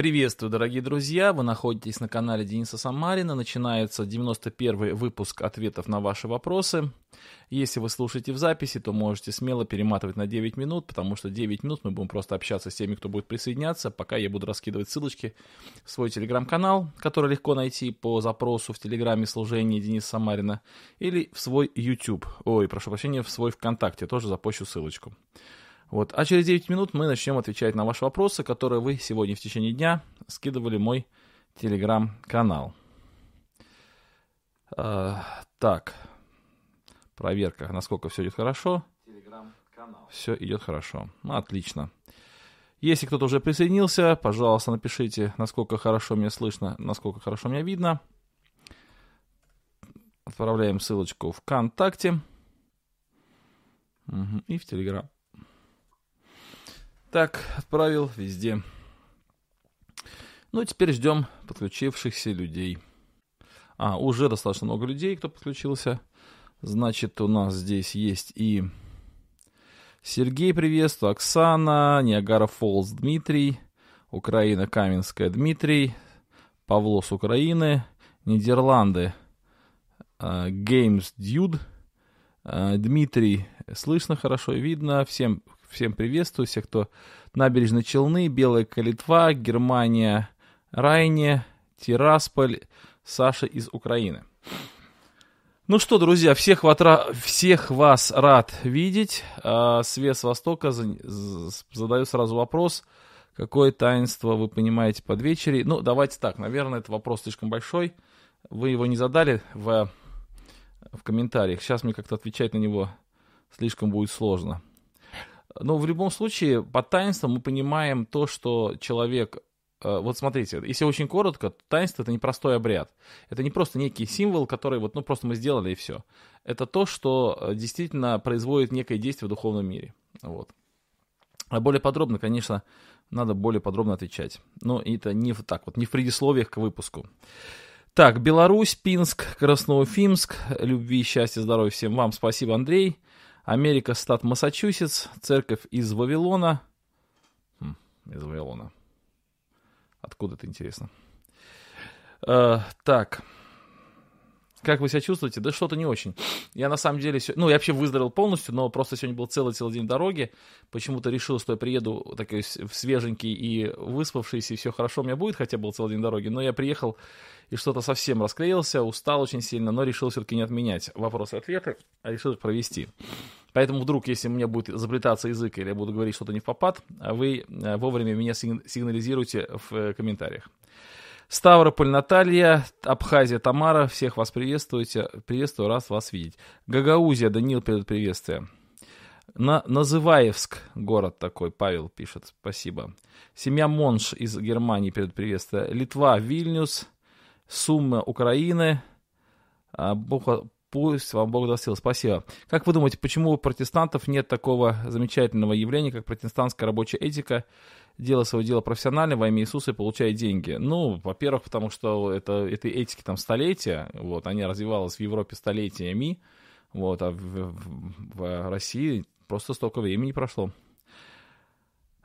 Приветствую, дорогие друзья! Вы находитесь на канале Дениса Самарина. Начинается 91 выпуск ответов на ваши вопросы. Если вы слушаете в записи, то можете смело перематывать на 9 минут, потому что 9 минут мы будем просто общаться с теми, кто будет присоединяться, пока я буду раскидывать ссылочки в свой телеграм-канал, который легко найти по запросу в телеграме служения Дениса Самарина, или в свой YouTube, ой, прошу прощения, в свой ВКонтакте, тоже запущу ссылочку. Вот. А через 9 минут мы начнем отвечать на ваши вопросы, которые вы сегодня в течение дня скидывали в мой телеграм-канал. А, так, проверка, насколько все идет хорошо. Телеграм-канал. Все идет хорошо. Ну, отлично. Если кто-то уже присоединился, пожалуйста, напишите, насколько хорошо меня слышно, насколько хорошо меня видно. Отправляем ссылочку ВКонтакте угу, и в Телеграм. Так, отправил везде. Ну, теперь ждем подключившихся людей. А, уже достаточно много людей, кто подключился. Значит, у нас здесь есть и Сергей, приветствую, Оксана, Ниагара Фолз, Дмитрий, Украина, Каменская, Дмитрий, Павло с Украины, Нидерланды, Геймс uh, Дюд, uh, Дмитрий, слышно хорошо, видно, всем Всем приветствую, всех, кто набережной Челны, Белая Калитва, Германия, Райне, Тирасполь, Саша из Украины. Ну что, друзья, всех, ватра... всех вас рад видеть. А, Свет с Востока задаю сразу вопрос. Какое таинство вы понимаете под вечерей? Ну, давайте так, наверное, это вопрос слишком большой. Вы его не задали в, в комментариях. Сейчас мне как-то отвечать на него слишком будет сложно. Но в любом случае, под таинством мы понимаем то, что человек э, вот смотрите, если очень коротко, то таинство это не простой обряд. Это не просто некий символ, который вот, ну, просто мы сделали и все. Это то, что э, действительно производит некое действие в духовном мире. Вот. А более подробно, конечно, надо более подробно отвечать. Но это не так вот, не в предисловиях к выпуску. Так, Беларусь, Пинск, Красноуфимск, любви, счастья, здоровья всем вам. Спасибо, Андрей. Америка, штат Массачусетс, церковь из Вавилона. Хм, из Вавилона. Откуда это интересно? Э, так. Как вы себя чувствуете? Да что-то не очень. Я на самом деле, ну, я вообще выздоровел полностью, но просто сегодня был целый-целый день дороги. Почему-то решил, что я приеду такой свеженький и выспавшийся, и все хорошо у меня будет, хотя был целый день дороги. Но я приехал и что-то совсем расклеился, устал очень сильно, но решил все-таки не отменять вопросы-ответы, а решил их провести. Поэтому вдруг, если у меня будет заплетаться язык или я буду говорить что-то не в попад, вы э, вовремя меня сигнализируйте в э, комментариях. Ставрополь Наталья, Абхазия Тамара, всех вас приветствуйте, приветствую, раз вас видеть. Гагаузия, Данил, перед приветствие. На Называевск, город такой, Павел пишет, спасибо. Семья Монш из Германии, перед приветствие. Литва, Вильнюс, Сумма, Украины. Пусть вам Бог даст сил. Спасибо. Как вы думаете, почему у протестантов нет такого замечательного явления, как протестантская рабочая этика? дело свое дело профессионально во имя Иисуса и получает деньги. Ну, во-первых, потому что это, этой этики там столетия, вот, они развивалась в Европе столетиями, вот, а в, в, в России просто столько времени прошло.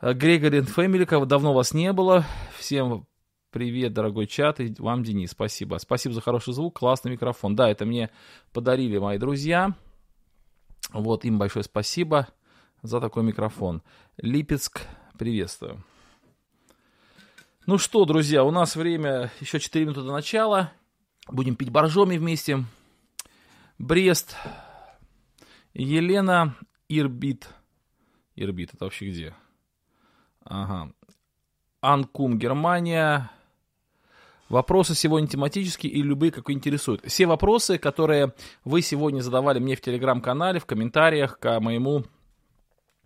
Грегори Фэмили, давно вас не было. Всем привет, дорогой чат, и вам, Денис, спасибо. Спасибо за хороший звук, классный микрофон. Да, это мне подарили мои друзья. Вот, им большое спасибо за такой микрофон. Липецк, Приветствую. Ну что, друзья, у нас время еще 4 минуты до начала. Будем пить боржоми вместе. Брест. Елена Ирбит. Ирбит, это вообще где? Ага. Анкум, Германия. Вопросы сегодня тематические и любые, как интересуют. Все вопросы, которые вы сегодня задавали мне в телеграм-канале, в комментариях к моему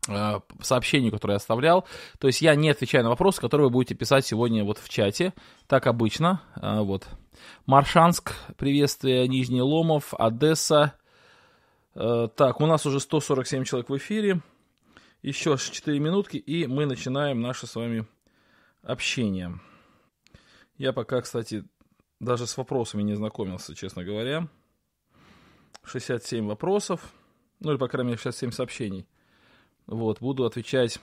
Э, сообщению, которое я оставлял. То есть я не отвечаю на вопросы, которые вы будете писать сегодня вот в чате. Так обычно. Э, вот. Маршанск, приветствие, Нижний Ломов, Одесса. Э, так, у нас уже 147 человек в эфире. Еще 4 минутки, и мы начинаем наше с вами общение. Я пока, кстати, даже с вопросами не знакомился, честно говоря. 67 вопросов. Ну, или, по крайней мере, 67 сообщений. Вот, буду отвечать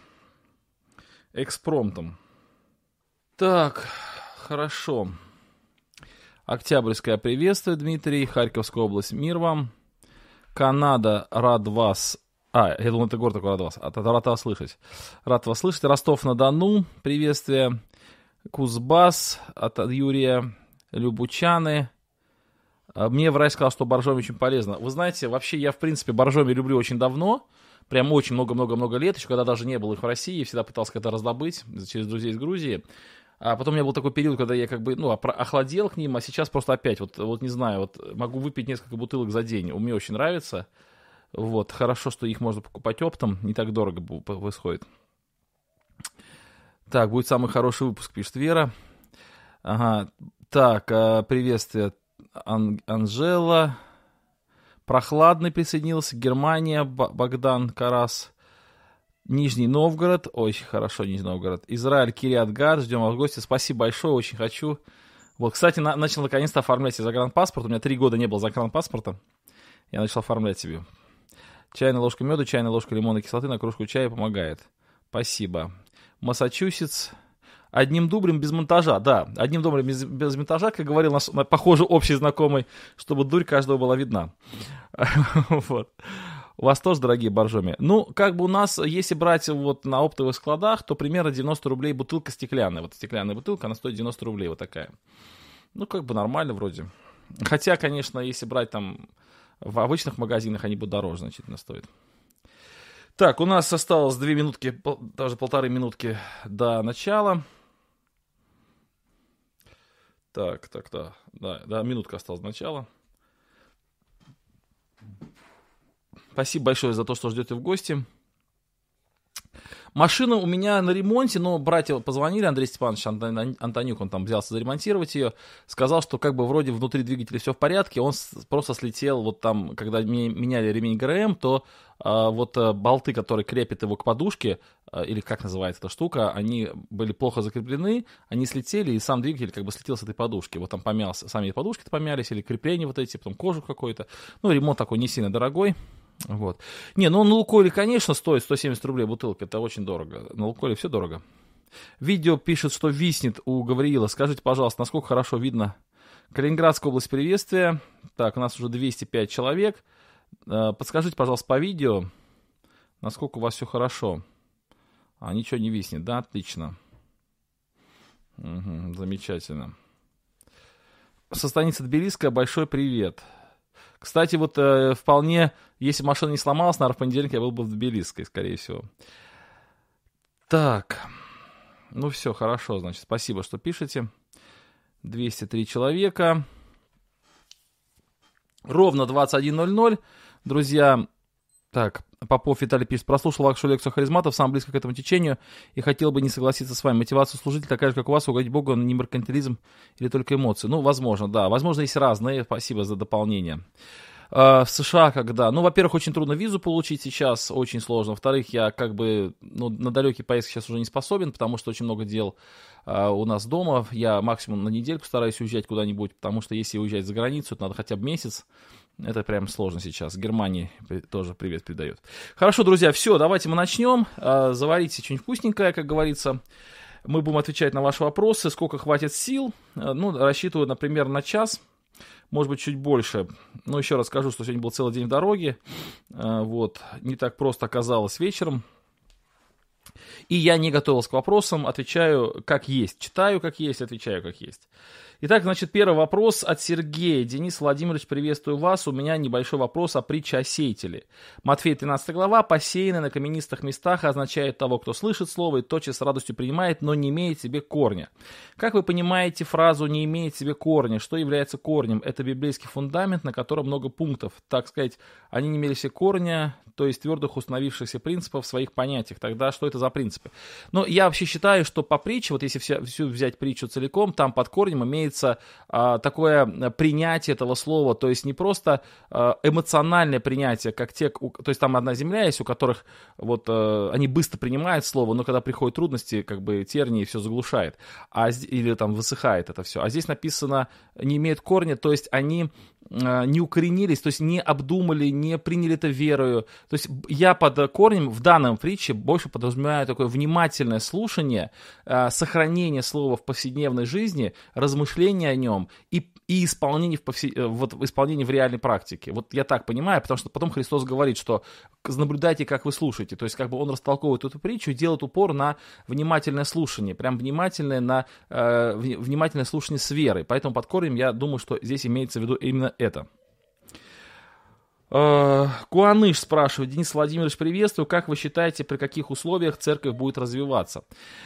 экспромтом. Так, хорошо. Октябрьское приветствие, Дмитрий. Харьковская область, мир вам. Канада, рад вас. А, я думал, это город такой рад вас. А, рад вас слышать. Рад вас слышать. Ростов-на-Дону, приветствие. Кузбасс от Юрия. Любучаны. А, мне врач сказал, что боржоми очень полезно. Вы знаете, вообще я, в принципе, боржоми люблю очень давно. Прям очень много-много-много лет, еще когда даже не было их в России, всегда пытался когда раздобыть через друзей из Грузии. А потом у меня был такой период, когда я как бы, ну, охладел к ним, а сейчас просто опять, вот, вот не знаю, вот могу выпить несколько бутылок за день. Мне очень нравится. Вот, хорошо, что их можно покупать оптом, не так дорого выходит. Так, будет самый хороший выпуск, пишет Вера. Ага, так, а, приветствие, Ан- Анжела. Прохладный присоединился, Германия, Богдан Карас. Нижний Новгород, очень хорошо, Нижний Новгород. Израиль, Кириатгар, ждем вас в гости. Спасибо большое, очень хочу. Вот, кстати, на, начал наконец-то оформлять себе загранпаспорт. У меня три года не было загранпаспорта. Я начал оформлять себе. Чайная ложка меда, чайная ложка лимонной кислоты на кружку чая помогает. Спасибо. Массачусетс. Одним дублем без монтажа, да. Одним дублем без, без монтажа, как говорил наш, похоже, общий знакомый, чтобы дурь каждого была видна. Вот. У вас тоже дорогие боржоми. Ну, как бы у нас, если брать вот на оптовых складах, то примерно 90 рублей бутылка стеклянная. Вот стеклянная бутылка, она стоит 90 рублей, вот такая. Ну, как бы нормально вроде. Хотя, конечно, если брать там в обычных магазинах, они будут дороже значительно стоят. Так, у нас осталось две минутки, даже полторы минутки до начала. Так, так, так, да, да, минутка осталась до начала. Спасибо большое за то, что ждете в гости. Машина у меня на ремонте, но братья позвонили, Андрей Степанович Антонюк, он там взялся заремонтировать ее, сказал, что как бы вроде внутри двигателя все в порядке, он просто слетел, вот там, когда меняли ремень ГРМ, то а, вот а, болты, которые крепят его к подушке, а, или как называется эта штука, они были плохо закреплены, они слетели, и сам двигатель как бы слетел с этой подушки, вот там помялся, сами подушки-то помялись, или крепления вот эти, потом кожу какой-то, ну, ремонт такой не сильно дорогой, вот. Не, ну на Лукойле, конечно, стоит 170 рублей бутылка, это очень дорого. На Лукойле все дорого. Видео пишет, что виснет у Гавриила. Скажите, пожалуйста, насколько хорошо видно Калининградская область приветствия. Так, у нас уже 205 человек. Э, подскажите, пожалуйста, по видео, насколько у вас все хорошо. А, ничего не виснет, да? Отлично. Угу, замечательно. Со станицы Тбилисская большой привет. Кстати, вот э, вполне, если машина не сломалась, наверное, в понедельник я был бы в Тбилисской, скорее всего. Так, ну все, хорошо, значит, спасибо, что пишете. 203 человека. Ровно 21.00. Друзья, так, Попов Виталий пишет, прослушал вашу лекцию харизматов, сам близко к этому течению, и хотел бы не согласиться с вами. Мотивация служителя такая же, как у вас, угодить Богу, не меркантилизм или только эмоции. Ну, возможно, да. Возможно, есть разные. Спасибо за дополнение. А, в США когда? Ну, во-первых, очень трудно визу получить сейчас, очень сложно. Во-вторых, я как бы ну, на далекие поездки сейчас уже не способен, потому что очень много дел uh, у нас дома. Я максимум на неделю постараюсь уезжать куда-нибудь, потому что если уезжать за границу, то надо хотя бы месяц. Это прям сложно сейчас. Германии тоже привет передает. Хорошо, друзья, все, давайте мы начнем. А, заварите что-нибудь вкусненькое, как говорится. Мы будем отвечать на ваши вопросы, сколько хватит сил. А, ну, рассчитываю, например, на час, может быть, чуть больше. Но еще раз скажу, что сегодня был целый день в дороге. А, вот, не так просто оказалось вечером. И я не готовился к вопросам, отвечаю как есть. Читаю как есть, отвечаю как есть. Итак, значит, первый вопрос от Сергея. Денис Владимирович, приветствую вас. У меня небольшой вопрос о притче о сеятеле. Матфей 13 глава. Посеянный на каменистых местах означает того, кто слышит слово и тотчас с радостью принимает, но не имеет себе корня. Как вы понимаете фразу «не имеет себе корня»? Что является корнем? Это библейский фундамент, на котором много пунктов. Так сказать, они не имели себе корня, то есть твердых установившихся принципов в своих понятиях. Тогда что это за принципы? Но я вообще считаю, что по притче, вот если всю, взять притчу целиком, там под корнем имеется а, такое принятие этого слова, то есть не просто а, эмоциональное принятие, как те, то есть там одна земля есть, у которых вот а, они быстро принимают слово, но когда приходят трудности, как бы тернии все заглушает, а, или там высыхает это все. А здесь написано не имеет корня, то есть они Э, не укоренились, то есть не обдумали, не приняли это верою. То есть я под корнем в данном притче больше подразумеваю такое внимательное слушание, э, сохранение слова в повседневной жизни, размышление о нем и, и исполнение в, повсе... Э, вот, исполнение в реальной практике. Вот я так понимаю, потому что потом Христос говорит, что наблюдайте, как вы слушаете. То есть как бы он растолковывает эту притчу и делает упор на внимательное слушание, прям внимательное на э, внимательное слушание с верой. Поэтому под корнем я думаю, что здесь имеется в виду именно это. Э, Куаныш спрашивает, Денис Владимирович, приветствую. Как вы считаете, при каких условиях церковь будет развиваться?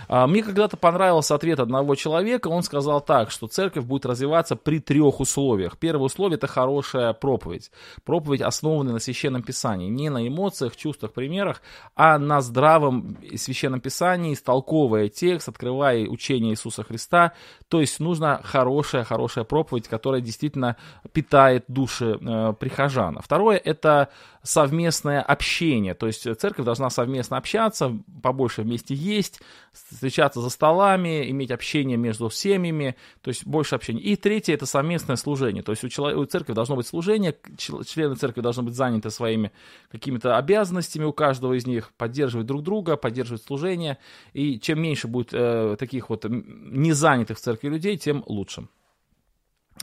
А, мне когда-то понравился ответ одного человека. Он сказал так, что церковь будет развиваться при трех условиях. Первое условие – это хорошая проповедь. Проповедь, основанная на Священном Писании. Не на эмоциях, чувствах, примерах, а на здравом Священном Писании, истолковывая текст, открывая учение Иисуса Христа. То есть нужна хорошая, хорошая проповедь, которая действительно питает души э, прихожан. Второе Второе – это совместное общение, то есть церковь должна совместно общаться, побольше вместе есть, встречаться за столами, иметь общение между семьями, то есть больше общения. И третье – это совместное служение, то есть у, человека, у церкви должно быть служение, члены церкви должны быть заняты своими какими-то обязанностями у каждого из них, поддерживать друг друга, поддерживать служение, и чем меньше будет э, таких вот незанятых в церкви людей, тем лучше.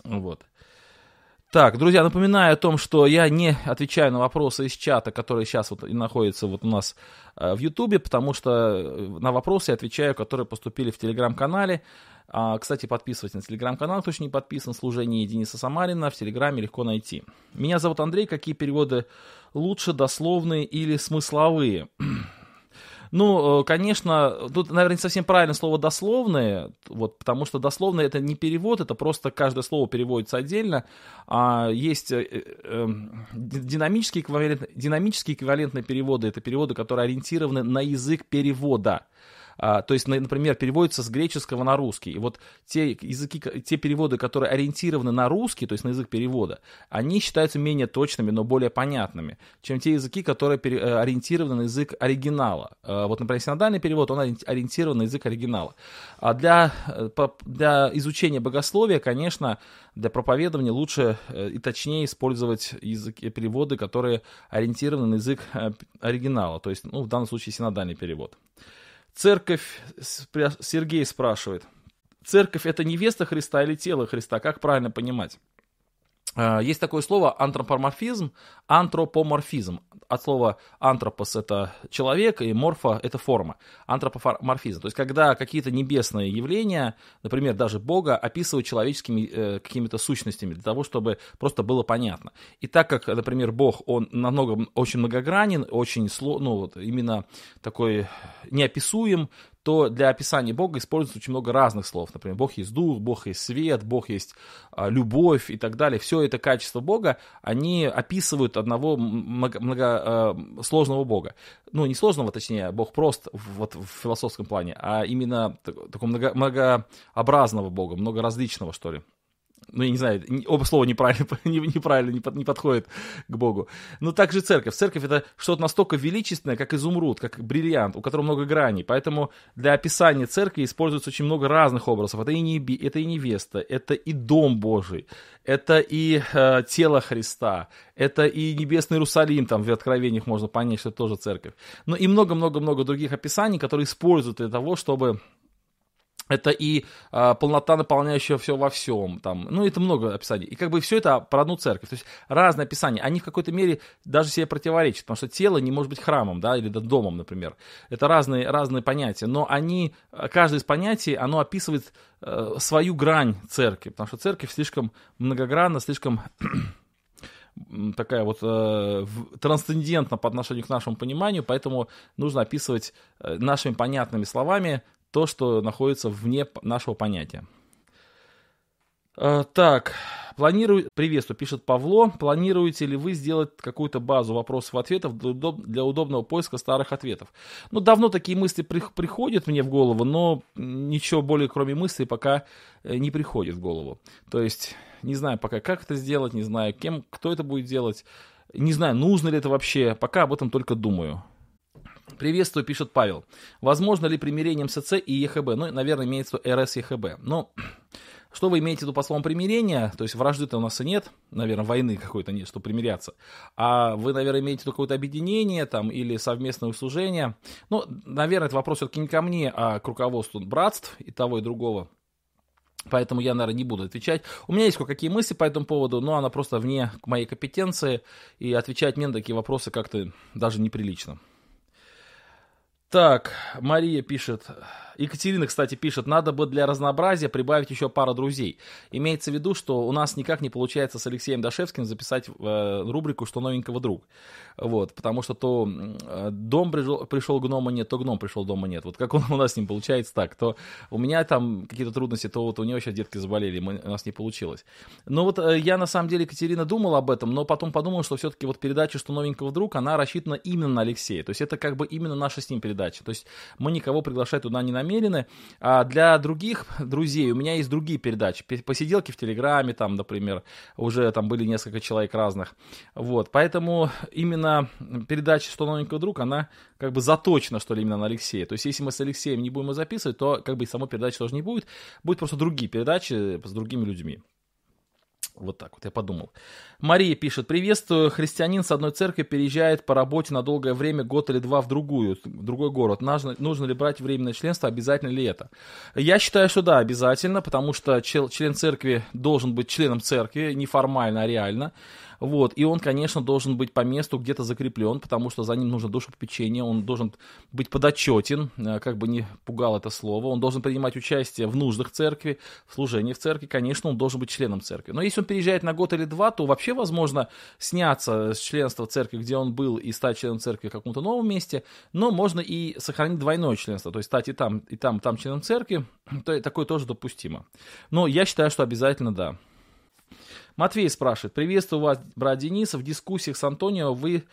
Вот. Так, друзья, напоминаю о том, что я не отвечаю на вопросы из чата, которые сейчас вот находятся вот у нас э, в Ютубе, потому что э, на вопросы я отвечаю, которые поступили в Телеграм-канале. А, кстати, подписывайтесь на Телеграм-канал, кто еще не подписан, служение Дениса Самарина в Телеграме легко найти. Меня зовут Андрей, какие переводы лучше, дословные или смысловые? Ну, э, конечно, тут, наверное, не совсем правильное слово «дословное», вот, потому что дословное это не перевод, это просто каждое слово переводится отдельно. А есть э, э, эм, динамические, эквивалент, динамические эквивалентные переводы, это переводы, которые ориентированы на язык перевода. А, то есть, например, переводится с греческого на русский. И вот те языки, те переводы, которые ориентированы на русский, то есть на язык перевода, они считаются менее точными, но более понятными, чем те языки, которые э, ориентированы на язык оригинала. А, вот, например, синодальный перевод, он ориентирован на язык оригинала. А для, э, для изучения богословия, конечно, для проповедования лучше э, и точнее использовать языки, переводы, которые ориентированы на язык оригинала, то есть, ну, в данном случае синодальный перевод. Церковь, Сергей спрашивает, церковь это невеста Христа или тело Христа? Как правильно понимать? А, есть такое слово антропоморфизм, антропоморфизм. От слова антропос это человек, и морфа это форма. Антропоморфизм. То есть, когда какие-то небесные явления, например, даже Бога, описывают человеческими э, какими-то сущностями, для того, чтобы просто было понятно. И так как, например, Бог, он намного, очень многогранен, очень, ну, вот, именно такой неописуем, то для описания Бога используется очень много разных слов. Например, Бог есть дух, Бог есть свет, Бог есть а, любовь и так далее. Все это качество Бога, они описывают одного много, много а, сложного Бога. Ну, не сложного, точнее, Бог прост вот, в философском плане, а именно такого много, многообразного Бога, многоразличного, что ли ну, я не знаю, оба слова неправильно, неправильно не, под, не подходят к Богу. Но также церковь. Церковь это что-то настолько величественное, как изумруд, как бриллиант, у которого много граней. Поэтому для описания церкви используется очень много разных образов. Это и, неби, это и невеста, это и дом Божий, это и э, тело Христа, это и небесный Иерусалим, там в Откровениях можно понять, что это тоже церковь. Но и много-много-много других описаний, которые используют для того, чтобы это и а, полнота, наполняющая все во всем, там, ну, это много описаний. И как бы все это про одну церковь. То есть разные описания, они в какой-то мере даже себе противоречат, потому что тело не может быть храмом, да, или домом, например. Это разные, разные понятия, но они, каждое из понятий, оно описывает э, свою грань церкви, потому что церковь слишком многогранна, слишком такая вот э, трансцендентна по отношению к нашему пониманию, поэтому нужно описывать э, нашими понятными словами то, что находится вне нашего понятия. Э, так, планирую, приветствую, пишет Павло, планируете ли вы сделать какую-то базу вопросов-ответов для удобного поиска старых ответов? Ну, давно такие мысли при, приходят мне в голову, но ничего более, кроме мыслей, пока э, не приходит в голову. То есть, не знаю пока, как это сделать, не знаю, кем, кто это будет делать, не знаю, нужно ли это вообще, пока об этом только думаю. Приветствую, пишет Павел. Возможно ли примирение МСЦ и ЕХБ? Ну, наверное, имеется в виду РС ЕХБ. Но Что вы имеете в виду по словам примирения? То есть вражды-то у нас и нет, наверное, войны какой-то нет, чтобы примиряться. А вы, наверное, имеете в виду какое-то объединение там или совместное служение? Ну, наверное, это вопрос все-таки не ко мне, а к руководству братств и того, и другого. Поэтому я, наверное, не буду отвечать. У меня есть кое-какие мысли по этому поводу, но она просто вне моей компетенции, и отвечать мне на такие вопросы как-то даже неприлично. Так, Мария пишет, Екатерина, кстати, пишет, надо бы для разнообразия прибавить еще пару друзей. Имеется в виду, что у нас никак не получается с Алексеем Дашевским записать э, рубрику «Что новенького, друг?». Вот, потому что то э, дом пришел, пришел, гнома нет, то гном пришел, дома нет. Вот как он, у нас с ним получается так, то у меня там какие-то трудности, то вот у него сейчас детки заболели, мы, у нас не получилось. Но вот э, я на самом деле, Екатерина, думал об этом, но потом подумал, что все-таки вот передача «Что новенького, друг?», она рассчитана именно на Алексея. То есть это как бы именно наша с ним передача. То есть мы никого приглашать туда не намерены, намерены. А для других друзей у меня есть другие передачи. Посиделки в Телеграме, там, например, уже там были несколько человек разных. Вот, поэтому именно передача «Что новенького друг», она как бы заточена, что ли, именно на Алексея. То есть, если мы с Алексеем не будем записывать, то как бы и самой передачи тоже не будет. Будет просто другие передачи с другими людьми. Вот так вот я подумал. Мария пишет, приветствую, христианин с одной церкви переезжает по работе на долгое время, год или два в другую, в другой город. Нужно, нужно ли брать временное членство, обязательно ли это? Я считаю, что да, обязательно, потому что член церкви должен быть членом церкви, не формально, а реально. Вот, и он, конечно, должен быть по месту где-то закреплен, потому что за ним нужно душепопечение, он должен быть подотчетен, э, как бы не пугал это слово, он должен принимать участие в нуждах церкви, в служении в церкви, конечно, он должен быть членом церкви. Но если он переезжает на год или два, то вообще возможно сняться с членства церкви, где он был, и стать членом церкви в каком-то новом месте, но можно и сохранить двойное членство, то есть стать и там, и там, и там членом церкви, то такое тоже допустимо. Но я считаю, что обязательно да. Матвей спрашивает. Приветствую вас, брат Денис. В дискуссиях с Антонио вы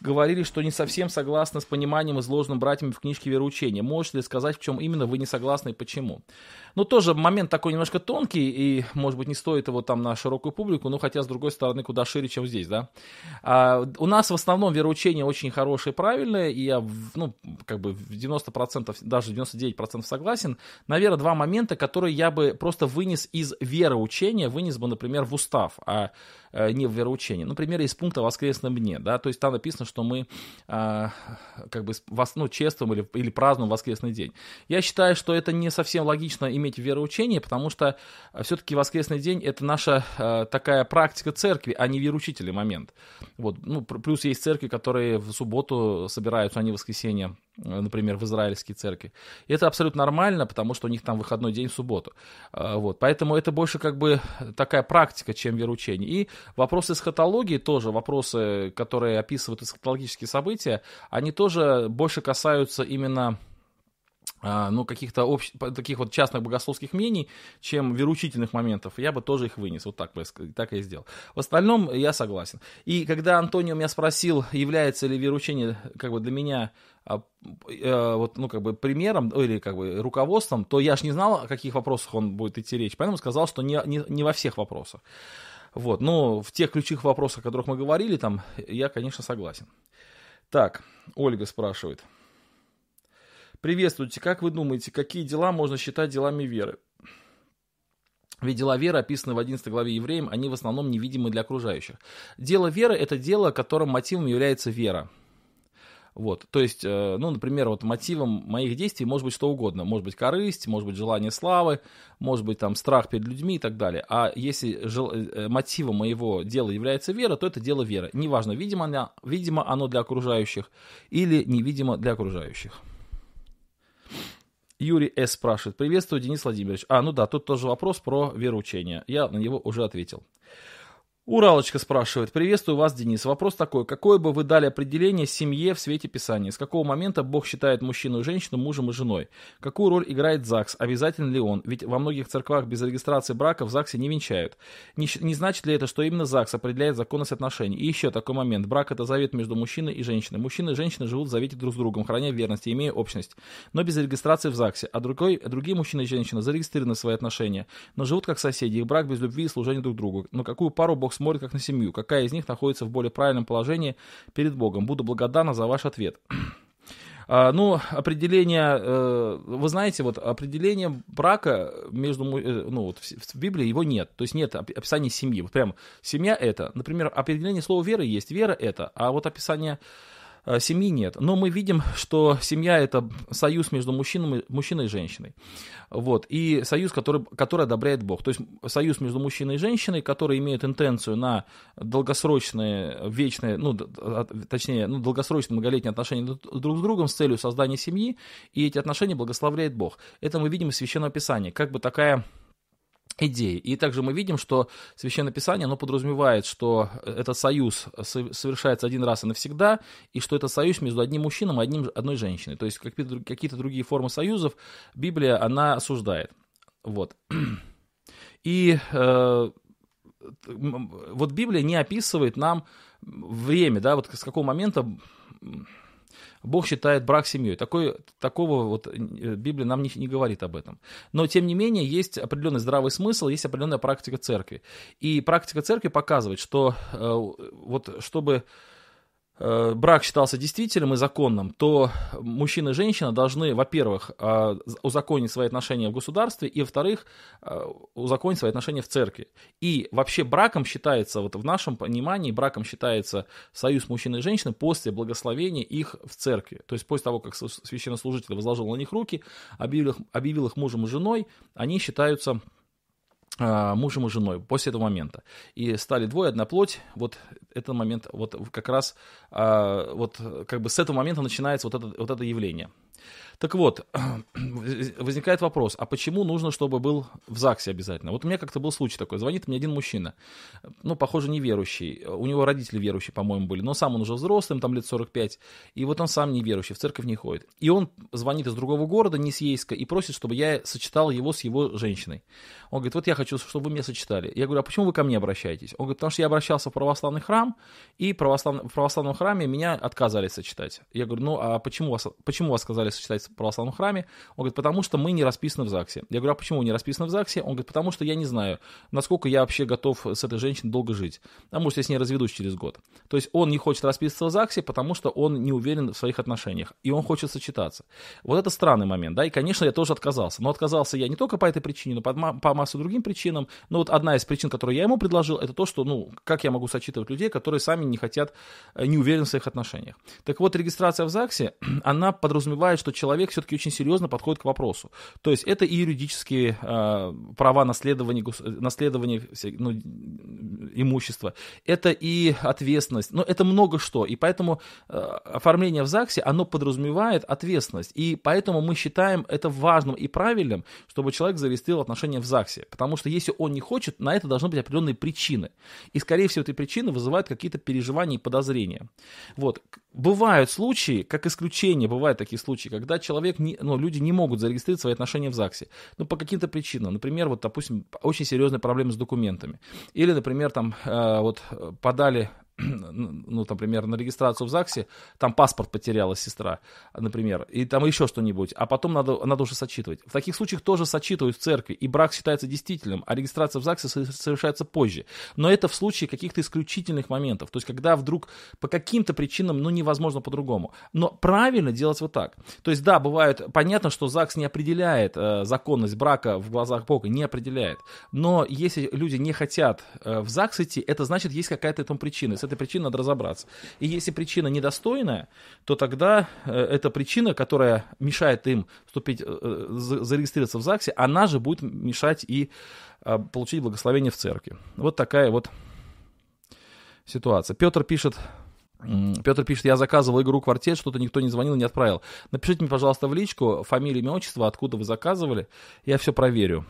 говорили, что не совсем согласны с пониманием, изложенным братьями в книжке «Вероучения». Можете ли сказать, в чем именно вы не согласны и почему? Ну, тоже момент такой немножко тонкий, и, может быть, не стоит его там на широкую публику, но хотя, с другой стороны, куда шире, чем здесь, да. А, у нас в основном вероучение очень хорошее и правильное, и я, ну, как бы в 90%, даже 99% согласен. Наверное, два момента, которые я бы просто вынес из вероучения, вынес бы, например, в устав, а не в вероучении. Например, из пункта воскресном дне, да, то есть там написано, что мы а, как бы ну, чествуем или, или празднуем воскресный день. Я считаю, что это не совсем логично иметь вероучение, потому что э, все-таки воскресный день это наша э, такая практика церкви, а не вероучительный момент. Вот. Ну, плюс есть церкви, которые в субботу собираются, а не в воскресенье, э, например, в израильские церкви. И это абсолютно нормально, потому что у них там выходной день в субботу. Э, вот. Поэтому это больше как бы такая практика, чем вероучение. И вопросы эсхатологии тоже, вопросы, которые описывают эсхатологические события, они тоже больше касаются именно а, ну, каких-то общ... таких вот частных богословских мнений, чем вероучительных моментов, я бы тоже их вынес. Вот так, бы, так и сделал. В остальном я согласен. И когда Антонио меня спросил, является ли вероучение как бы для меня а, э, вот, ну, как бы примером или как бы руководством, то я ж не знал, о каких вопросах он будет идти речь. Поэтому сказал, что не, не, не во всех вопросах. Вот, но в тех ключевых вопросах, о которых мы говорили, там, я, конечно, согласен. Так, Ольга спрашивает. Приветствуйте. Как вы думаете, какие дела можно считать делами веры? Ведь дела веры, описанные в 11 главе евреям, они в основном невидимы для окружающих. Дело веры – это дело, которым мотивом является вера. Вот, то есть, э, ну, например, вот мотивом моих действий может быть что угодно. Может быть корысть, может быть желание славы, может быть там страх перед людьми и так далее. А если жел... Э, мотивом моего дела является вера, то это дело веры. Неважно, видимо, оно, видимо оно для окружающих или невидимо для окружающих. Юрий С. спрашивает. Приветствую, Денис Владимирович. А, ну да, тут тоже вопрос про вероучение. Я на него уже ответил. Уралочка спрашивает. Приветствую вас, Денис. Вопрос такой. Какое бы вы дали определение семье в свете Писания? С какого момента Бог считает мужчину и женщину мужем и женой? Какую роль играет ЗАГС? Обязательно ли он? Ведь во многих церквах без регистрации брака в ЗАГСе не венчают. Не, не значит ли это, что именно ЗАГС определяет законность отношений? И еще такой момент. Брак это завет между мужчиной и женщиной. Мужчина и женщина живут в завете друг с другом, храня верность и имея общность, но без регистрации в ЗАГСе. А другой, другие мужчины и женщины зарегистрированы в свои отношения, но живут как соседи. Их брак без любви и служения друг другу. Но какую пару Бог смотрит как на семью, какая из них находится в более правильном положении перед Богом. Буду благодарна за ваш ответ. А, ну, определение, э, вы знаете, вот определение брака между, э, ну, вот в Библии его нет. То есть нет описания семьи. Вот прям семья это. Например, определение слова веры есть. Вера это. А вот описание семьи нет. Но мы видим, что семья это союз между мужчиной, мужчиной и женщиной. Вот. И союз, который, который одобряет Бог. То есть союз между мужчиной и женщиной, который имеет интенцию на долгосрочные, вечные, ну, точнее, ну, долгосрочные многолетние отношения друг с другом с целью создания семьи, и эти отношения благословляет Бог. Это мы видим из Священного Писания. Как бы такая идеи. И также мы видим, что Священное Писание, оно подразумевает, что этот союз совершается один раз и навсегда, и что это союз между одним мужчиной и одним, одной женщиной. То есть какие-то другие формы союзов Библия, она осуждает. Вот. И э, вот Библия не описывает нам время, да, вот с какого момента Бог считает брак семьей. Такой, такого вот э, Библия нам не, не говорит об этом. Но, тем не менее, есть определенный здравый смысл, есть определенная практика церкви. И практика церкви показывает, что э, вот чтобы брак считался действительным и законным, то мужчина и женщина должны, во-первых, э, узаконить свои отношения в государстве, и, во-вторых, э, узаконить свои отношения в церкви. И вообще браком считается, вот в нашем понимании, браком считается союз мужчины и женщины после благословения их в церкви. То есть после того, как священнослужитель возложил на них руки, объявил их, объявил их мужем и женой, они считаются а, мужем и женой после этого момента. И стали двое, одна плоть. Вот этот момент, вот как раз, а, вот как бы с этого момента начинается вот это, вот это явление. Так вот, возникает вопрос, а почему нужно, чтобы был в ЗАГСе обязательно? Вот у меня как-то был случай такой, звонит мне один мужчина, ну, похоже, неверующий, у него родители верующие, по-моему, были, но сам он уже взрослый, там лет 45, и вот он сам неверующий, в церковь не ходит. И он звонит из другого города, не с Ейска, и просит, чтобы я сочетал его с его женщиной. Он говорит, вот я хочу, чтобы вы меня сочетали. Я говорю, а почему вы ко мне обращаетесь? Он говорит, потому что я обращался в православный храм, и православ... в православном храме меня отказались сочетать. Я говорю, ну, а почему вас, почему вас отказались сочетать в православном храме? Он говорит, потому что мы не расписаны в ЗАГСе. Я говорю, а почему не расписаны в ЗАГСе? Он говорит, потому что я не знаю, насколько я вообще готов с этой женщиной долго жить. А может, я с ней разведусь через год. То есть он не хочет расписываться в ЗАГСе, потому что он не уверен в своих отношениях. И он хочет сочетаться. Вот это странный момент, да, и, конечно, я тоже отказался. Но отказался я не только по этой причине, но по, по массу другим причинам. Но вот одна из причин, которую я ему предложил, это то, что, ну, как я могу сочетывать людей, которые сами не хотят, э, не уверены в своих отношениях. Так вот, регистрация в ЗАГСе, она подразумевает, что человек все-таки очень серьезно подходит к вопросу. То есть это и юридические э, права наследования, наследования ну, имущества, это и ответственность, но это много что. И поэтому э, оформление в ЗАГСе, оно подразумевает ответственность. И поэтому мы считаем это важным и правильным, чтобы человек зарегистрировал отношения в ЗАГСе. Потому что если он не хочет, на это должны быть определенные причины. И, скорее всего, эти причины вызывают какие-то переживания и подозрения. Вот. Бывают случаи, как исключение, бывают такие случаи, когда человек, не, ну, люди не могут зарегистрировать свои отношения в ЗАГСе. Ну, по каким-то причинам. Например, вот, допустим, очень серьезные проблемы с документами. Или, например, там, э, вот, подали ну, например, на регистрацию в ЗАГСе, там паспорт потеряла сестра, например, и там еще что-нибудь, а потом надо, надо уже сочитывать. В таких случаях тоже сочитывают в церкви, и брак считается действительным, а регистрация в ЗАГСе совершается позже. Но это в случае каких-то исключительных моментов, то есть когда вдруг по каким-то причинам, ну, невозможно по-другому. Но правильно делать вот так. То есть, да, бывает, понятно, что ЗАГС не определяет э, законность брака в глазах Бога, не определяет. Но если люди не хотят э, в ЗАГС идти, это значит, есть какая-то этому причина. С этой причиной надо разобраться. И если причина недостойная, то тогда э, эта причина, которая мешает им вступить, э, зарегистрироваться в ЗАГСе, она же будет мешать и э, получить благословение в церкви. Вот такая вот ситуация. Петр пишет, Петр пишет, я заказывал игру «Квартет», что-то никто не звонил, не отправил. Напишите мне, пожалуйста, в личку фамилию, имя, отчество, откуда вы заказывали, я все проверю.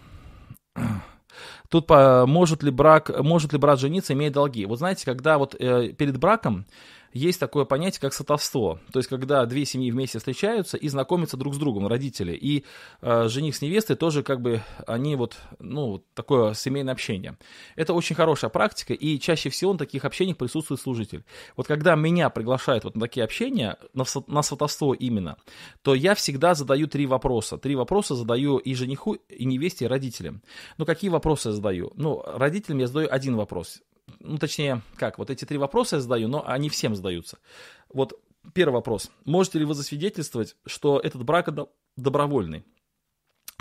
Тут по, может ли брак, может ли брат жениться, имея долги. Вот знаете, когда вот э, перед браком есть такое понятие, как сотовство. То есть, когда две семьи вместе встречаются и знакомятся друг с другом, родители. И э, жених с невестой тоже как бы, они вот, ну, такое семейное общение. Это очень хорошая практика, и чаще всего на таких общениях присутствует служитель. Вот когда меня приглашают вот на такие общения, на, на сватовство именно, то я всегда задаю три вопроса. Три вопроса задаю и жениху, и невесте, и родителям. Ну, какие вопросы я задаю? Ну, родителям я задаю один вопрос ну, точнее, как, вот эти три вопроса я задаю, но они всем задаются. Вот первый вопрос. Можете ли вы засвидетельствовать, что этот брак добровольный?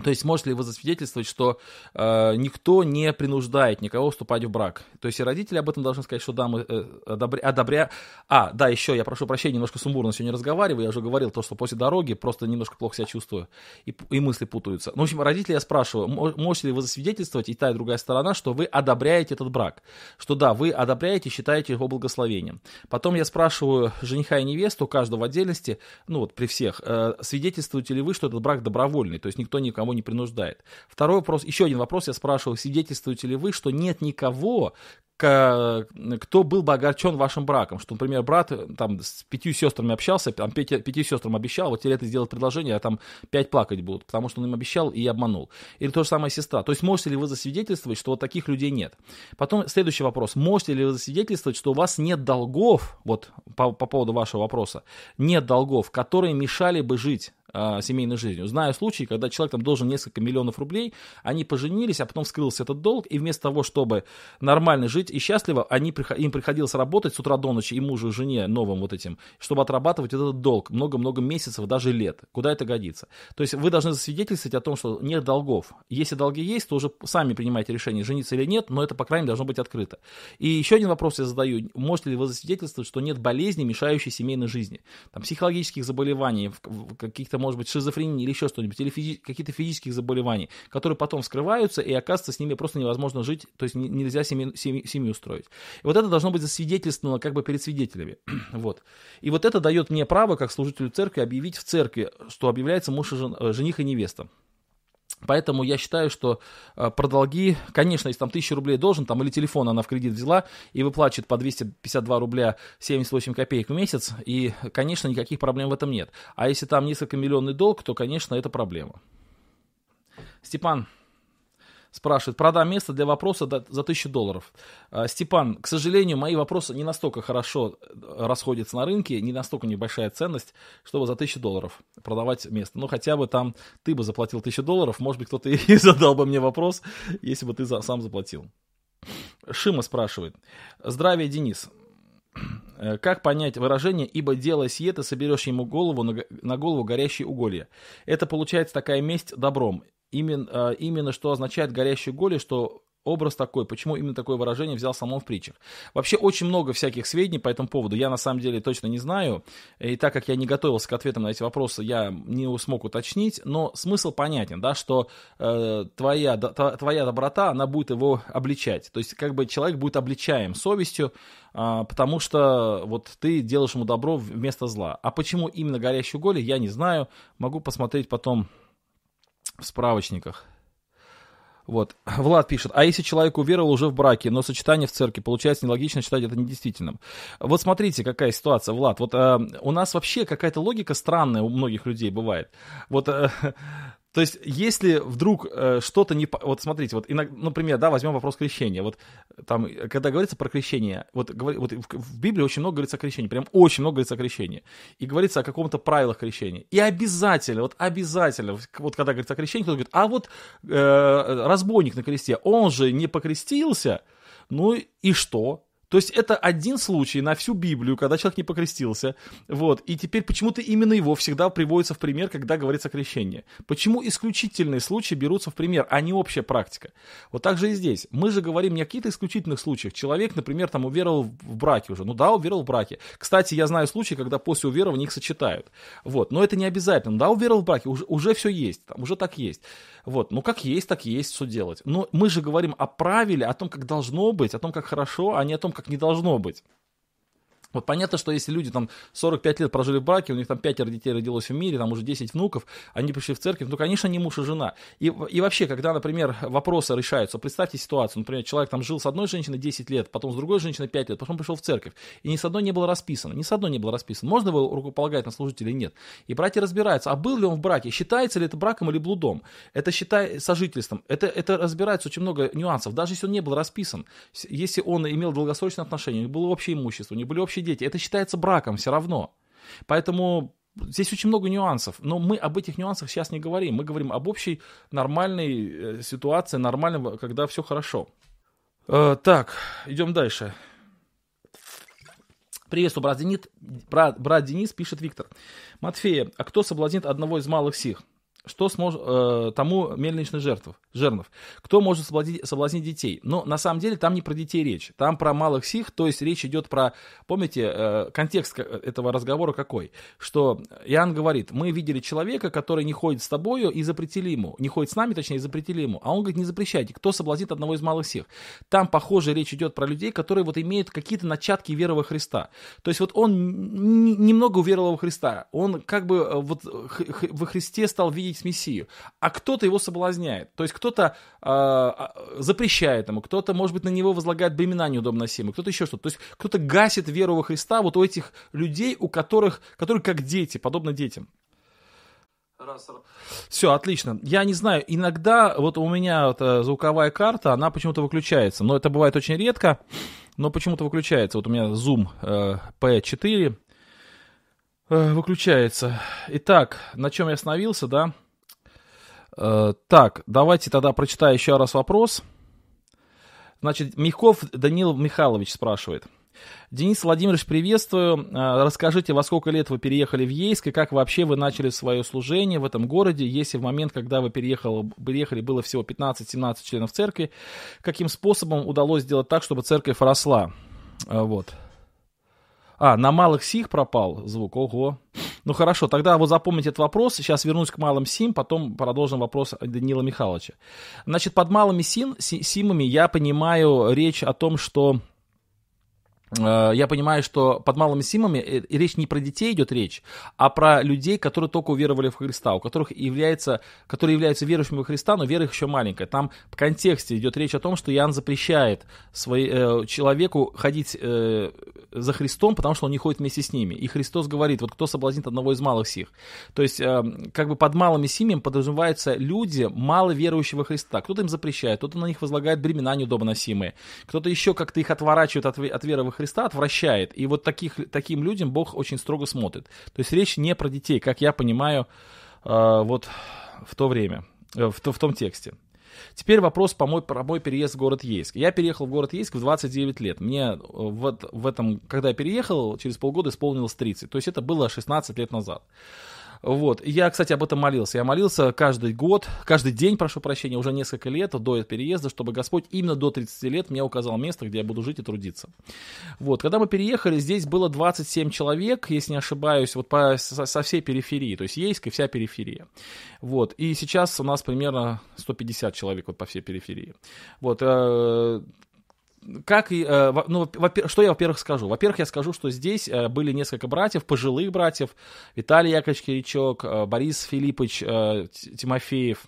То есть можете ли вы засвидетельствовать, что э, никто не принуждает никого вступать в брак? То есть и родители об этом должны сказать, что да, мы э, одобря... одобря... А, да, еще я прошу прощения, немножко сумбурно сегодня разговариваю, я уже говорил то, что после дороги просто немножко плохо себя чувствую, и, и мысли путаются. Ну, в общем, родители я спрашиваю, можете ли вы засвидетельствовать, и та, и другая сторона, что вы одобряете этот брак? Что да, вы одобряете, считаете его благословением. Потом я спрашиваю жениха и невесту, каждого в отдельности, ну вот при всех, э, свидетельствуете ли вы, что этот брак добровольный, то есть никто никому никого не принуждает. Второй вопрос, еще один вопрос я спрашивал, свидетельствуете ли вы, что нет никого, кто был бы огорчен вашим браком, что, например, брат э, там с пятью сестрами общался, там пяти, пяти сестрам обещал, вот теперь это сделать предложение, а там пять плакать будут, потому что он им обещал и обманул. Или то же самое сестра. То есть можете ли вы засвидетельствовать, что вот таких людей нет? Потом следующий вопрос. Можете ли вы засвидетельствовать, что у вас нет долгов, вот по, по поводу вашего вопроса, нет долгов, которые мешали бы жить э, семейной жизнью. Знаю случаи, когда человек там должен несколько миллионов рублей, они поженились, а потом вскрылся этот долг, и вместо того, чтобы нормально жить и счастливо, они, им приходилось работать с утра до ночи, и мужу, и жене новым вот этим, чтобы отрабатывать этот долг много-много месяцев, даже лет. Куда это годится? То есть вы должны засвидетельствовать о том, что нет долгов. Если долги есть, то уже сами принимаете решение, жениться или нет, но это, по крайней мере, должно быть открыто. И еще один вопрос я задаю. Можете ли вы засвидетельствовать, что нет болезни, мешающей семейной жизни? Там, психологических заболеваний, каких-то может быть, шизофрении или еще что-нибудь, или физи- какие-то физических заболеваний, которые потом вскрываются, и оказывается, с ними просто невозможно жить, то есть нельзя семью, семью, семью строить. И вот это должно быть засвидетельствовано как бы перед свидетелями. вот. И вот это дает мне право, как служителю церкви, объявить в церкви, что объявляется муж и жен, э, жених и невеста. Поэтому я считаю, что э, про долги, конечно, если там 1000 рублей должен, там или телефон она в кредит взяла и выплачивает по 252 рубля 78 копеек в месяц, и, конечно, никаких проблем в этом нет. А если там несколько миллионный долг, то, конечно, это проблема. Степан, спрашивает, продам место для вопроса за 1000 долларов. А, Степан, к сожалению, мои вопросы не настолько хорошо э, расходятся на рынке, не настолько небольшая ценность, чтобы за 1000 долларов продавать место. Ну, хотя бы там ты бы заплатил 1000 долларов, может быть, кто-то и задал бы мне вопрос, если бы ты сам заплатил. Шима спрашивает. Здравия, Денис. Э, как понять выражение «ибо делая сие, ты соберешь ему голову на, на голову горящие уголья»? Это получается такая месть добром. Именно, а, именно что означает горящие голи, что образ такой, почему именно такое выражение взял само в притчах. Вообще очень много всяких сведений по этому поводу, я на самом деле точно не знаю, и так как я не готовился к ответам на эти вопросы, я не смог уточнить, но смысл понятен, да, что э, твоя, да, твоя доброта, она будет его обличать, то есть как бы человек будет обличаем совестью, э, потому что вот ты делаешь ему добро вместо зла. А почему именно горящие голи, я не знаю, могу посмотреть потом в справочниках. Вот. Влад пишет, а если человек уверовал уже в браке, но сочетание в церкви, получается нелогично считать это недействительным. Вот смотрите, какая ситуация, Влад. Вот э, у нас вообще какая-то логика странная у многих людей бывает. Вот э, То есть, если вдруг э, что-то не... Вот смотрите, вот, иногда, например, да, возьмем вопрос крещения. Вот там, когда говорится про крещение, вот, говор, вот в, в Библии очень много говорится о крещении, прям очень много говорится о крещении. И говорится о каком-то правилах крещения. И обязательно, вот обязательно, вот когда говорится о крещении, кто-то говорит, а вот э, разбойник на кресте, он же не покрестился, ну и что? То есть это один случай на всю Библию, когда человек не покрестился. Вот. И теперь почему-то именно его всегда приводится в пример, когда говорится о крещении. Почему исключительные случаи берутся в пример, а не общая практика? Вот так же и здесь. Мы же говорим не о каких-то исключительных случаях. Человек, например, там уверовал в браке уже. Ну да, уверовал в браке. Кстати, я знаю случаи, когда после уверования их сочетают. Вот. Но это не обязательно. Да, уверовал в браке, уже, уже все есть. Там, уже так есть. Вот, ну как есть, так есть, что делать. Но мы же говорим о правиле, о том, как должно быть, о том, как хорошо, а не о том, как не должно быть. Вот понятно, что если люди там 45 лет прожили в браке, у них там пятеро детей родилось в мире, там уже 10 внуков, они пришли в церковь, ну, конечно, не муж и жена. И, и вообще, когда, например, вопросы решаются, представьте ситуацию, например, человек там жил с одной женщиной 10 лет, потом с другой женщиной 5 лет, потом пришел в церковь, и ни с одной не было расписано, ни с одной не было расписано, можно его рукополагать на служителя или нет. И братья разбираются, а был ли он в браке, считается ли это браком или блудом, это считай сожительством, это, это разбирается очень много нюансов, даже если он не был расписан, если он имел долгосрочные отношения, у них было общее имущество, у них были общие общие дети. Это считается браком все равно. Поэтому здесь очень много нюансов. Но мы об этих нюансах сейчас не говорим. Мы говорим об общей нормальной э, ситуации, нормального, когда все хорошо. Э, так, идем дальше. Приветствую, брат Денис, брат, брат Денис, пишет Виктор. Матфея, а кто соблазнит одного из малых сих? Что сможет э, тому мельничный жертв, жернов. Кто может соблазнить, соблазнить детей? Но на самом деле там не про детей речь. Там про малых сих, то есть речь идет про, помните, э, контекст этого разговора какой? Что Иоанн говорит, мы видели человека, который не ходит с тобою и запретили ему. Не ходит с нами, точнее, и запретили ему. А он говорит, не запрещайте. Кто соблазнит одного из малых сих? Там, похоже, речь идет про людей, которые вот имеют какие-то начатки веры во Христа. То есть вот он немного уверовал во Христа. Он как бы э, вот во Христе стал видеть видеть Мессию, а кто-то его соблазняет. То есть кто-то э, запрещает ему, кто-то, может быть, на него возлагает бремена неудобносимые, кто-то еще что-то. То есть кто-то гасит веру во Христа вот у этих людей, у которых, которые как дети, подобно детям. Все, отлично. Я не знаю, иногда вот у меня вот, э, звуковая карта, она почему-то выключается. Но это бывает очень редко, но почему-то выключается. Вот у меня Zoom э, P4 э, выключается. Итак, на чем я остановился, да? Э, так, давайте тогда прочитаю еще раз вопрос. Значит, Михов Данил Михайлович спрашивает. Денис Владимирович, приветствую. Э, расскажите, во сколько лет вы переехали в Ейск и как вообще вы начали свое служение в этом городе, если в момент, когда вы переехали, переехали было всего 15-17 членов церкви, каким способом удалось сделать так, чтобы церковь росла? Э, вот. А, на малых сих пропал звук, ого. Ну хорошо, тогда вот запомните этот вопрос. Сейчас вернусь к малым сим, потом продолжим вопрос Данила Михайловича. Значит, под малыми сим, симами я понимаю речь о том, что я понимаю, что под малыми симами э, речь не про детей идет речь, а про людей, которые только уверовали в Христа, у которых является, которые являются верующими во Христа, но вера их еще маленькая. Там в контексте идет речь о том, что Иоанн запрещает свой, э, человеку ходить э, за Христом, потому что он не ходит вместе с ними. И Христос говорит, вот кто соблазнит одного из малых сих. То есть, э, как бы под малыми симами подразумеваются люди, мало верующие во Христа. Кто-то им запрещает, кто-то на них возлагает бремена неудобносимые, кто-то еще как-то их отворачивает от, от веры во Христа отвращает. И вот таких, таким людям Бог очень строго смотрит. То есть речь не про детей, как я понимаю, э, вот в то время, э, в, в том тексте. Теперь вопрос по мой, про мой переезд в город Ейск. Я переехал в город Ейск в 29 лет. Мне вот в этом, когда я переехал, через полгода исполнилось 30. То есть это было 16 лет назад. Вот. Я, кстати, об этом молился. Я молился каждый год, каждый день, прошу прощения, уже несколько лет до переезда, чтобы Господь именно до 30 лет мне указал место, где я буду жить и трудиться. Вот. Когда мы переехали, здесь было 27 человек, если не ошибаюсь, вот по, со, со всей периферии, то есть Ейск и вся периферия. Вот. И сейчас у нас примерно 150 человек вот по всей периферии. Вот. Как, э, ну, что я, во-первых, скажу? Во-первых, я скажу, что здесь э, были несколько братьев, пожилых братьев, Виталий Яковлевич Киричок, э, Борис Филиппович Тимофеев,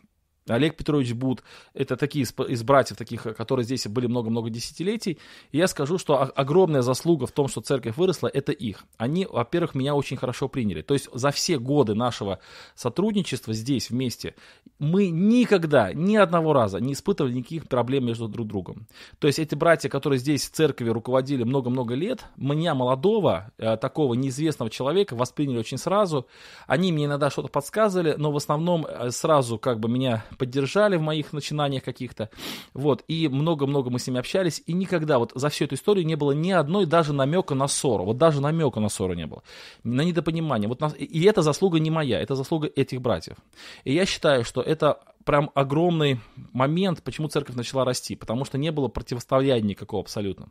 Олег Петрович Буд, это такие из, братьев, таких, которые здесь были много-много десятилетий. И я скажу, что огромная заслуга в том, что церковь выросла, это их. Они, во-первых, меня очень хорошо приняли. То есть за все годы нашего сотрудничества здесь вместе мы никогда, ни одного раза не испытывали никаких проблем между друг другом. То есть эти братья, которые здесь в церкви руководили много-много лет, меня, молодого, э, такого неизвестного человека, восприняли очень сразу. Они мне иногда что-то подсказывали, но в основном э, сразу как бы меня поддержали в моих начинаниях каких-то. Вот, и много-много мы с ними общались, и никогда вот за всю эту историю не было ни одной даже намека на ссору. Вот даже намека на ссору не было. На недопонимание. Вот на... И это заслуга не моя, это заслуга этих братьев. И я считаю, что это прям огромный момент, почему церковь начала расти, потому что не было противостояния никакого абсолютно.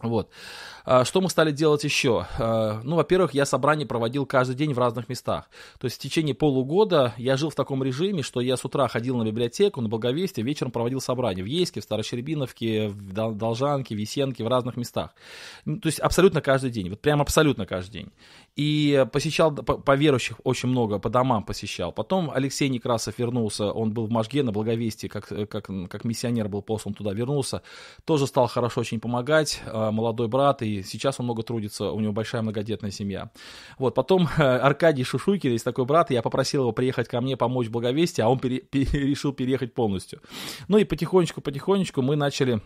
Вот. А, что мы стали делать еще? А, ну, во-первых, я собрание проводил каждый день в разных местах. То есть в течение полугода я жил в таком режиме, что я с утра ходил на библиотеку, на Благовестие, вечером проводил собрание в Ейске, в Старощербиновке, в Должанке, в Весенке, в разных местах. То есть абсолютно каждый день, вот прям абсолютно каждый день. И посещал по, верующих очень много, по домам посещал. Потом Алексей Некрасов вернулся, он был в Можге на Благовестии, как, как, как миссионер был послан туда, вернулся. Тоже стал хорошо очень помогать, а, молодой брат, и сейчас он много трудится, у него большая многодетная семья. Вот, потом Аркадий Шушуйкин, есть такой брат, я попросил его приехать ко мне помочь в Благовестии, а он пере, пере, решил переехать полностью. Ну и потихонечку-потихонечку мы начали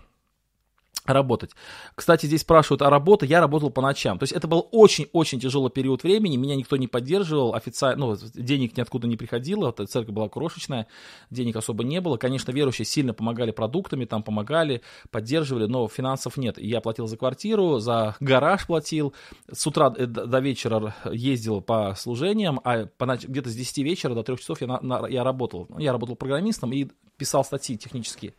работать. Кстати, здесь спрашивают о работе. Я работал по ночам. То есть это был очень-очень тяжелый период времени. Меня никто не поддерживал. Официально, ну, денег ниоткуда не приходило. Церковь была крошечная. Денег особо не было. Конечно, верующие сильно помогали продуктами, там помогали, поддерживали, но финансов нет. Я платил за квартиру, за гараж платил. С утра э, до вечера ездил по служениям, а где-то с 10 вечера до 3 часов я, на, я работал. Я работал программистом и писал статьи технические.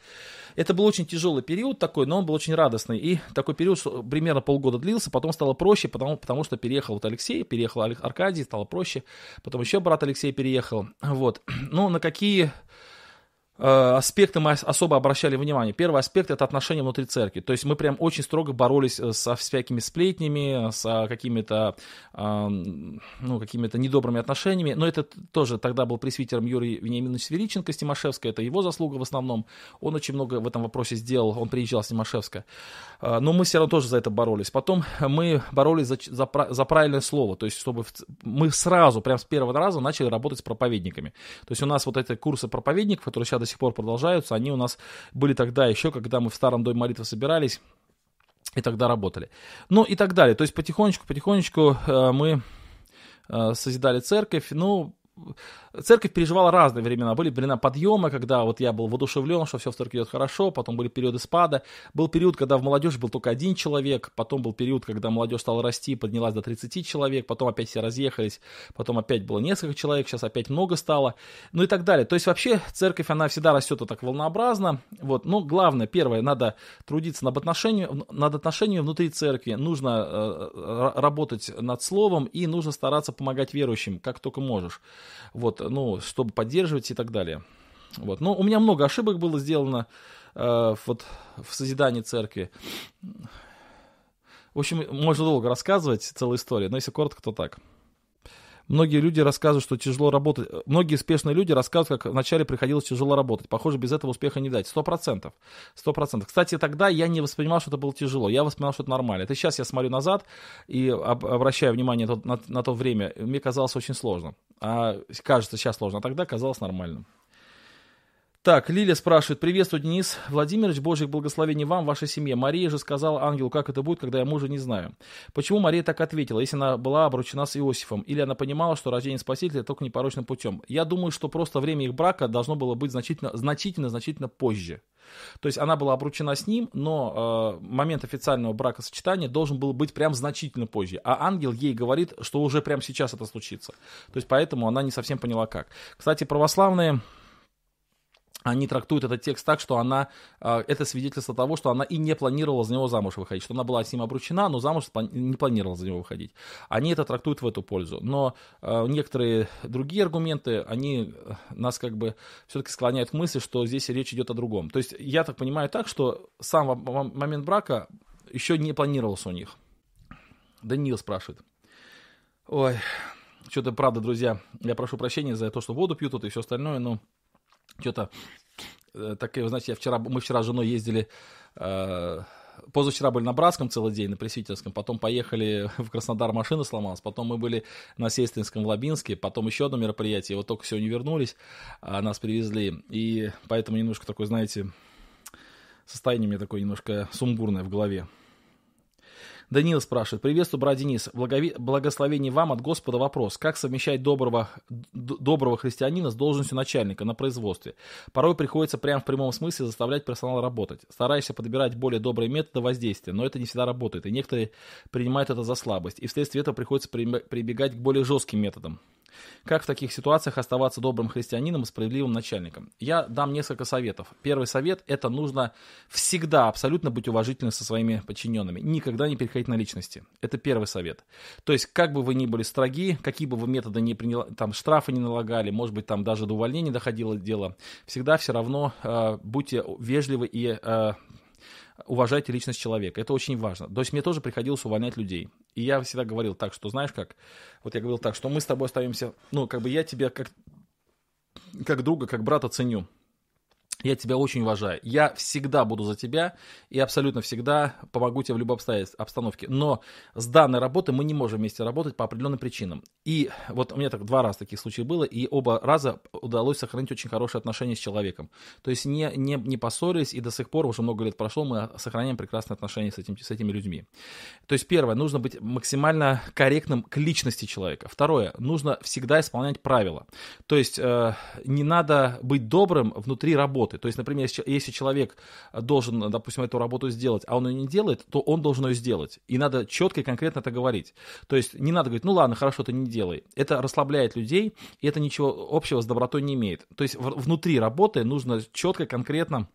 Это был очень тяжелый период такой, но он был очень радостный. И такой период примерно полгода длился, потом стало проще, потому, потому что переехал вот Алексей, переехал Аркадий, стало проще. Потом еще брат Алексей переехал. Вот. Ну, на какие аспекты мы особо обращали внимание. Первый аспект это отношения внутри церкви. То есть мы прям очень строго боролись э, со всякими сплетнями, с какими-то ну, какими-то недобрыми отношениями. Но это тоже тогда был пресвитером Юрий Вениаминович Свериченко Стимашевская. Это его заслуга в основном. Он очень много в этом вопросе сделал. Он приезжал с Стимашевска. Э, но мы все равно тоже за это боролись. Потом мы боролись за, за, за правильное слово. То есть чтобы мы сразу, прям с первого раза начали работать с проповедниками. То есть у нас вот эти курсы проповедников, которые сейчас до сих пор продолжаются. Они у нас были тогда еще, когда мы в старом доме молитвы собирались и тогда работали. Ну и так далее. То есть потихонечку, потихонечку э, мы э, созидали церковь. Ну, церковь переживала разные времена. Были времена подъема, когда вот я был воодушевлен, что все в церкви идет хорошо, потом были периоды спада. Был период, когда в молодежи был только один человек, потом был период, когда молодежь стала расти, поднялась до 30 человек, потом опять все разъехались, потом опять было несколько человек, сейчас опять много стало, ну и так далее. То есть вообще церковь, она всегда растет вот так волнообразно. Вот. Но главное, первое, надо трудиться над отношениями, над отношениями внутри церкви, нужно э, работать над словом и нужно стараться помогать верующим, как только можешь вот, ну, чтобы поддерживать и так далее. Вот. Но у меня много ошибок было сделано э, вот, в созидании церкви. В общем, можно долго рассказывать, целая история, но если коротко, то так. Многие люди рассказывают, что тяжело работать. Многие успешные люди рассказывают, как вначале приходилось тяжело работать. Похоже, без этого успеха не дать. Сто процентов. Сто процентов. Кстати, тогда я не воспринимал, что это было тяжело. Я воспринимал, что это нормально. Это сейчас я смотрю назад и обращаю внимание на, на, на то время. Мне казалось очень сложно. А кажется сейчас сложно. А тогда казалось нормальным. Так, Лилия спрашивает, приветствую, Денис Владимирович, Божьих благословений вам, вашей семье. Мария же сказала ангелу, как это будет, когда я мужа не знаю. Почему Мария так ответила, если она была обручена с Иосифом? Или она понимала, что рождение Спасителя только непорочным путем? Я думаю, что просто время их брака должно было быть значительно, значительно, значительно позже. То есть она была обручена с ним, но э, момент официального бракосочетания должен был быть прям значительно позже. А ангел ей говорит, что уже прямо сейчас это случится. То есть поэтому она не совсем поняла как. Кстати, православные они трактуют этот текст так, что она, а, это свидетельство того, что она и не планировала за него замуж выходить, что она была с ним обручена, но замуж не планировала за него выходить. Они это трактуют в эту пользу. Но а, некоторые другие аргументы, они э, нас как бы все-таки склоняют к мысли, что здесь речь идет о другом. То есть я так понимаю так, что сам момент брака еще не планировался у них. Даниил спрашивает. Ой, что-то правда, друзья, я прошу прощения за то, что воду пью тут и все остальное, но что-то, э, так, знаете, я вчера, мы вчера с женой ездили, э, позавчера были на Братском целый день, на Пресвитерском, потом поехали в Краснодар, машина сломалась, потом мы были на Сестринском, в Лабинске, потом еще одно мероприятие, вот только сегодня вернулись, а нас привезли, и поэтому немножко такой, знаете, состояние у меня такое немножко сумбурное в голове. Даниил спрашивает. Приветствую, брат Денис. Благови... Благословение вам от Господа вопрос. Как совмещать доброго, доброго христианина с должностью начальника на производстве? Порой приходится прямо в прямом смысле заставлять персонал работать. Стараешься подбирать более добрые методы воздействия, но это не всегда работает. И некоторые принимают это за слабость. И вследствие этого приходится прибегать к более жестким методам. Как в таких ситуациях оставаться добрым христианином и справедливым начальником? Я дам несколько советов. Первый совет – это нужно всегда абсолютно быть уважительным со своими подчиненными. Никогда не переходить на личности. Это первый совет. То есть, как бы вы ни были строги, какие бы вы методы не приняли, там штрафы не налагали, может быть, там даже до увольнения доходило дело, всегда все равно э, будьте вежливы и э, уважайте личность человека. Это очень важно. То есть мне тоже приходилось увольнять людей. И я всегда говорил так, что знаешь как, вот я говорил так, что мы с тобой остаемся, ну, как бы я тебя как, как друга, как брата ценю. Я тебя очень уважаю. Я всегда буду за тебя и абсолютно всегда помогу тебе в любой обстановке. Но с данной работой мы не можем вместе работать по определенным причинам. И вот у меня так два раза таких случаев было, и оба раза удалось сохранить очень хорошие отношения с человеком. То есть не, не, не поссорились, и до сих пор, уже много лет прошло, мы сохраняем прекрасные отношения с, этим, с этими людьми. То есть первое, нужно быть максимально корректным к личности человека. Второе, нужно всегда исполнять правила. То есть э, не надо быть добрым внутри работы работы. То есть, например, если человек должен, допустим, эту работу сделать, а он ее не делает, то он должен ее сделать. И надо четко и конкретно это говорить. То есть не надо говорить, ну ладно, хорошо, ты не делай. Это расслабляет людей, и это ничего общего с добротой не имеет. То есть внутри работы нужно четко, конкретно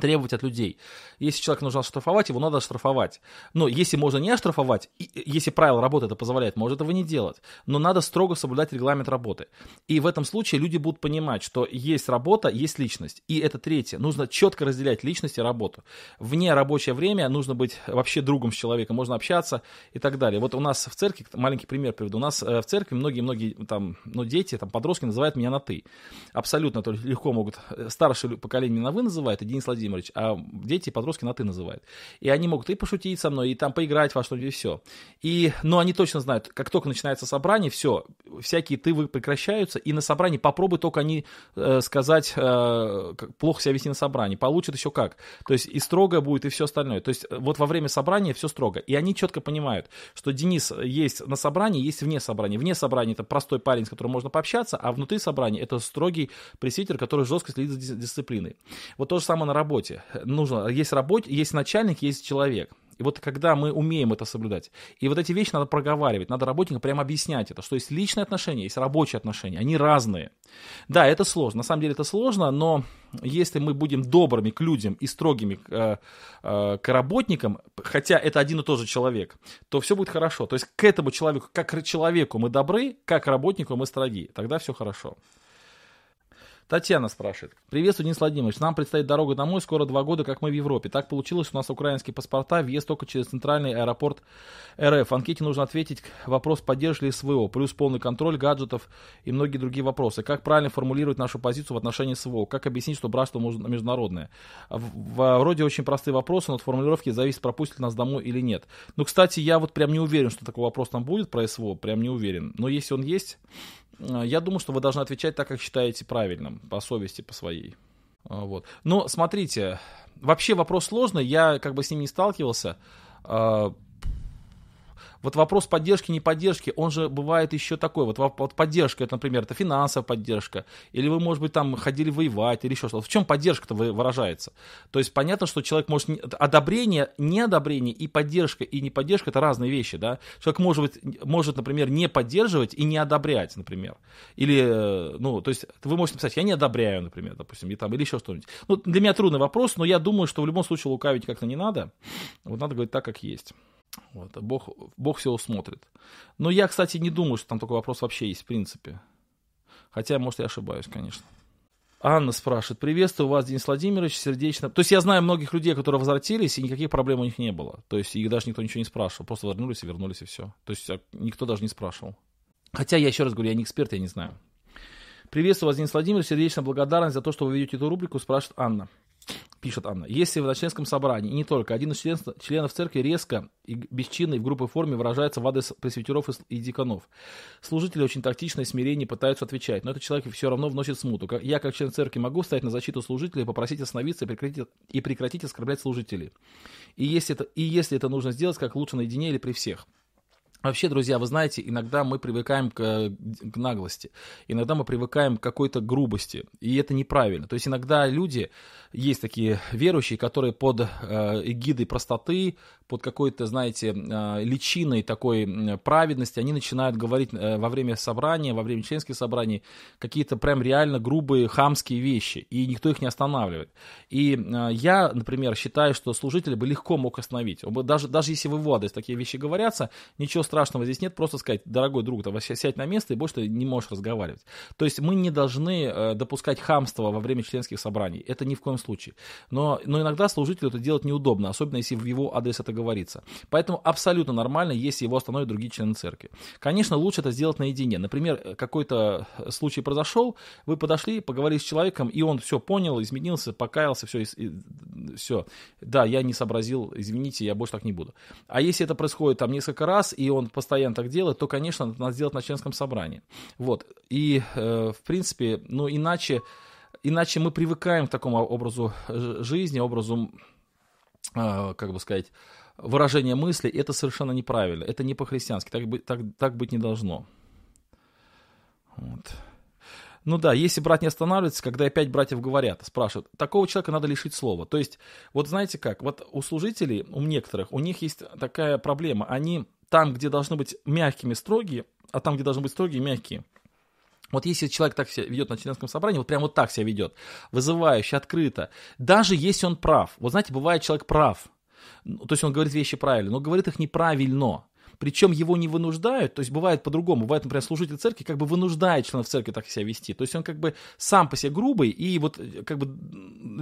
требовать от людей. Если человек нужно оштрафовать, его надо оштрафовать. Но если можно не оштрафовать, если правила работы это позволяет, может этого не делать. Но надо строго соблюдать регламент работы. И в этом случае люди будут понимать, что есть работа, есть личность. И это третье. Нужно четко разделять личность и работу. Вне рабочее время нужно быть вообще другом с человеком, можно общаться и так далее. Вот у нас в церкви, маленький пример приведу, у нас э, в церкви многие-многие там, ну, дети, там, подростки называют меня на «ты». Абсолютно то легко могут, э, старшее поколение на «вы» называют, и Денис Владимирович а дети и подростки на «ты» называют. И они могут и пошутить со мной, и там поиграть во что-нибудь, и все. И, но они точно знают, как только начинается собрание, все, всякие «ты» вы прекращаются, и на собрании попробуй только они э, сказать, э, плохо себя вести на собрании, получат еще как. То есть и строго будет, и все остальное. То есть вот во время собрания все строго. И они четко понимают, что Денис есть на собрании, есть вне собрания. Вне собрания это простой парень, с которым можно пообщаться, а внутри собрания это строгий пресвитер, который жестко следит за дисциплиной. Вот то же самое на работе. Нужно, есть работе, есть начальник, есть человек. И вот когда мы умеем это соблюдать, и вот эти вещи надо проговаривать, надо работникам прямо объяснять это, что есть личные отношения, есть рабочие отношения, они разные. Да, это сложно, на самом деле это сложно, но если мы будем добрыми к людям и строгими э, э, к работникам, хотя это один и тот же человек, то все будет хорошо. То есть к этому человеку, как к человеку мы добры, как к работнику мы строги, тогда все хорошо. Татьяна спрашивает. Приветствую, Денис Владимирович. Нам предстоит дорога домой скоро два года, как мы в Европе. Так получилось, у нас украинские паспорта, въезд только через центральный аэропорт РФ. В анкете нужно ответить вопрос, поддержки ли СВО, плюс полный контроль гаджетов и многие другие вопросы. Как правильно формулировать нашу позицию в отношении СВО? Как объяснить, что братство международное? Вроде очень простые вопросы, но от формулировки зависит, пропустит нас домой или нет. Ну, кстати, я вот прям не уверен, что такой вопрос там будет про СВО, прям не уверен. Но если он есть, я думаю, что вы должны отвечать так, как считаете правильным, по совести, по своей. Э, вот. Но смотрите, вообще вопрос сложный, я как бы с ним не сталкивался. Вот вопрос поддержки, не поддержки, он же бывает еще такой. Вот, вот поддержка, это, например, это финансовая поддержка, или вы, может быть, там ходили воевать, или еще что-то. В чем поддержка-то выражается? То есть понятно, что человек может... Одобрение, неодобрение и поддержка, и не поддержка – это разные вещи, да? Человек может, быть, может, например, не поддерживать и не одобрять, например. Или, э, ну, то есть вы можете написать, я не одобряю, например, допустим, и там, или еще что-нибудь. Ну, для меня трудный вопрос, но я думаю, что в любом случае лукавить как-то не надо. Вот надо говорить так, как есть. Вот, Бог, Бог все усмотрит. Но я, кстати, не думаю, что там такой вопрос вообще есть в принципе. Хотя, может, я ошибаюсь, конечно. Анна спрашивает, приветствую вас, Денис Владимирович, сердечно. То есть я знаю многих людей, которые возвратились, и никаких проблем у них не было. То есть их даже никто ничего не спрашивал, просто вернулись и вернулись, и все. То есть а, никто даже не спрашивал. Хотя я еще раз говорю, я не эксперт, я не знаю. Приветствую вас, Денис Владимирович, сердечно благодарность за то, что вы ведете эту рубрику, спрашивает Анна пишет Анна, если в начальском собрании, и не только, один из членов, членов церкви резко и бесчинно и в группой форме выражается в адрес пресвитеров и деканов, служители очень тактично и смирение пытаются отвечать, но этот человек все равно вносит смуту. Я, как член церкви, могу встать на защиту служителей и попросить остановиться и прекратить, и прекратить оскорблять служителей. И если, это, и если это нужно сделать, как лучше наедине или при всех. Вообще, друзья, вы знаете, иногда мы привыкаем к, к наглости, иногда мы привыкаем к какой-то грубости, и это неправильно. То есть иногда люди, есть такие верующие, которые под э, эгидой простоты, под какой-то, знаете, э, личиной такой праведности, они начинают говорить э, во время собрания, во время членских собраний какие-то прям реально грубые, хамские вещи, и никто их не останавливает. И э, я, например, считаю, что служитель бы легко мог остановить. Даже, даже если в его адрес такие вещи говорятся, ничего страшного здесь нет, просто сказать, дорогой друг, там, сядь на место и больше ты не можешь разговаривать. То есть мы не должны э, допускать хамство во время членских собраний, это ни в коем случае. Но, но иногда служителю это делать неудобно, особенно если в его адрес это говорится. Поэтому абсолютно нормально, если его остановят другие члены церкви. Конечно, лучше это сделать наедине. Например, какой-то случай произошел, вы подошли, поговорили с человеком, и он все понял, изменился, покаялся, все, и, все. Да, я не сообразил, извините, я больше так не буду. А если это происходит там несколько раз, и он постоянно так делает, то, конечно, надо сделать на членском собрании. Вот. И, э, в принципе, ну, иначе, иначе мы привыкаем к такому образу жизни, образу, э, как бы сказать, выражения мысли, это совершенно неправильно, это не по-христиански, так, так, так быть не должно. Вот. Ну да, если брат не останавливается, когда опять братьев говорят, спрашивают, такого человека надо лишить слова. То есть, вот знаете как, вот у служителей, у некоторых, у них есть такая проблема, они там, где должны быть мягкими, строгие, а там, где должны быть строгие, мягкие. Вот если человек так себя ведет на членском собрании, вот прям вот так себя ведет, вызывающе, открыто, даже если он прав, вот знаете, бывает человек прав, то есть он говорит вещи правильно, но говорит их неправильно, причем его не вынуждают, то есть бывает по-другому, бывает, например, служитель церкви как бы вынуждает членов церкви так себя вести, то есть он как бы сам по себе грубый, и вот э, как бы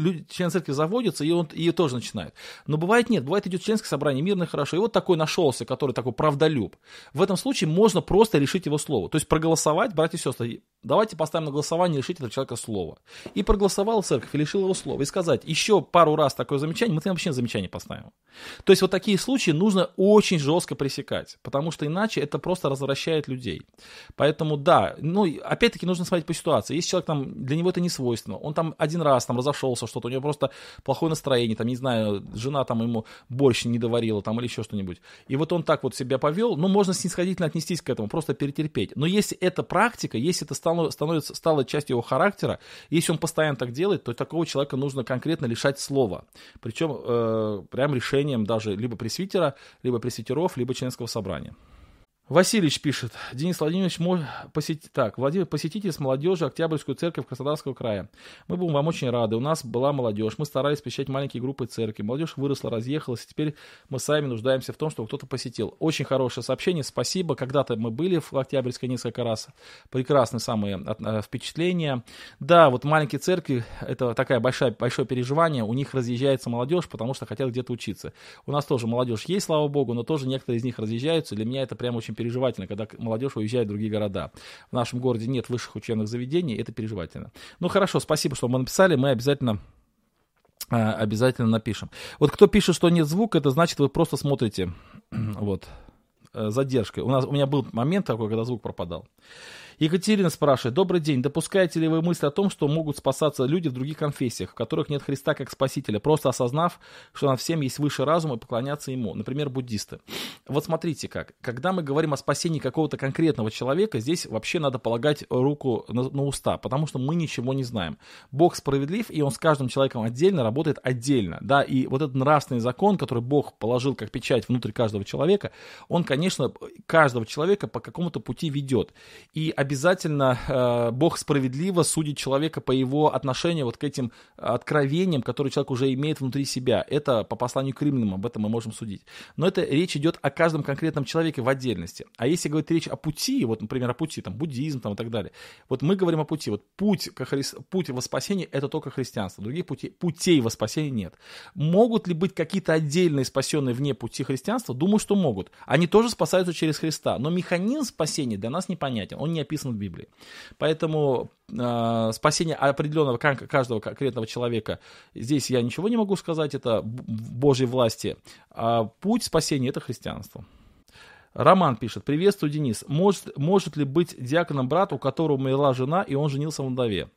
люди, член церкви заводится, и он ее тоже начинает. Но бывает нет, бывает идет членское собрание, мирно, хорошо, и вот такой нашелся, который такой правдолюб. В этом случае можно просто решить его слово, то есть проголосовать, братья и сестры, давайте поставим на голосование решить этого человека слово. И проголосовал церковь, и лишил его слова, и сказать еще пару раз такое замечание, мы вообще замечание поставим. То есть вот такие случаи нужно очень жестко пресекать делать, потому что иначе это просто развращает людей. Поэтому да, ну, опять-таки нужно смотреть по ситуации. Если человек там, для него это не свойственно, он там один раз там разошелся, что-то, у него просто плохое настроение, там, не знаю, жена там ему борщ не доварила, там, или еще что-нибудь. И вот он так вот себя повел, ну, можно снисходительно отнестись к этому, просто перетерпеть. Но если это практика, если это стало, становится, стало частью его характера, если он постоянно так делает, то такого человека нужно конкретно лишать слова. Причем э, прям решением даже либо пресвитера, либо пресвитеров, либо членского собрания. Васильевич пишет, Денис Владимирович, мой посети... так, Владимир, посетитель с молодежи Октябрьскую церковь Краснодарского края. Мы будем вам очень рады. У нас была молодежь. Мы старались посещать маленькие группы церкви. Молодежь выросла, разъехалась. И теперь мы сами нуждаемся в том, чтобы кто-то посетил. Очень хорошее сообщение. Спасибо. Когда-то мы были в Октябрьской несколько раз. Прекрасные самые э, впечатления. Да, вот маленькие церкви, это такая большая, большое переживание. У них разъезжается молодежь, потому что хотят где-то учиться. У нас тоже молодежь есть, слава богу, но тоже некоторые из них разъезжаются. Для меня это прям очень переживательно, когда молодежь уезжает в другие города. В нашем городе нет высших учебных заведений, это переживательно. Ну хорошо, спасибо, что вы написали, мы обязательно а, обязательно напишем. Вот кто пишет, что нет звука, это значит, вы просто смотрите, вот, э, задержкой. У, нас, у меня был момент такой, когда звук пропадал. Екатерина спрашивает, добрый день, допускаете ли вы мысль о том, что могут спасаться люди в других конфессиях, в которых нет Христа как Спасителя, просто осознав, что над всем есть выше разум и поклоняться Ему, например, буддисты? Вот смотрите как, когда мы говорим о спасении какого-то конкретного человека, здесь вообще надо полагать руку на, на уста, потому что мы ничего не знаем. Бог справедлив, и Он с каждым человеком отдельно работает отдельно, да, и вот этот нравственный закон, который Бог положил как печать внутрь каждого человека, он, конечно, каждого человека по какому-то пути ведет. И обязательно э, Бог справедливо судит человека по его отношению вот к этим откровениям, которые человек уже имеет внутри себя. Это по посланию к римлянам, об этом мы можем судить. Но это речь идет о каждом конкретном человеке в отдельности. А если говорить речь о пути, вот, например, о пути, там, буддизм там, и так далее, вот мы говорим о пути. Вот путь, к хри... путь во спасение – это только христианство. Других путей, путей во спасение нет. Могут ли быть какие-то отдельные спасенные вне пути христианства? Думаю, что могут. Они тоже спасаются через Христа. Но механизм спасения для нас непонятен. Он не описан описано в Библии. Поэтому э, спасение определенного каждого конкретного человека, здесь я ничего не могу сказать, это Божьей власти. А путь спасения – это христианство. Роман пишет, приветствую, Денис. Может, может ли быть диаконом брат, у которого умерла жена, и он женился в вдове?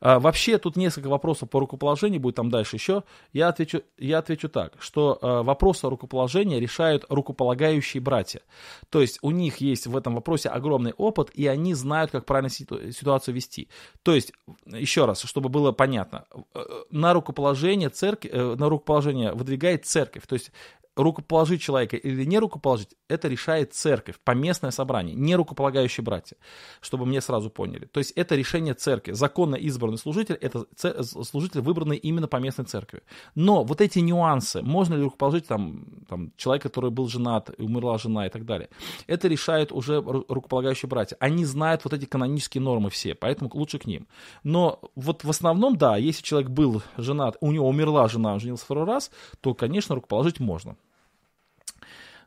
А, вообще, тут несколько вопросов по рукоположению, будет там дальше еще. Я отвечу, я отвечу так, что а, вопросы рукоположения решают рукополагающие братья. То есть у них есть в этом вопросе огромный опыт, и они знают, как правильно ситу, ситуацию вести. То есть, еще раз, чтобы было понятно, э, на рукоположение церкви, э, на рукоположение выдвигает церковь. То есть рукоположить человека или не рукоположить, это решает церковь, поместное собрание, не рукополагающие братья, чтобы мне сразу поняли. То есть это решение церкви. Законно избранный служитель – это служитель, выбранный именно по местной церкви. Но вот эти нюансы, можно ли рукоположить там, там, человек, который был женат, умерла жена и так далее, это решают уже рукополагающие братья. Они знают вот эти канонические нормы все, поэтому лучше к ним. Но вот в основном, да, если человек был женат, у него умерла жена, он женился второй раз, то, конечно, рукоположить можно.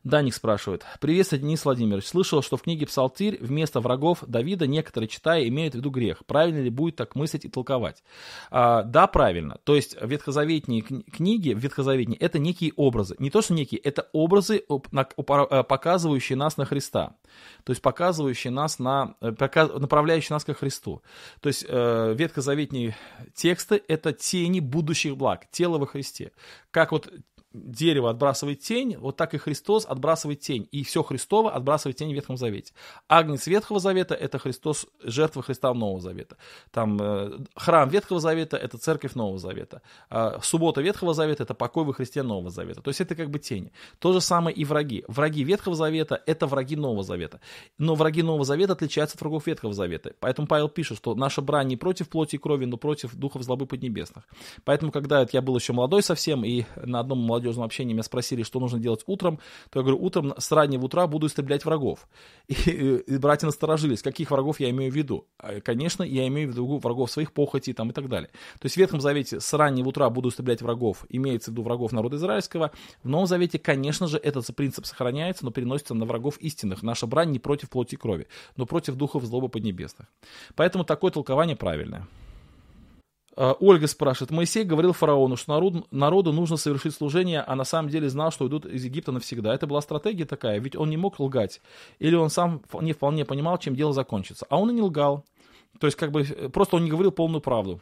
Даник спрашивает. Приветствую, Денис Владимирович. Слышал, что в книге Псалтирь вместо врагов Давида некоторые, читая, имеют в виду грех. Правильно ли будет так мыслить и толковать? А, да, правильно. То есть ветхозаветные книги, ветхозаветные, это некие образы. Не то, что некие, это образы, э, показывающие нас на Христа. То есть показывающие нас на, э, направляющие нас ко Христу. То есть э, ветхозаветные тексты – это тени будущих благ, тело во Христе. Как вот дерево отбрасывает тень, вот так и Христос отбрасывает тень. И все Христово отбрасывает тень в Ветхом Завете. Агнец Ветхого Завета – это Христос, жертва Христа Нового Завета. Там э, храм Ветхого Завета – это церковь Нового Завета. А суббота Ветхого Завета – это покой во Христе Нового Завета. То есть это как бы тени. То же самое и враги. Враги Ветхого Завета – это враги Нового Завета. Но враги Нового Завета отличаются от врагов Ветхого Завета. Поэтому Павел пишет, что наша брань не против плоти и крови, но против духов злобы поднебесных. Поэтому, когда я был еще молодой совсем, и на одном молодежном общении меня спросили, что нужно делать утром, то я говорю, утром с раннего утра буду истреблять врагов. И, и братья насторожились, каких врагов я имею в виду. А, конечно, я имею в виду врагов своих похотей там, и так далее. То есть в Ветхом Завете с раннего утра буду истреблять врагов, имеется в виду врагов народа израильского. В Новом Завете, конечно же, этот принцип сохраняется, но переносится на врагов истинных. Наша брань не против плоти и крови, но против духов злобы поднебесных. Поэтому такое толкование правильное. А, Ольга спрашивает, Моисей говорил фараону, что народ, народу нужно совершить служение, а на самом деле знал, что уйдут из Египта навсегда. Это была стратегия такая, ведь он не мог лгать. Или он сам не вполне понимал, чем дело закончится. А он и не лгал. То есть, как бы, просто он не говорил полную правду.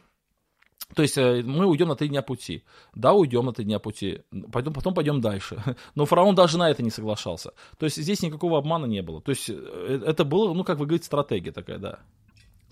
То есть э, мы уйдем на три дня пути. Да, уйдем на три дня пути. Пойдем, потом пойдем дальше. Но фараон даже на это не соглашался. То есть здесь никакого обмана не было. То есть э, это было, ну, как вы говорите, стратегия такая, да.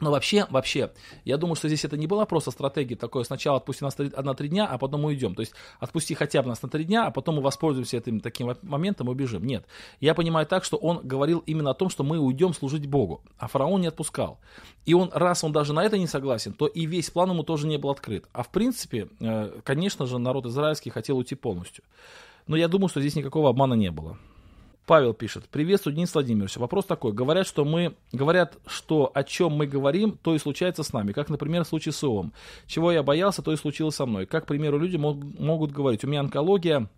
Но вообще, вообще, я думаю, что здесь это не была просто стратегия такое, сначала отпусти нас на три дня, а потом мы уйдем. То есть отпусти хотя бы нас на три дня, а потом мы воспользуемся этим таким моментом и убежим. Нет. Я понимаю так, что он говорил именно о том, что мы уйдем служить Богу, а фараон не отпускал. И он, раз он даже на это не согласен, то и весь план ему тоже не был открыт. А в принципе, э, конечно же, народ израильский хотел уйти полностью. Но я думаю, что здесь никакого обмана не было. Павел пишет. Приветствую, Денис Владимирович. Вопрос такой. Говорят, что мы, говорят, что о чем мы говорим, то и случается с нами. Как, например, в случае с Иовом. Чего я боялся, то и случилось со мной. Как, к примеру, люди могут, могут говорить. У меня онкология,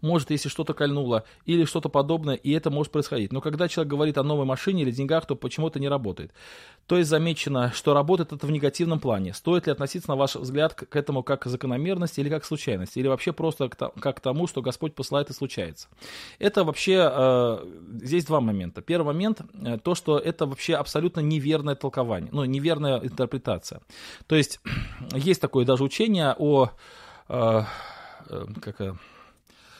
может, если что-то кольнуло или что-то подобное, и это может происходить. Но когда человек говорит о новой машине или деньгах, то почему-то не работает. То есть замечено, что работает это в негативном плане. Стоит ли относиться, на ваш взгляд, к этому как к закономерности или как к случайности? Или вообще просто как к тому, что Господь посылает и случается? Это вообще, э, здесь два момента. Первый момент, э, то, что это вообще абсолютно неверное толкование, ну, неверная интерпретация. То есть есть такое даже учение о... Э, э как,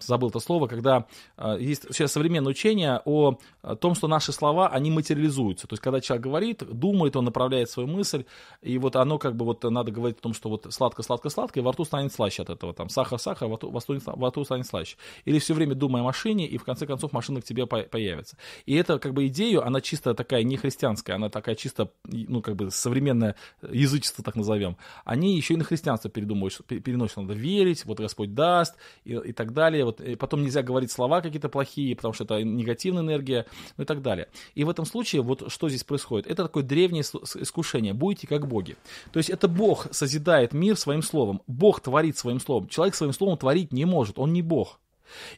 забыл это слово, когда э, есть сейчас современное учение о, о том, что наши слова, они материализуются. То есть, когда человек говорит, думает, он направляет свою мысль, и вот оно как бы вот надо говорить о том, что вот сладко-сладко-сладко, и во рту станет слаще от этого, там сахар-сахар, во рту, во рту станет слаще. Или все время думай о машине, и в конце концов машина к тебе появится. И это как бы идею, она чисто такая не христианская, она такая чисто, ну как бы современное язычество, так назовем. Они еще и на христианство передумывают, переносят, надо верить, вот Господь даст, и, и так далее вот, и потом нельзя говорить слова какие-то плохие, потому что это негативная энергия, ну и так далее. И в этом случае вот что здесь происходит? Это такое древнее искушение. Будете как боги. То есть это Бог созидает мир своим словом. Бог творит своим словом. Человек своим словом творить не может. Он не Бог.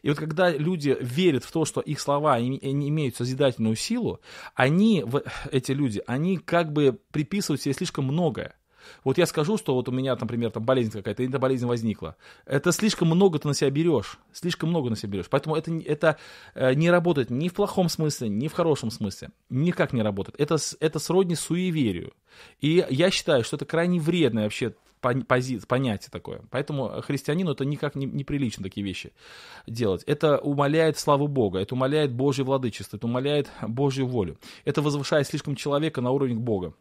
И вот когда люди верят в то, что их слова имеют созидательную силу, они, эти люди, они как бы приписывают себе слишком многое. Вот я скажу, что вот у меня, например, там болезнь какая-то, эта болезнь возникла. Это слишком много ты на себя берешь. Слишком много на себя берешь. Поэтому это, это э, не работает ни в плохом смысле, ни в хорошем смысле. Никак не работает. Это, это сродни суеверию. И я считаю, что это крайне вредное вообще пози, понятие такое. Поэтому христианину это никак не, неприлично такие вещи делать. Это умаляет славу Бога, это умаляет Божье владычество, это умаляет Божью волю. Это возвышает слишком человека на уровень Бога.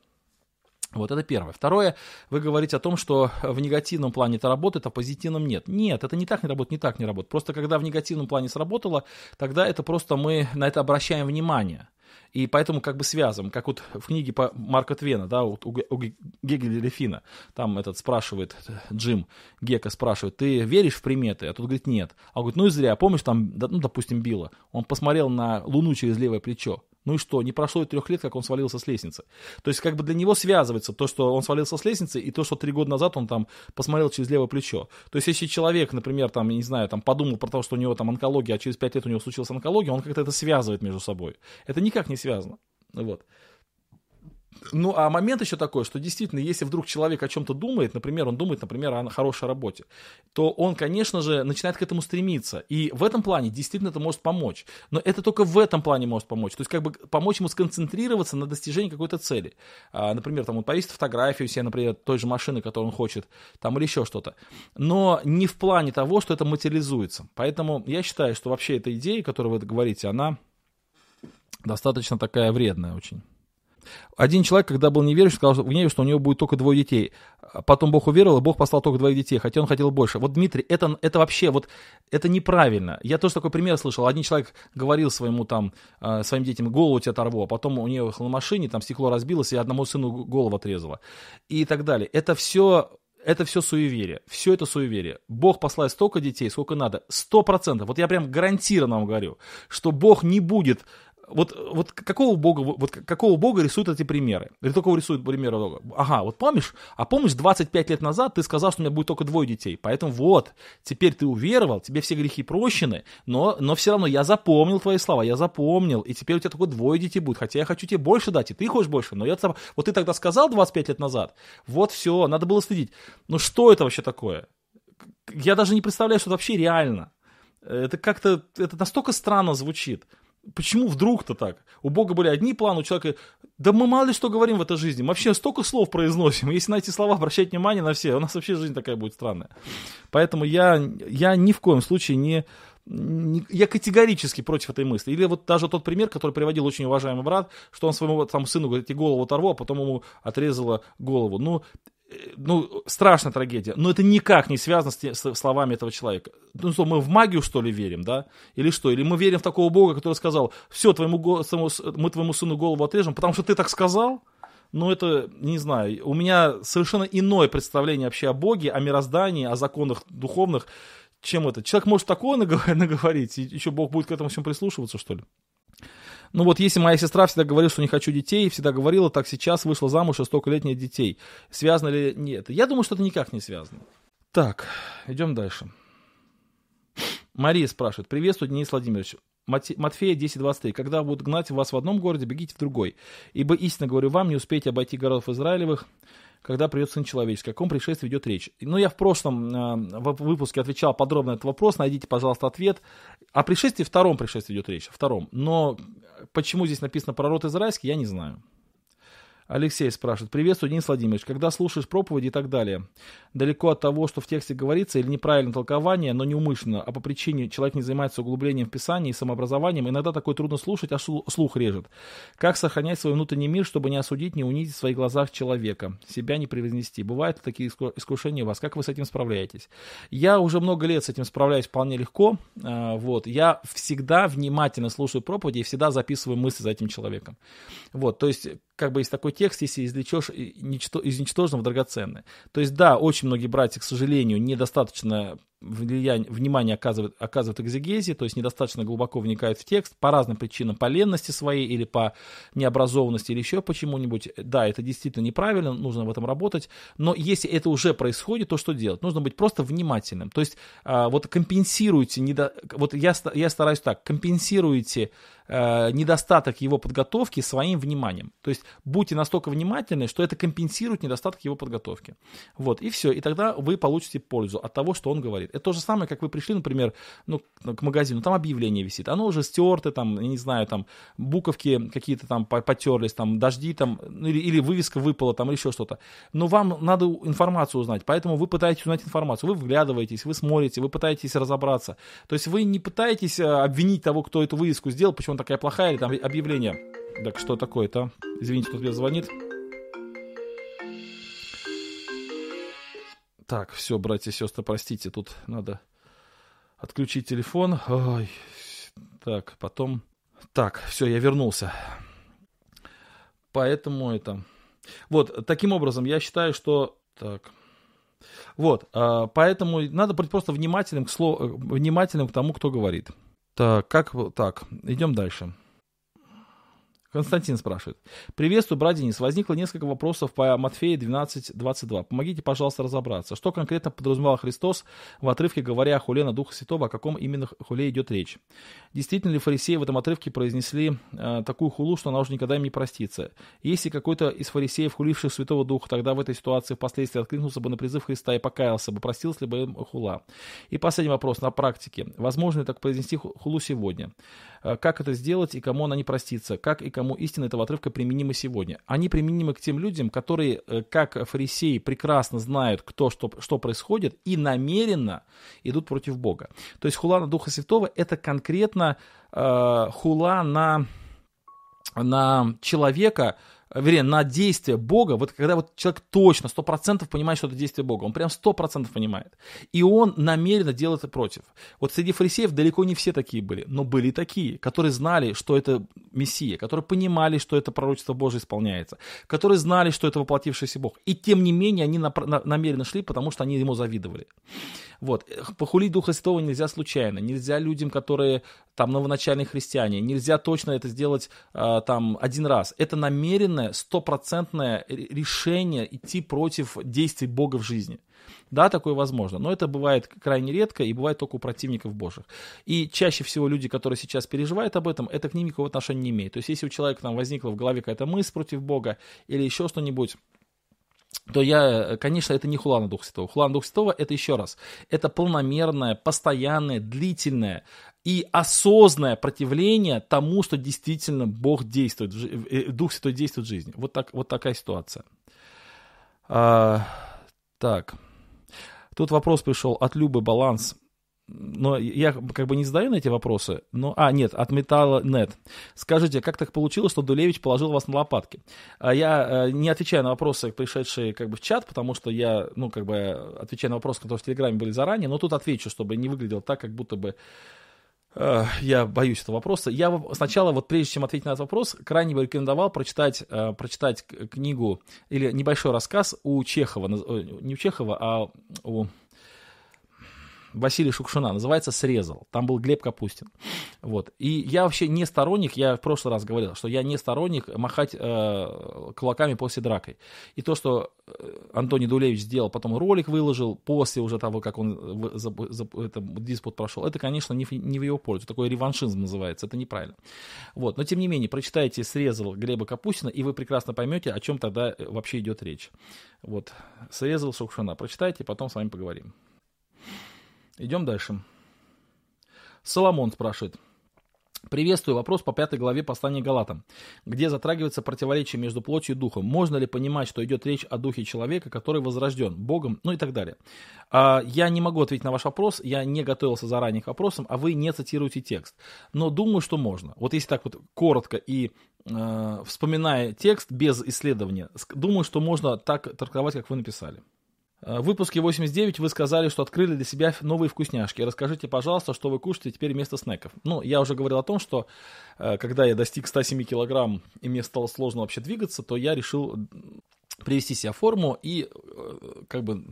Вот это первое. Второе, вы говорите о том, что в негативном плане это работает, а в позитивном нет. Нет, это не так не работает, не так не работает. Просто когда в негативном плане сработало, тогда это просто мы на это обращаем внимание. И поэтому как бы связываем, как вот в книге по Марка Твена, да, вот у, у Гегеля Лефина, там этот спрашивает, Джим Гека спрашивает, ты веришь в приметы? А тут говорит, нет. А он говорит, ну и зря, помнишь там, ну, допустим, Билла, он посмотрел на Луну через левое плечо, ну и что, не прошло и трех лет, как он свалился с лестницы. То есть как бы для него связывается то, что он свалился с лестницы, и то, что три года назад он там посмотрел через левое плечо. То есть если человек, например, там, не знаю, там подумал про то, что у него там онкология, а через пять лет у него случилась онкология, он как-то это связывает между собой. Это никак не связано. Вот. Ну, а момент еще такой, что действительно, если вдруг человек о чем-то думает, например, он думает, например, о хорошей работе, то он, конечно же, начинает к этому стремиться. И в этом плане действительно это может помочь. Но это только в этом плане может помочь. То есть, как бы помочь ему сконцентрироваться на достижении какой-то цели. А, например, там он повесит фотографию себе, например, той же машины, которую он хочет, там или еще что-то. Но не в плане того, что это материализуется. Поэтому я считаю, что вообще эта идея, которую вы говорите, она достаточно такая вредная очень. Один человек, когда был неверующий, сказал в гневе, что у него будет только двое детей. Потом Бог уверовал, и Бог послал только двоих детей, хотя он хотел больше. Вот, Дмитрий, это, это вообще, вот, это неправильно. Я тоже такой пример слышал. Один человек говорил своему там, э, своим детям, голову тебе оторву, а потом у ехал на машине, там стекло разбилось, и одному сыну голову отрезало. И так далее. Это все это все суеверие. Все это суеверие. Бог послает столько детей, сколько надо. Сто процентов. Вот я прям гарантированно вам говорю, что Бог не будет вот, вот какого бога, вот какого бога рисуют эти примеры? Или только рисуют примеры бога? Ага, вот помнишь, а помнишь, 25 лет назад ты сказал, что у меня будет только двое детей, поэтому вот, теперь ты уверовал, тебе все грехи прощены, но, но все равно я запомнил твои слова, я запомнил, и теперь у тебя только двое детей будет, хотя я хочу тебе больше дать, и ты хочешь больше, но я, вот ты тогда сказал 25 лет назад, вот все, надо было следить. Ну что это вообще такое? Я даже не представляю, что это вообще реально. Это как-то, это настолько странно звучит. Почему вдруг-то так? У Бога были одни планы, у человека... Да мы мало ли что говорим в этой жизни. Мы вообще столько слов произносим. Если на эти слова обращать внимание на все, у нас вообще жизнь такая будет странная. Поэтому я, я ни в коем случае не, не... Я категорически против этой мысли. Или вот даже тот пример, который приводил очень уважаемый брат, что он своему там, сыну говорит, тебе голову оторву, а потом ему отрезала голову. Ну, ну, страшная трагедия, но это никак не связано с, с словами этого человека. Ну что, мы в магию, что ли, верим, да? Или что? Или мы верим в такого Бога, который сказал, все, твоему, мы твоему сыну голову отрежем, потому что ты так сказал? Ну, это, не знаю, у меня совершенно иное представление вообще о Боге, о мироздании, о законах духовных, чем это. Человек может такое наговорить, и еще Бог будет к этому всем прислушиваться, что ли? Ну вот если моя сестра всегда говорила, что не хочу детей, всегда говорила, так сейчас вышла замуж, и столько лет нет детей. Связано ли нет? Я думаю, что это никак не связано. Так, идем дальше. Мария спрашивает. Приветствую, Денис Владимирович. Матфея 10.23. Когда будут гнать вас в одном городе, бегите в другой. Ибо истинно говорю вам, не успеете обойти городов Израилевых, когда придет Сын Человеческий. О каком пришествии идет речь? Ну, я в прошлом э, выпуске отвечал подробно на этот вопрос. Найдите, пожалуйста, ответ. О пришествии втором пришествии идет речь. Втором. Но почему здесь написано про род израильский, я не знаю. Алексей спрашивает. Приветствую, Денис Владимирович. Когда слушаешь проповеди и так далее, далеко от того, что в тексте говорится, или неправильное толкование, но неумышленно, а по причине человек не занимается углублением в Писании и самообразованием, иногда такое трудно слушать, а слух режет. Как сохранять свой внутренний мир, чтобы не осудить, не унизить в своих глазах человека, себя не превознести? Бывают такие искушения у вас. Как вы с этим справляетесь? Я уже много лет с этим справляюсь вполне легко. А, вот. Я всегда внимательно слушаю проповеди и всегда записываю мысли за этим человеком. Вот. То есть как бы из такой текст, если извлечешь из ничтожного драгоценное. То есть, да, очень многие братья, к сожалению, недостаточно влияние, внимание оказывают, оказывают экзегезе, то есть недостаточно глубоко вникают в текст по разным причинам, по ленности своей или по необразованности или еще почему-нибудь. Да, это действительно неправильно, нужно в этом работать, но если это уже происходит, то что делать? Нужно быть просто внимательным. То есть а, вот компенсируйте, недо... вот я, я стараюсь так, компенсируйте э, недостаток его подготовки своим вниманием. То есть будьте настолько внимательны, что это компенсирует недостаток его подготовки. Вот, и все. И тогда вы получите пользу от того, что он говорит. Это то же самое, как вы пришли, например, ну, к магазину, там объявление висит, оно уже стерто, там, я не знаю, там, буковки какие-то там потерлись, там, дожди, там, ну, или, или вывеска выпала, там, или еще что-то. Но вам надо информацию узнать, поэтому вы пытаетесь узнать информацию, вы вглядываетесь, вы смотрите, вы пытаетесь разобраться. То есть вы не пытаетесь э, обвинить того, кто эту вывеску сделал, почему она такая плохая, или там объявление. Так что такое-то? Извините, кто тебе звонит. Так, все, братья и сестры, простите, тут надо отключить телефон. Ой. Так, потом... Так, все, я вернулся. Поэтому это... Вот, таким образом, я считаю, что... Так, вот, а, поэтому надо быть просто внимательным к, слову, внимательным к тому, кто говорит. Так, как, так, идем дальше. Константин спрашивает. Приветствую, брат Денис. Возникло несколько вопросов по Матфея 12.22. Помогите, пожалуйста, разобраться. Что конкретно подразумевал Христос в отрывке, говоря о хуле на Духа Святого, о каком именно хуле идет речь? Действительно ли фарисеи в этом отрывке произнесли э, такую хулу, что она уже никогда им не простится? Если какой-то из фарисеев, хуливших Святого Духа, тогда в этой ситуации впоследствии откликнулся бы на призыв Христа и покаялся бы, простился ли бы им хула? И последний вопрос на практике. Возможно ли так произнести хулу сегодня? Э, как это сделать и кому она не простится? Как и кому истина этого отрывка применима сегодня? Они применимы к тем людям, которые, э, как фарисеи, прекрасно знают, кто, что, что происходит, и намеренно идут против Бога. То есть хула на Духа Святого – это конкретно э, хула на, на человека, вернее, на действие Бога, вот когда вот человек точно, сто процентов понимает, что это действие Бога, он прям сто процентов понимает, и он намеренно делает это против. Вот среди фарисеев далеко не все такие были, но были такие, которые знали, что это Мессия, которые понимали, что это пророчество Божие исполняется, которые знали, что это воплотившийся Бог, и тем не менее они на, на, намеренно шли, потому что они ему завидовали. Вот. Похулить Духа Святого нельзя случайно, нельзя людям, которые там новоначальные христиане, нельзя точно это сделать э, там один раз. Это намеренное, стопроцентное решение идти против действий Бога в жизни. Да, такое возможно, но это бывает крайне редко и бывает только у противников Божьих. И чаще всего люди, которые сейчас переживают об этом, это к ним никакого отношения не имеет. То есть если у человека там возникла в голове какая-то мысль против Бога или еще что-нибудь, то я, конечно, это не хула на Дух Святого. Хула на Дух Святого – это еще раз, это полномерное, постоянное, длительное и осознанное противление тому, что действительно Бог действует, э, Дух Святой действует в жизни. Вот, так, вот такая ситуация. А, так. Тут вопрос пришел от Любы Баланс но я как бы не задаю на эти вопросы, но, а, нет, от Металла Нет. Скажите, как так получилось, что Дулевич положил вас на лопатки? А я э, не отвечаю на вопросы, пришедшие как бы в чат, потому что я, ну, как бы отвечаю на вопросы, которые в Телеграме были заранее, но тут отвечу, чтобы не выглядело так, как будто бы э, я боюсь этого вопроса. Я сначала, вот прежде чем ответить на этот вопрос, крайне бы рекомендовал прочитать, э, прочитать книгу или небольшой рассказ у Чехова, не у Чехова, а у Василий Шукшина, называется «Срезал». Там был Глеб Капустин. Вот. И я вообще не сторонник, я в прошлый раз говорил, что я не сторонник махать э, кулаками после дракой. И то, что э, Антоний Дулевич сделал, потом ролик выложил, после уже того, как он за, за, это, диспут прошел, это, конечно, не не в его пользу. Такой реваншизм называется, это неправильно. Вот. Но, тем не менее, прочитайте «Срезал» Глеба Капустина, и вы прекрасно поймете, о чем тогда э, вообще идет речь. Вот. «Срезал» Шукшина. Прочитайте, потом с вами поговорим. Идем дальше. Соломон спрашивает. Приветствую. Вопрос по пятой главе послания Галатам, где затрагивается противоречие между плотью и духом. Можно ли понимать, что идет речь о духе человека, который возрожден Богом, ну и так далее. А, я не могу ответить на ваш вопрос, я не готовился заранее к вопросам, а вы не цитируете текст. Но думаю, что можно. Вот если так вот коротко и э, вспоминая текст без исследования, думаю, что можно так трактовать, как вы написали. Э, в выпуске 89 вы сказали, что открыли для себя новые вкусняшки. Расскажите, пожалуйста, что вы кушаете теперь вместо снеков. Ну, я уже говорил о том, что э, когда я достиг 107 килограмм и мне стало сложно вообще двигаться, то я решил привести себя в форму и э, как бы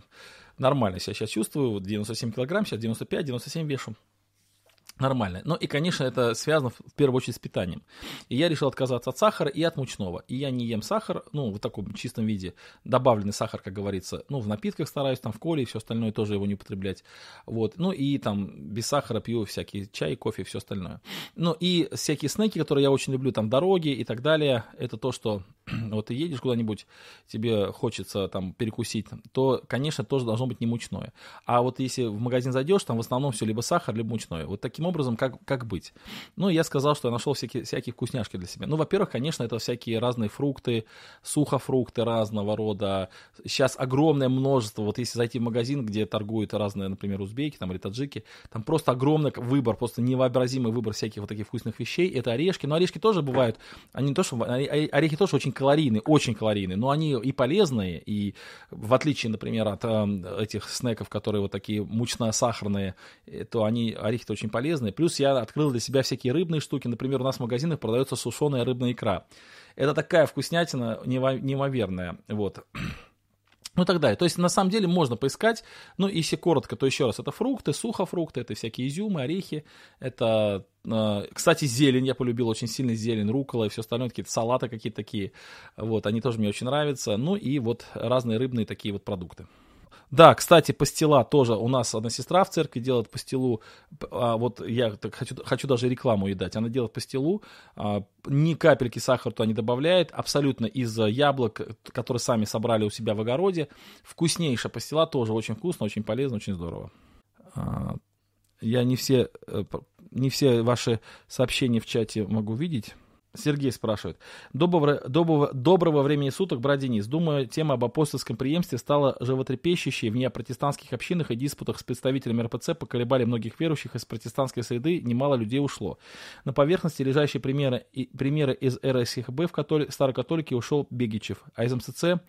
нормально себя сейчас чувствую. Вот 97 килограмм, сейчас 95-97 вешу нормально. Ну и, конечно, это связано в первую очередь с питанием. И я решил отказаться от сахара и от мучного. И я не ем сахар, ну, в таком чистом виде, добавленный сахар, как говорится. Ну, в напитках стараюсь, там, в коле и все остальное тоже его не употреблять. Вот. Ну и там без сахара пью всякие чай, кофе и все остальное. Ну и всякие снеки, которые я очень люблю, там, дороги и так далее, это то, что вот ты едешь куда-нибудь, тебе хочется там перекусить, то, конечно, тоже должно быть не мучное. А вот если в магазин зайдешь, там в основном все либо сахар, либо мучное. Вот таким образом, как, как быть? Ну, я сказал, что я нашел всякие, всякие вкусняшки для себя. Ну, во-первых, конечно, это всякие разные фрукты, сухофрукты разного рода. Сейчас огромное множество, вот если зайти в магазин, где торгуют разные, например, узбеки там, или таджики, там просто огромный выбор, просто невообразимый выбор всяких вот таких вкусных вещей. Это орешки, но орешки тоже бывают, они не то, что, орехи тоже очень калорийные, очень калорийные, но они и полезные, и в отличие, например, от э, этих снеков, которые вот такие мучно-сахарные, э, то они, орехи-то очень полезные. Плюс я открыл для себя всякие рыбные штуки. Например, у нас в магазинах продается сушеная рыбная икра. Это такая вкуснятина неимоверная. Вот. Ну и так далее. То есть, на самом деле, можно поискать, ну, если коротко, то еще раз, это фрукты, сухофрукты, это всякие изюмы, орехи, это, э, кстати, зелень, я полюбил очень сильно зелень, рукола и все остальное, какие-то салаты какие-то такие, вот, они тоже мне очень нравятся, ну и вот разные рыбные такие вот продукты. Да, кстати, пастила тоже. У нас одна сестра в церкви делает пастилу. А вот я так хочу, хочу даже рекламу ей дать. Она делает пастилу. А, ни капельки сахара туда не добавляет. Абсолютно из яблок, которые сами собрали у себя в огороде. Вкуснейшая пастила тоже очень вкусно, очень полезно, очень здорово. А, я не все, э, не все ваши сообщения в чате могу видеть. Сергей спрашивает. Доброго, доброго, доброго времени суток, брат Денис. Думаю, тема об апостольском преемстве стала животрепещущей в неопротестантских общинах и диспутах с представителями РПЦ поколебали многих верующих из протестантской среды, немало людей ушло. На поверхности лежащие примеры, и, примеры из РСХБ в католи, старокатолике ушел Бегичев, а из МСЦ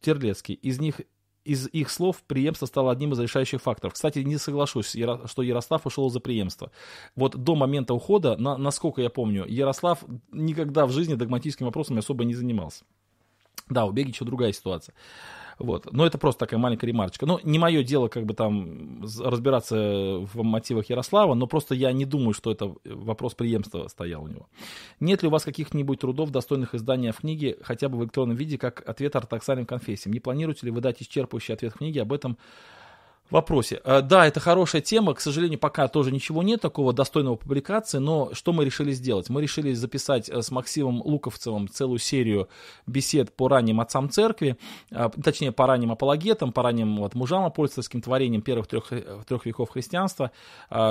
Терлецкий. Из них из их слов преемство стало одним из решающих факторов. Кстати, не соглашусь, что Ярослав ушел за преемство. Вот до момента ухода, на, насколько я помню, Ярослав никогда в жизни догматическими вопросами особо не занимался. Да, у Бегича другая ситуация. Вот. Но это просто такая маленькая ремарочка. Ну, не мое дело как бы там разбираться в мотивах Ярослава, но просто я не думаю, что это вопрос преемства стоял у него. Нет ли у вас каких-нибудь трудов, достойных издания в книге, хотя бы в электронном виде, как ответ ортодоксальным конфессиям? Не планируете ли вы дать исчерпывающий ответ в книге об этом вопросе. Э, да, это хорошая тема, к сожалению, пока тоже ничего нет такого достойного публикации, но что мы решили сделать? Мы решили записать э, с Максимом Луковцевым целую серию бесед по ранним отцам церкви, э, точнее, по ранним апологетам, по ранним вот, мужам апостольским творениям первых трех, трех веков христианства,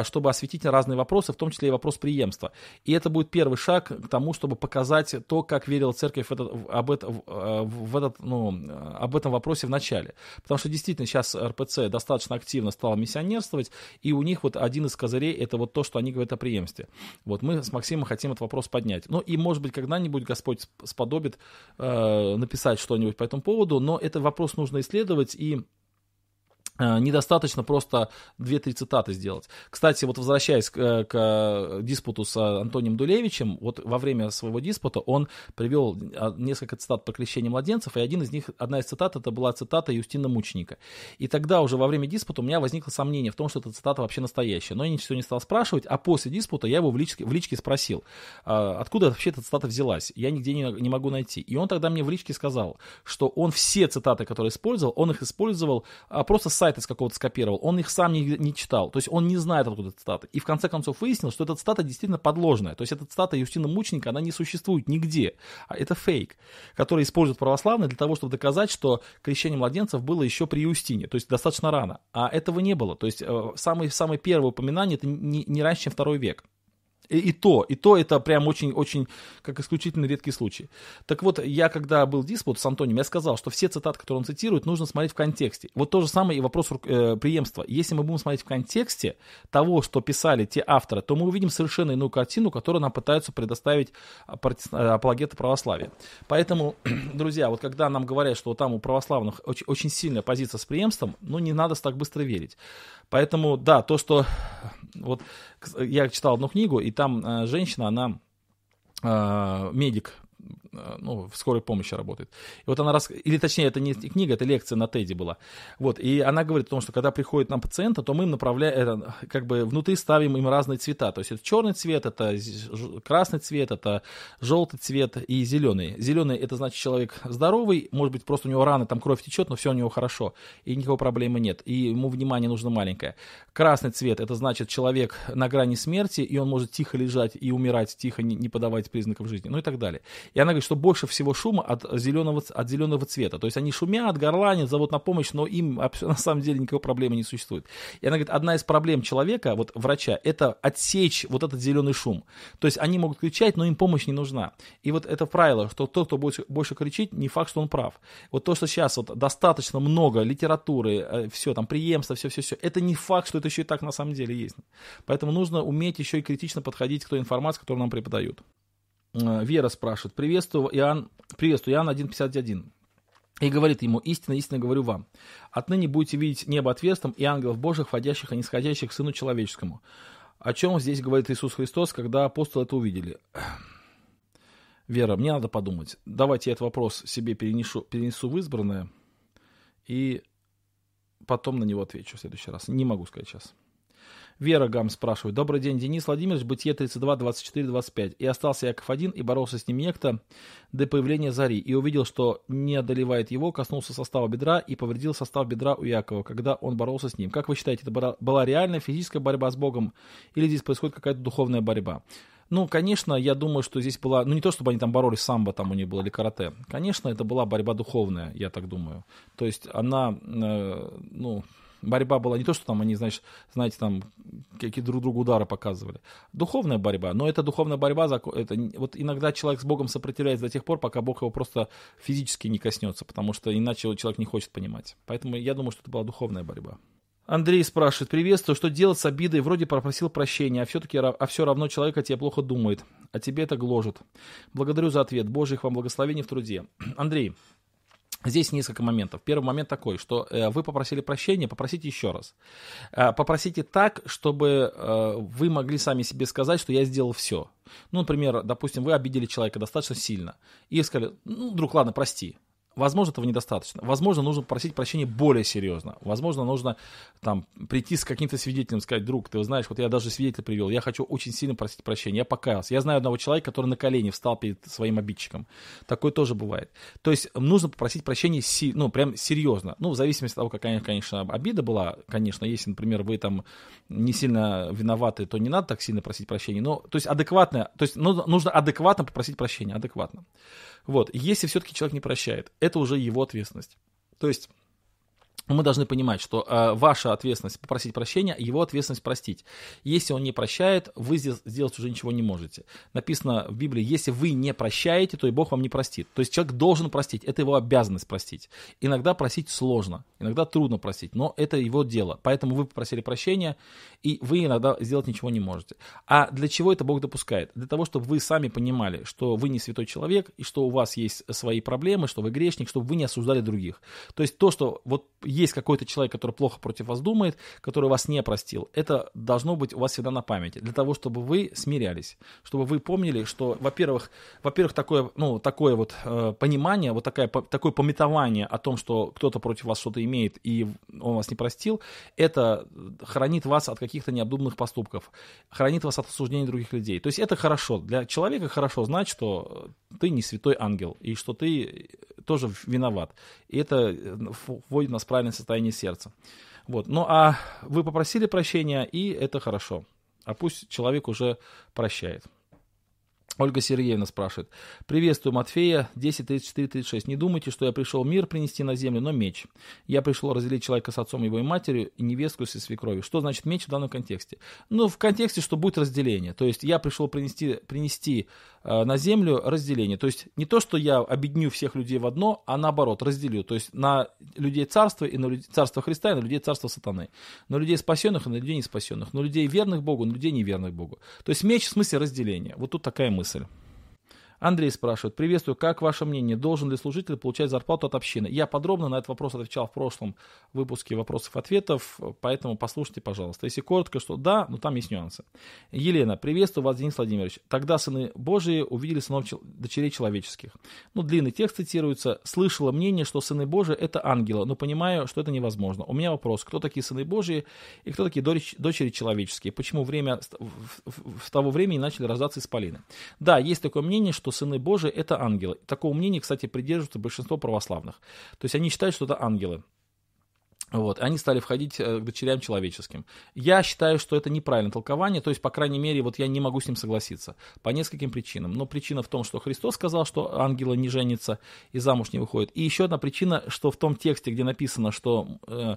чтобы осветить разные вопросы, в том числе и вопрос преемства. И это будет первый шаг к тому, чтобы показать то, как верила церковь в этот, об, это, в этот, ну, об этом вопросе в начале. Потому что действительно сейчас РПЦ достаточно достаточно активно стал миссионерствовать, и у них вот один из козырей это вот то, что они говорят о преемстве. Вот мы с Максимом хотим этот вопрос поднять. Ну и может быть когда-нибудь Господь сподобит э, написать что-нибудь по этому поводу, но этот вопрос нужно исследовать и недостаточно просто 2-3 цитаты сделать. Кстати, вот возвращаясь к, э, к диспуту с Антонием Дулевичем, вот во время своего диспута он привел а, несколько цитат по крещению младенцев, и один из них, одна из цитат, это была цитата Юстина Мученика. И тогда уже во время диспута у меня возникло сомнение в том, что эта цитата вообще настоящая. Но я ничего не стал спрашивать, а после диспута я его в личке, в личке спросил, а, откуда вообще эта цитата взялась. Я нигде не, не могу найти. И он тогда мне в личке сказал, что он все цитаты, которые использовал, он их использовал а, просто с сайта сайт из какого-то скопировал, он их сам не, не читал, то есть он не знает, откуда цитата. И в конце концов выяснил, что эта цитата действительно подложная. То есть эта цитата Юстина Мученика, она не существует нигде. А это фейк, который используют православные для того, чтобы доказать, что крещение младенцев было еще при Юстине, то есть достаточно рано. А этого не было. То есть э, самое, самое первое упоминание это не, не раньше, чем второй век. И, и то, и то это прям очень-очень, как исключительно редкий случай. Так вот, я когда был диспут с Антонием, я сказал, что все цитаты, которые он цитирует, нужно смотреть в контексте. Вот то же самое и вопрос э, преемства. Если мы будем смотреть в контексте того, что писали те авторы, то мы увидим совершенно иную картину, которую нам пытаются предоставить апологеты православия. Поэтому, друзья, вот когда нам говорят, что там у православных очень, очень сильная позиция с преемством, ну не надо так быстро верить. Поэтому, да, то, что вот я читал одну книгу, и там э, женщина, она э, медик ну, в скорой помощи работает. И вот она раз, или точнее, это не книга, это лекция на Теди была. Вот, и она говорит о том, что когда приходит нам пациента, то мы им направляем, как бы внутри ставим им разные цвета. То есть это черный цвет, это красный цвет, это желтый цвет и зеленый. Зеленый это значит человек здоровый, может быть просто у него раны, там кровь течет, но все у него хорошо, и никакой проблемы нет, и ему внимание нужно маленькое. Красный цвет это значит человек на грани смерти, и он может тихо лежать и умирать, тихо не подавать признаков жизни, ну и так далее. И она говорит, что больше всего шума от зеленого, от зеленого цвета. То есть они шумят, горланят, зовут на помощь, но им на самом деле никакой проблемы не существует. И она говорит, одна из проблем человека, вот врача, это отсечь вот этот зеленый шум. То есть они могут кричать, но им помощь не нужна. И вот это правило, что тот, кто больше, больше кричит, не факт, что он прав. Вот то, что сейчас вот достаточно много литературы, э, все там, преемство, все-все-все, это не факт, что это еще и так на самом деле есть. Поэтому нужно уметь еще и критично подходить к той информации, которую нам преподают. Э, Вера спрашивает, приветствую, Иоанн, приветствую, Иоанн 1.51. И говорит ему, истинно, истинно говорю вам, отныне будете видеть небо отверстым и ангелов Божьих, входящих и нисходящих к Сыну Человеческому. О чем здесь говорит Иисус Христос, когда апостолы это увидели? Вера, мне надо подумать. Давайте я этот вопрос себе перенесу, перенесу в избранное и потом на него отвечу в следующий раз. Не могу сказать сейчас. Вера Гам спрашивает. Добрый день, Денис Владимирович, Бытие 32, 24, 25. И остался Яков один, и боролся с ним некто до появления зари. И увидел, что не одолевает его, коснулся состава бедра и повредил состав бедра у Якова, когда он боролся с ним. Как вы считаете, это была реальная физическая борьба с Богом или здесь происходит какая-то духовная борьба? Ну, конечно, я думаю, что здесь была, ну не то, чтобы они там боролись, самбо там у них было или карате. Конечно, это была борьба духовная, я так думаю. То есть она, э, ну, борьба была не то, что там они, значит, знаете, там какие друг другу удары показывали. Духовная борьба, но эта духовная борьба, это, вот иногда человек с Богом сопротивляется до тех пор, пока Бог его просто физически не коснется, потому что иначе человек не хочет понимать. Поэтому я думаю, что это была духовная борьба. Андрей спрашивает, приветствую, что делать с обидой? Вроде попросил прощения, а все-таки а все равно человек о тебе плохо думает, а тебе это гложет. Благодарю за ответ. Божьих вам благословений в труде. Андрей, Здесь несколько моментов. Первый момент такой, что э, вы попросили прощения, попросите еще раз. Э, попросите так, чтобы э, вы могли сами себе сказать, что я сделал все. Ну, например, допустим, вы обидели человека достаточно сильно и сказали, ну, друг, ладно, прости. Возможно, этого недостаточно. Возможно, нужно просить прощения более серьезно. Возможно, нужно там прийти с каким-то свидетелем, сказать, друг, ты знаешь, вот я даже свидетеля привел, я хочу очень сильно просить прощения, я покаялся. Я знаю одного человека, который на колени встал перед своим обидчиком. Такое тоже бывает. То есть нужно попросить прощения, ну, прям серьезно. Ну, в зависимости от того, какая, конечно, обида была, конечно, если, например, вы там не сильно виноваты, то не надо так сильно просить прощения. Но, то есть адекватно, то есть нужно адекватно попросить прощения, адекватно. Вот. Если все-таки человек не прощает, это уже его ответственность. То есть мы должны понимать, что э, ваша ответственность попросить прощения, его ответственность простить. Если он не прощает, вы здесь сделать уже ничего не можете. Написано в Библии, если вы не прощаете, то и Бог вам не простит. То есть человек должен простить, это его обязанность простить. Иногда просить сложно, иногда трудно простить, но это его дело. Поэтому вы попросили прощения, и вы иногда сделать ничего не можете. А для чего это Бог допускает? Для того, чтобы вы сами понимали, что вы не святой человек, и что у вас есть свои проблемы, что вы грешник, чтобы вы не осуждали других. То есть то, что вот есть какой-то человек, который плохо против вас думает, который вас не простил, это должно быть у вас всегда на памяти, для того, чтобы вы смирялись, чтобы вы помнили, что, во-первых, во-первых, такое, ну, такое вот э, понимание, вот такое, по, такое пометование о том, что кто-то против вас что-то имеет и он вас не простил, это хранит вас от каких-то необдуманных поступков, хранит вас от осуждения других людей. То есть это хорошо, для человека хорошо знать, что ты не святой ангел, и что ты тоже виноват. И это вводит нас в правильное состояние сердца. Вот. Ну а вы попросили прощения, и это хорошо. А пусть человек уже прощает. Ольга Сергеевна спрашивает. Приветствую, Матфея, 10, 34, 36. Не думайте, что я пришел мир принести на землю, но меч. Я пришел разделить человека с отцом его и матерью, и невестку со свекровью. Что значит меч в данном контексте? Ну, в контексте, что будет разделение. То есть я пришел принести, принести на землю разделение. То есть не то, что я объединю всех людей в одно, а наоборот, разделю. То есть на людей царства и на людей, царство Христа и на людей царства сатаны. На людей спасенных и на людей не спасенных. На людей верных Богу, на людей неверных Богу. То есть меч в смысле разделения. Вот тут такая мысль. Андрей спрашивает, приветствую, как ваше мнение, должен ли служитель получать зарплату от общины? Я подробно на этот вопрос отвечал в прошлом выпуске вопросов-ответов, поэтому послушайте, пожалуйста. Если коротко, что да, но там есть нюансы. Елена, приветствую вас, Денис Владимирович. Тогда сыны Божии увидели сынов дочерей человеческих. Ну, длинный текст цитируется. Слышала мнение, что сыны Божии это ангелы, но понимаю, что это невозможно. У меня вопрос, кто такие сыны Божии и кто такие дочери человеческие? Почему время, в того времени начали рождаться исполины? Да, есть такое мнение, что сыны Божии – это ангелы. Такого мнения, кстати, придерживаются большинство православных. То есть они считают, что это ангелы. Вот, они стали входить э, к дочерям человеческим. Я считаю, что это неправильное толкование, то есть, по крайней мере, вот я не могу с ним согласиться по нескольким причинам. Но причина в том, что Христос сказал, что ангелы не женятся и замуж не выходят. И еще одна причина, что в том тексте, где написано, что э,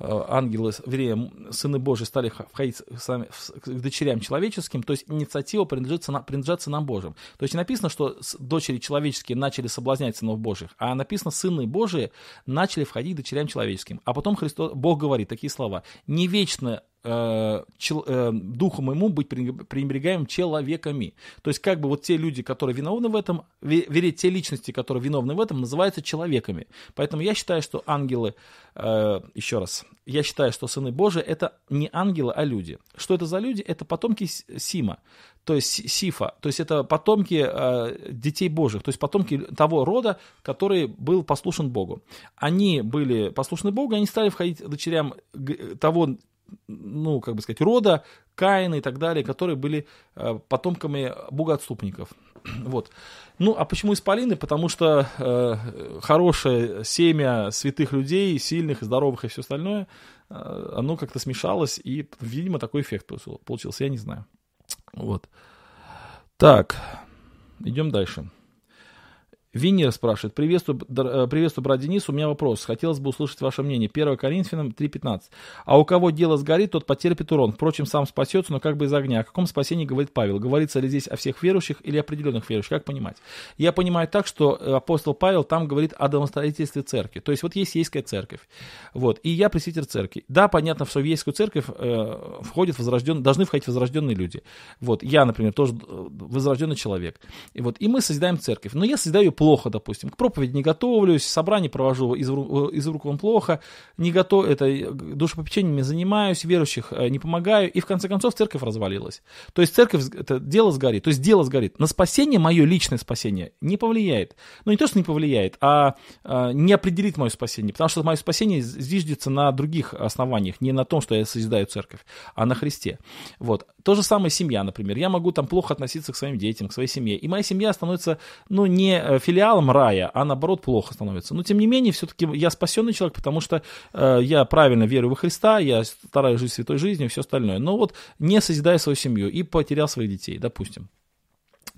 э ангелы, вернее, сыны Божьи стали входить сами, к дочерям человеческим, то есть инициатива принадлежит, принадлежит сынам Божьим. То есть написано, что дочери человеческие начали соблазнять сынов Божьих, а написано, сыны Божьи начали входить к дочерям человеческим. А потом Христос, Бог говорит такие слова. Не вечно э, чел, э, духу моему быть пренебрегаем человеками. То есть как бы вот те люди, которые виновны в этом, верить те личности, которые виновны в этом, называются человеками. Поэтому я считаю, что ангелы, э, еще раз, я считаю, что сыны Божии это не ангелы, а люди. Что это за люди? Это потомки Сима, то есть Сифа, то есть это потомки э, детей Божьих, то есть потомки того рода, который был послушен Богу. Они были послушны Богу, они стали входить дочерям того ну, как бы сказать, рода, Каина и так далее, которые были э, потомками богоотступников. Вот. Ну, а почему исполины? Потому что э, хорошее семя святых людей, сильных, здоровых и все остальное, э, оно как-то смешалось, и, видимо, такой эффект получился, я не знаю. Вот. Так, идем дальше. Винер спрашивает, приветствую, э, приветствую, брат Денис, у меня вопрос. Хотелось бы услышать ваше мнение. 1 Коринфянам 3.15. А у кого дело сгорит, тот потерпит урон. Впрочем, сам спасется, но как бы из огня. О каком спасении говорит Павел? Говорится ли здесь о всех верующих или определенных верующих? Как понимать? Я понимаю так, что э, апостол Павел там говорит о домостроительстве церкви. То есть вот есть ейская церковь. Вот. И я пресвитер церкви. Да, понятно, что в ейскую церковь э, входят возрожден, должны входить возрожденные люди. Вот. Я, например, тоже э, возрожденный человек. И, вот. и мы созидаем церковь. Но я создаю плохо, допустим. К проповеди не готовлюсь, собрание провожу из, из рук вон плохо, не готов, это, душепопечениями занимаюсь, верующих э, не помогаю, и в конце концов церковь развалилась. То есть церковь, это дело сгорит, то есть дело сгорит. На спасение, мое личное спасение, не повлияет. Ну, не то, что не повлияет, а, а не определит мое спасение, потому что мое спасение зиждется на других основаниях, не на том, что я созидаю церковь, а на Христе. Вот. То же самое семья, например. Я могу там плохо относиться к своим детям, к своей семье, и моя семья становится, ну, не э, филиалом рая, а наоборот плохо становится. Но тем не менее, все-таки я спасенный человек, потому что э, я правильно верю во Христа, я стараюсь жить святой жизнью и все остальное. Но вот не созидая свою семью и потерял своих детей, допустим.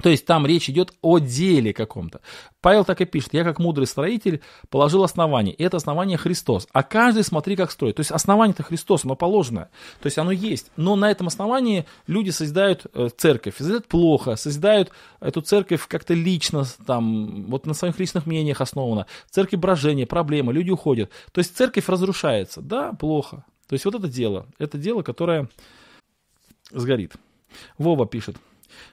То есть там речь идет о деле каком-то. Павел так и пишет, я как мудрый строитель положил основание, и это основание Христос. А каждый смотри, как строит. То есть основание-то Христос, оно положено. То есть оно есть. Но на этом основании люди созидают э, церковь. Созидают плохо, созидают эту церковь как-то лично, там, вот на своих личных мнениях основано. Церковь брожения, проблемы, люди уходят. То есть церковь разрушается. Да, плохо. То есть вот это дело. Это дело, которое сгорит. Вова пишет.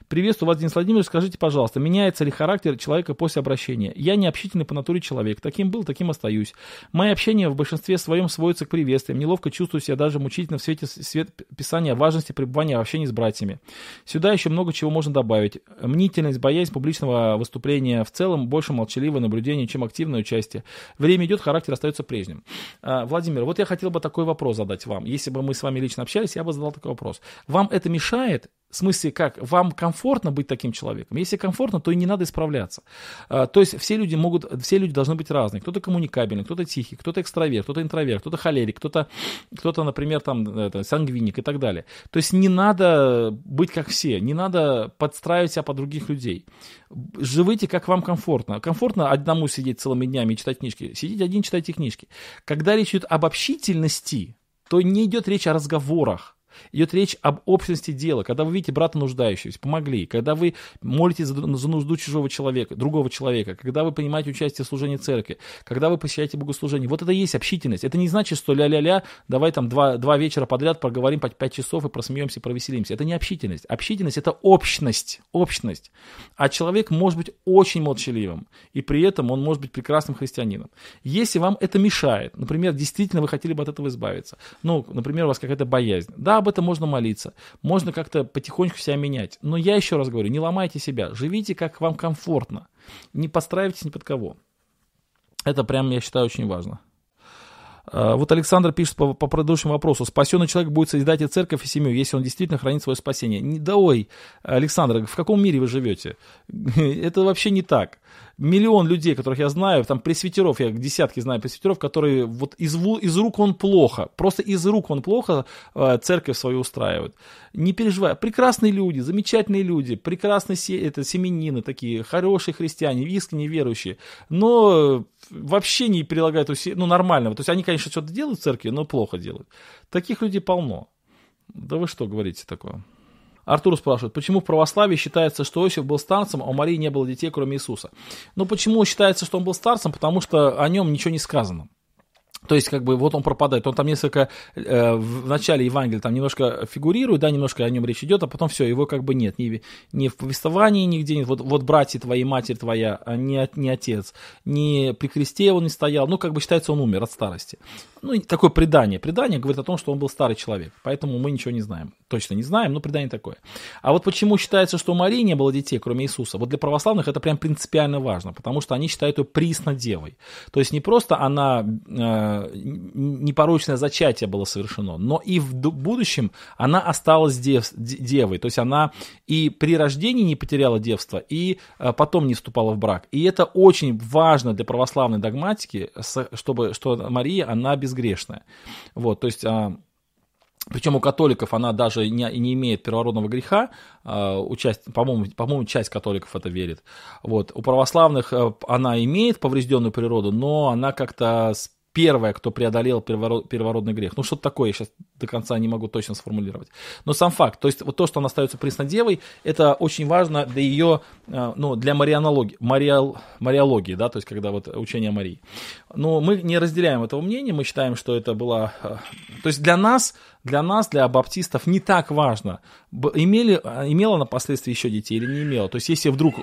Приветствую вас, Денис Владимирович. Скажите, пожалуйста, меняется ли характер человека после обращения? Я не общительный по натуре человек. Таким был, таким остаюсь. Мое общение в большинстве своем сводится к приветствиям. Неловко чувствую себя даже мучительно в свете свет писания важности пребывания в общении с братьями. Сюда еще много чего можно добавить. Мнительность, боязнь публичного выступления. В целом больше молчаливое наблюдение, чем активное участие. Время идет, характер остается прежним. А, Владимир, вот я хотел бы такой вопрос задать вам. Если бы мы с вами лично общались, я бы задал такой вопрос. Вам это мешает в смысле, как? Вам комфортно быть таким человеком? Если комфортно, то и не надо исправляться. А, то есть все люди могут, все люди должны быть разные. Кто-то коммуникабельный, кто-то тихий, кто-то экстраверт, кто-то интроверт, кто-то холерик, кто-то, кто-то, например, там, это, сангвиник и так далее. То есть не надо быть как все, не надо подстраивать себя под других людей. Живите, как вам комфортно. Комфортно одному сидеть целыми днями и читать книжки. Сидите один, читайте книжки. Когда речь идет об общительности, то не идет речь о разговорах. Идет речь об общности дела, когда вы видите брата нуждающегося, помогли, когда вы молитесь за, за нужду чужого человека, другого человека, когда вы принимаете участие в служении церкви, когда вы посещаете богослужение. Вот это и есть общительность. Это не значит, что ля-ля-ля, давай там два, два вечера подряд проговорим по пять часов и просмеемся, провеселимся. Это не общительность. Общительность – это общность, общность. А человек может быть очень молчаливым, и при этом он может быть прекрасным христианином. Если вам это мешает, например, действительно вы хотели бы от этого избавиться, ну, например, у вас какая-то боязнь, да, об этом можно молиться, можно как-то потихоньку себя менять. Но я еще раз говорю, не ломайте себя, живите как вам комфортно, не подстраивайтесь ни под кого. Это прям, я считаю, очень важно. А, вот Александр пишет по, по предыдущему вопросу. Спасенный человек будет созидать и церковь, и семью, если он действительно хранит свое спасение. Да ой, Александр, в каком мире вы живете? Это вообще не так миллион людей, которых я знаю, там пресвитеров, я десятки знаю пресвитеров, которые вот из, из рук он плохо, просто из рук он плохо э, церковь свою устраивает. Не переживай, прекрасные люди, замечательные люди, прекрасные се, это, семенины такие, хорошие христиане, искренне верующие, но вообще не прилагают усилий, ну нормального, то есть они, конечно, что-то делают в церкви, но плохо делают. Таких людей полно. Да вы что говорите такое? Артур спрашивает, почему в православии считается, что Иосиф был старцем, а у Марии не было детей, кроме Иисуса? Ну, почему считается, что он был старцем? Потому что о нем ничего не сказано. То есть, как бы, вот он пропадает. Он там несколько, э, в начале Евангелия там немножко фигурирует, да, немножко о нем речь идет, а потом все, его как бы нет. Ни, ни в повествовании нигде нет. Вот, вот братья твои, матерь твоя, а не, не отец. Ни при кресте он не стоял. Ну, как бы считается, он умер от старости. Ну, такое предание. Предание говорит о том, что он был старый человек. Поэтому мы ничего не знаем. Точно не знаем, но предание такое. А вот почему считается, что у Марии не было детей, кроме Иисуса? Вот для православных это прям принципиально важно, потому что они считают ее приснодевой. То есть не просто она э, непорочное зачатие было совершено, но и в будущем она осталась дев, девой, то есть она и при рождении не потеряла девство, и э, потом не вступала в брак. И это очень важно для православной догматики, чтобы, что Мария, она безгрешная. Вот, то есть а, причем у католиков она даже не, не имеет первородного греха, участь, по-моему, по-моему, часть католиков это верит. Вот. У православных э, она имеет поврежденную природу, но она как-то первая, кто преодолел первород, первородный грех. Ну, что-то такое, я сейчас до конца не могу точно сформулировать. Но сам факт, то есть вот то, что она остается преснодевой, это очень важно для ее, э, ну, для марианологии, мариал, мариологии, да, то есть когда вот учение Марии. Но мы не разделяем этого мнения, мы считаем, что это было... Э, то есть для нас, для нас, для баптистов не так важно, имели, имела она последствия еще детей или не имела. То есть если вдруг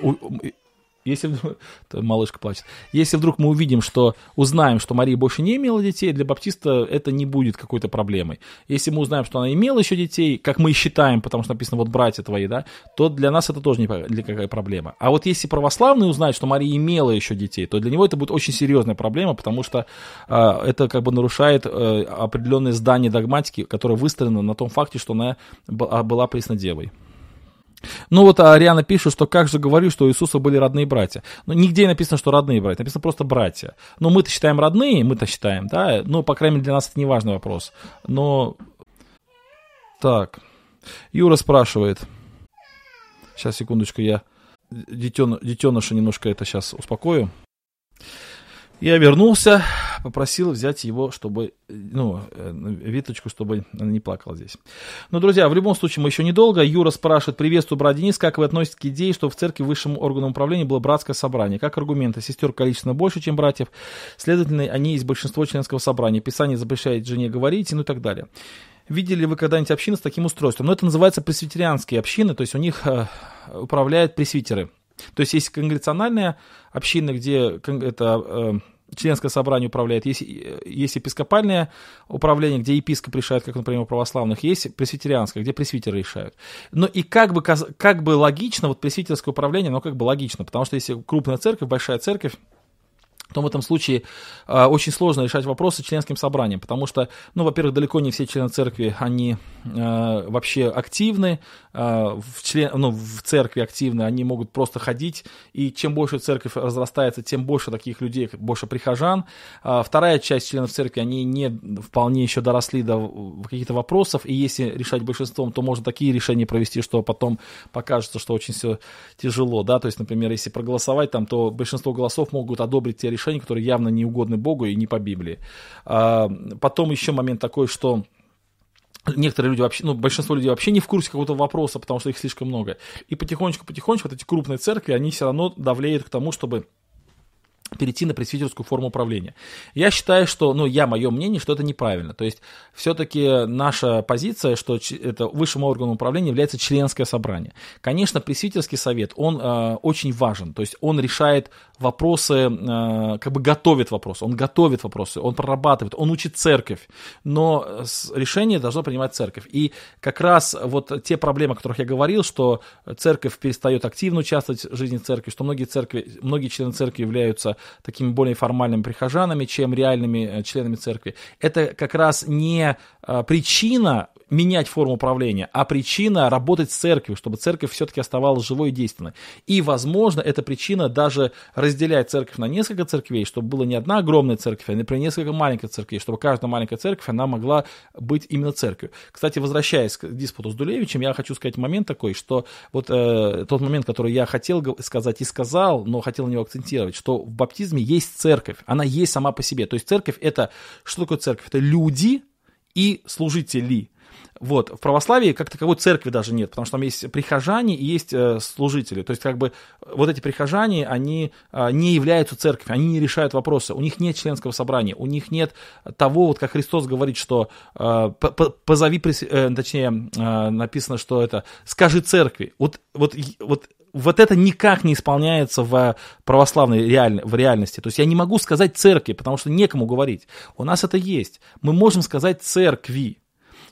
если вдруг, малышка плачет. Если вдруг мы увидим, что узнаем, что Мария больше не имела детей, для баптиста это не будет какой-то проблемой. Если мы узнаем, что она имела еще детей, как мы считаем, потому что написано вот братья твои, да, то для нас это тоже никакая проблема. А вот если православный узнает, что Мария имела еще детей, то для него это будет очень серьезная проблема, потому что э, это как бы нарушает э, определенные здания догматики, которое выстроено на том факте, что она была преснодевой. Ну вот Ариана пишет, что как же говорю, что у Иисуса были родные братья. Ну нигде написано, что родные братья, написано просто братья. Ну мы-то считаем родные, мы-то считаем, да, ну по крайней мере для нас это не важный вопрос. Но так, Юра спрашивает. Сейчас, секундочку, я детен, детеныша немножко это сейчас успокою. Я вернулся, попросил взять его, чтобы, ну, э, Виточку, чтобы не плакала здесь. Но, друзья, в любом случае, мы еще недолго. Юра спрашивает, приветствую, брат Денис, как вы относитесь к идее, что в церкви высшим органом управления было братское собрание? Как аргументы, сестер количественно больше, чем братьев, следовательно, они есть большинство членского собрания, Писание запрещает жене говорить, ну и так далее. Видели ли вы когда-нибудь общины с таким устройством? Ну, это называется пресвитерианские общины, то есть у них э, управляют пресвитеры. То есть есть конгрегациональная община, где это э, членское собрание управляет, есть, есть епископальное управление, где епископ решает, как, например, у православных, есть пресвитерианское, где пресвитеры решают. Но и как бы, как бы логично, вот пресвитерское управление, оно как бы логично, потому что если крупная церковь, большая церковь, то в этом случае э, очень сложно решать вопросы членским собранием, потому что, ну, во-первых, далеко не все члены церкви, они э, вообще активны, э, в, член, ну, в церкви активны, они могут просто ходить, и чем больше церковь разрастается, тем больше таких людей, больше прихожан. Э, вторая часть членов церкви, они не вполне еще доросли до каких-то вопросов, и если решать большинством, то можно такие решения провести, что потом покажется, что очень все тяжело, да, то есть, например, если проголосовать там, то большинство голосов могут одобрить те решения, решений, которые явно не угодны Богу и не по Библии. А, потом еще момент такой, что некоторые люди вообще, ну, большинство людей вообще не в курсе какого-то вопроса, потому что их слишком много. И потихонечку-потихонечку вот эти крупные церкви, они все равно давлеют к тому, чтобы перейти на пресвитерскую форму управления. Я считаю, что, ну, я, мое мнение, что это неправильно. То есть, все-таки наша позиция, что это высшим органом управления является членское собрание. Конечно, пресвитерский совет, он э, очень важен. То есть, он решает вопросы, э, как бы готовит вопросы, он готовит вопросы, он прорабатывает, он учит церковь. Но решение должно принимать церковь. И как раз вот те проблемы, о которых я говорил, что церковь перестает активно участвовать в жизни церкви, что многие церкви, многие члены церкви являются такими более формальными прихожанами, чем реальными э, членами церкви. Это как раз не э, причина менять форму управления, а причина работать с церковью, чтобы церковь все-таки оставалась живой и действенной. И, возможно, эта причина даже разделять церковь на несколько церквей, чтобы была не одна огромная церковь, а, например, несколько маленьких церквей, чтобы каждая маленькая церковь, она могла быть именно церковью. Кстати, возвращаясь к диспуту с Дулевичем, я хочу сказать момент такой, что вот э, тот момент, который я хотел сказать и сказал, но хотел на него акцентировать, что в баптизме есть церковь, она есть сама по себе. То есть церковь это, что такое церковь? Это люди и служители. Вот. В православии как таковой церкви даже нет, потому что там есть прихожане и есть э, служители. То есть, как бы, вот эти прихожане, они э, не являются церковью, они не решают вопросы. У них нет членского собрания, у них нет того, вот как Христос говорит, что э, позови, э, точнее, э, написано, что это, скажи церкви. Вот, вот, вот вот это никак не исполняется в православной реаль... в реальности. То есть я не могу сказать церкви, потому что некому говорить. У нас это есть. Мы можем сказать церкви.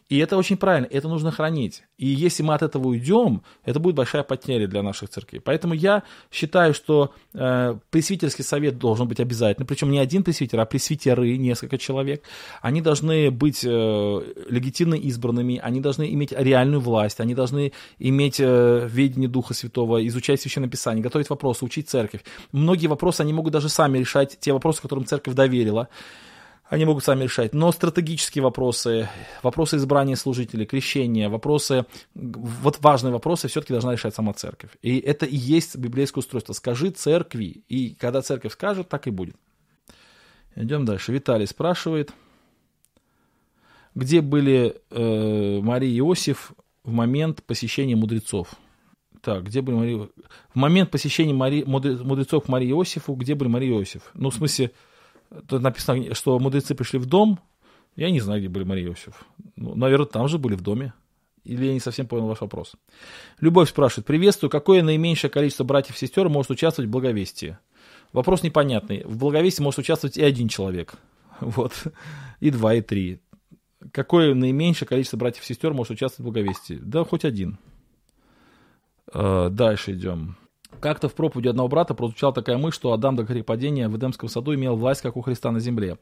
И это очень правильно, это нужно хранить. И если мы от этого уйдем, это будет большая потеря для наших церквей. Поэтому я считаю, что э, пресвитерский совет должен быть обязательно. Причем не один пресвитер, а пресвитеры, несколько человек. Они должны быть э, легитимно избранными, они должны иметь реальную власть, они должны иметь э, ведение Духа Святого, изучать Священное Писание, готовить вопросы, учить церковь. Многие вопросы они могут даже сами решать, те вопросы, которым церковь доверила они могут сами решать. Но стратегические вопросы, вопросы избрания служителей, крещения, вопросы, вот важные вопросы все-таки должна решать сама церковь. И это и есть библейское устройство. Скажи церкви. И когда церковь скажет, так и будет. Идем дальше. Виталий спрашивает, где были э, Мария и Иосиф в момент посещения мудрецов? Так, где были Мария? В момент посещения Мари... мудрецов Марии Иосифу, где были Мария и Иосиф? Ну, в смысле, Тут написано, что мудрецы пришли в дом. Я не знаю, где были Мария Иосиф. Ну, наверное, там же были в доме. Или я не совсем понял ваш вопрос. Любовь спрашивает. Приветствую. Какое наименьшее количество братьев и сестер может участвовать в благовестии? Вопрос непонятный. В благовестии может участвовать и один человек. Вот. И два, и три. Какое наименьшее количество братьев и сестер может участвовать в благовестии? Да, хоть один. А, дальше идем. Как-то в проповеди одного брата прозвучала такая мысль, что Адам до грехопадения в Эдемском саду имел власть, как у Христа на земле.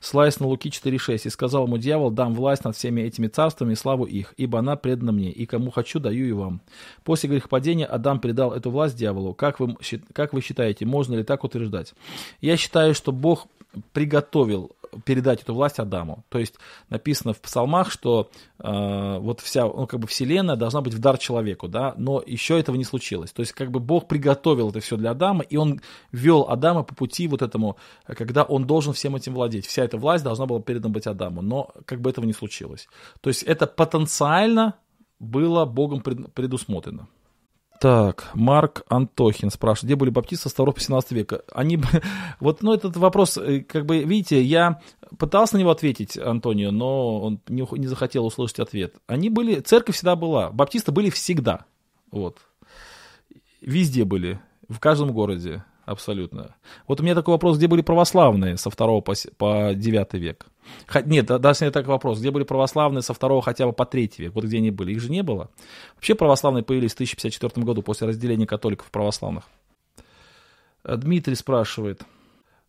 Ссылаясь на Луки 4.6, «И сказал ему дьявол, дам власть над всеми этими царствами и славу их, ибо она предана мне, и кому хочу, даю и вам». После грехопадения Адам передал эту власть дьяволу. Как вы, как вы считаете, можно ли так утверждать? Я считаю, что Бог приготовил передать эту власть Адаму. То есть написано в псалмах, что э, вот вся, ну, как бы вселенная должна быть в дар человеку, да, но еще этого не случилось. То есть как бы Бог приготовил это все для Адама, и он вел Адама по пути вот этому, когда он должен всем этим владеть. Вся эта власть должна была передана быть Адаму, но как бы этого не случилось. То есть это потенциально было Богом предусмотрено. Так, Марк Антохин спрашивает, где были баптисты со 2-18 века? Они, вот, ну, этот вопрос, э, как бы, видите, я пытался на него ответить, Антонио, но он не, не захотел услышать ответ. Они были, церковь всегда была, баптисты были всегда, вот. Везде были, в каждом городе, абсолютно. Вот у меня такой вопрос, где были православные со 2 по, 9 век? Нет, даже не такой вопрос. Где были православные со второго хотя бы по третий век? Вот где они были? Их же не было. Вообще православные появились в 1054 году после разделения католиков православных. Дмитрий спрашивает.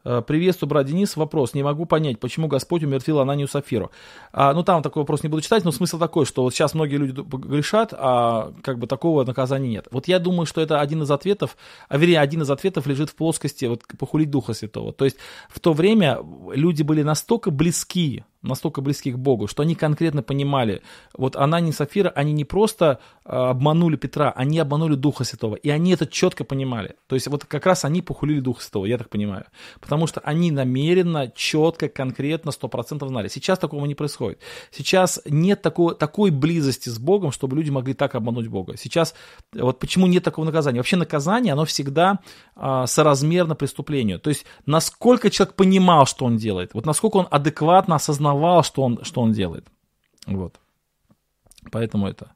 Э, приветствую, брат Денис. Вопрос. Не могу понять, почему Господь умертвил Ананию Сафиру. А, ну, там такой вопрос не буду читать, но смысл такой, что вот сейчас многие люди грешат, а как бы такого наказания нет. Вот я думаю, что это один из ответов, а вернее, один из ответов лежит в плоскости вот, похулить Духа Святого. То есть в то время люди были настолько близки настолько близки к Богу, что они конкретно понимали, вот Анани и Сафира, они не просто э, обманули Петра, они обманули Духа Святого, и они это четко понимали. То есть вот как раз они похулили Духа Святого, я так понимаю, потому что они намеренно, четко, конкретно, сто процентов знали. Сейчас такого не происходит. Сейчас нет такого, такой близости с Богом, чтобы люди могли так обмануть Бога. Сейчас, вот почему нет такого наказания? Вообще наказание, оно всегда э, соразмерно преступлению. То есть насколько человек понимал, что он делает, вот насколько он адекватно осознал осознавал, что он, что он делает. Вот. Поэтому это.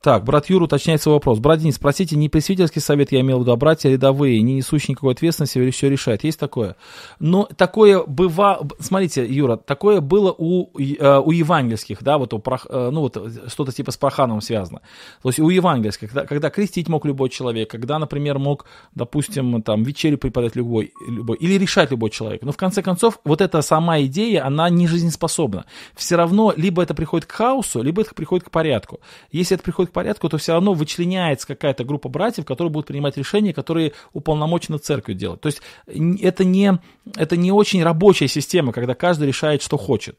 Так, брат Юр уточняет свой вопрос. Брат Денис, спросите, не пресвитерский совет я имел в виду, а братья рядовые, не несущие никакой ответственности, все решают. Есть такое? Но такое бывало, смотрите, Юра, такое было у, э, у евангельских, да, вот, у, э, ну, вот что-то типа с Прохановым связано. То есть у евангельских, когда, когда крестить мог любой человек, когда, например, мог, допустим, там, вечерю преподать любой, любой, или решать любой человек. Но в конце концов, вот эта сама идея, она не жизнеспособна. Все равно, либо это приходит к хаосу, либо это приходит к порядку. Если это приходит к порядку, то все равно вычленяется какая-то группа братьев, которые будут принимать решения, которые уполномочены церковью делать. То есть это не, это не очень рабочая система, когда каждый решает, что хочет.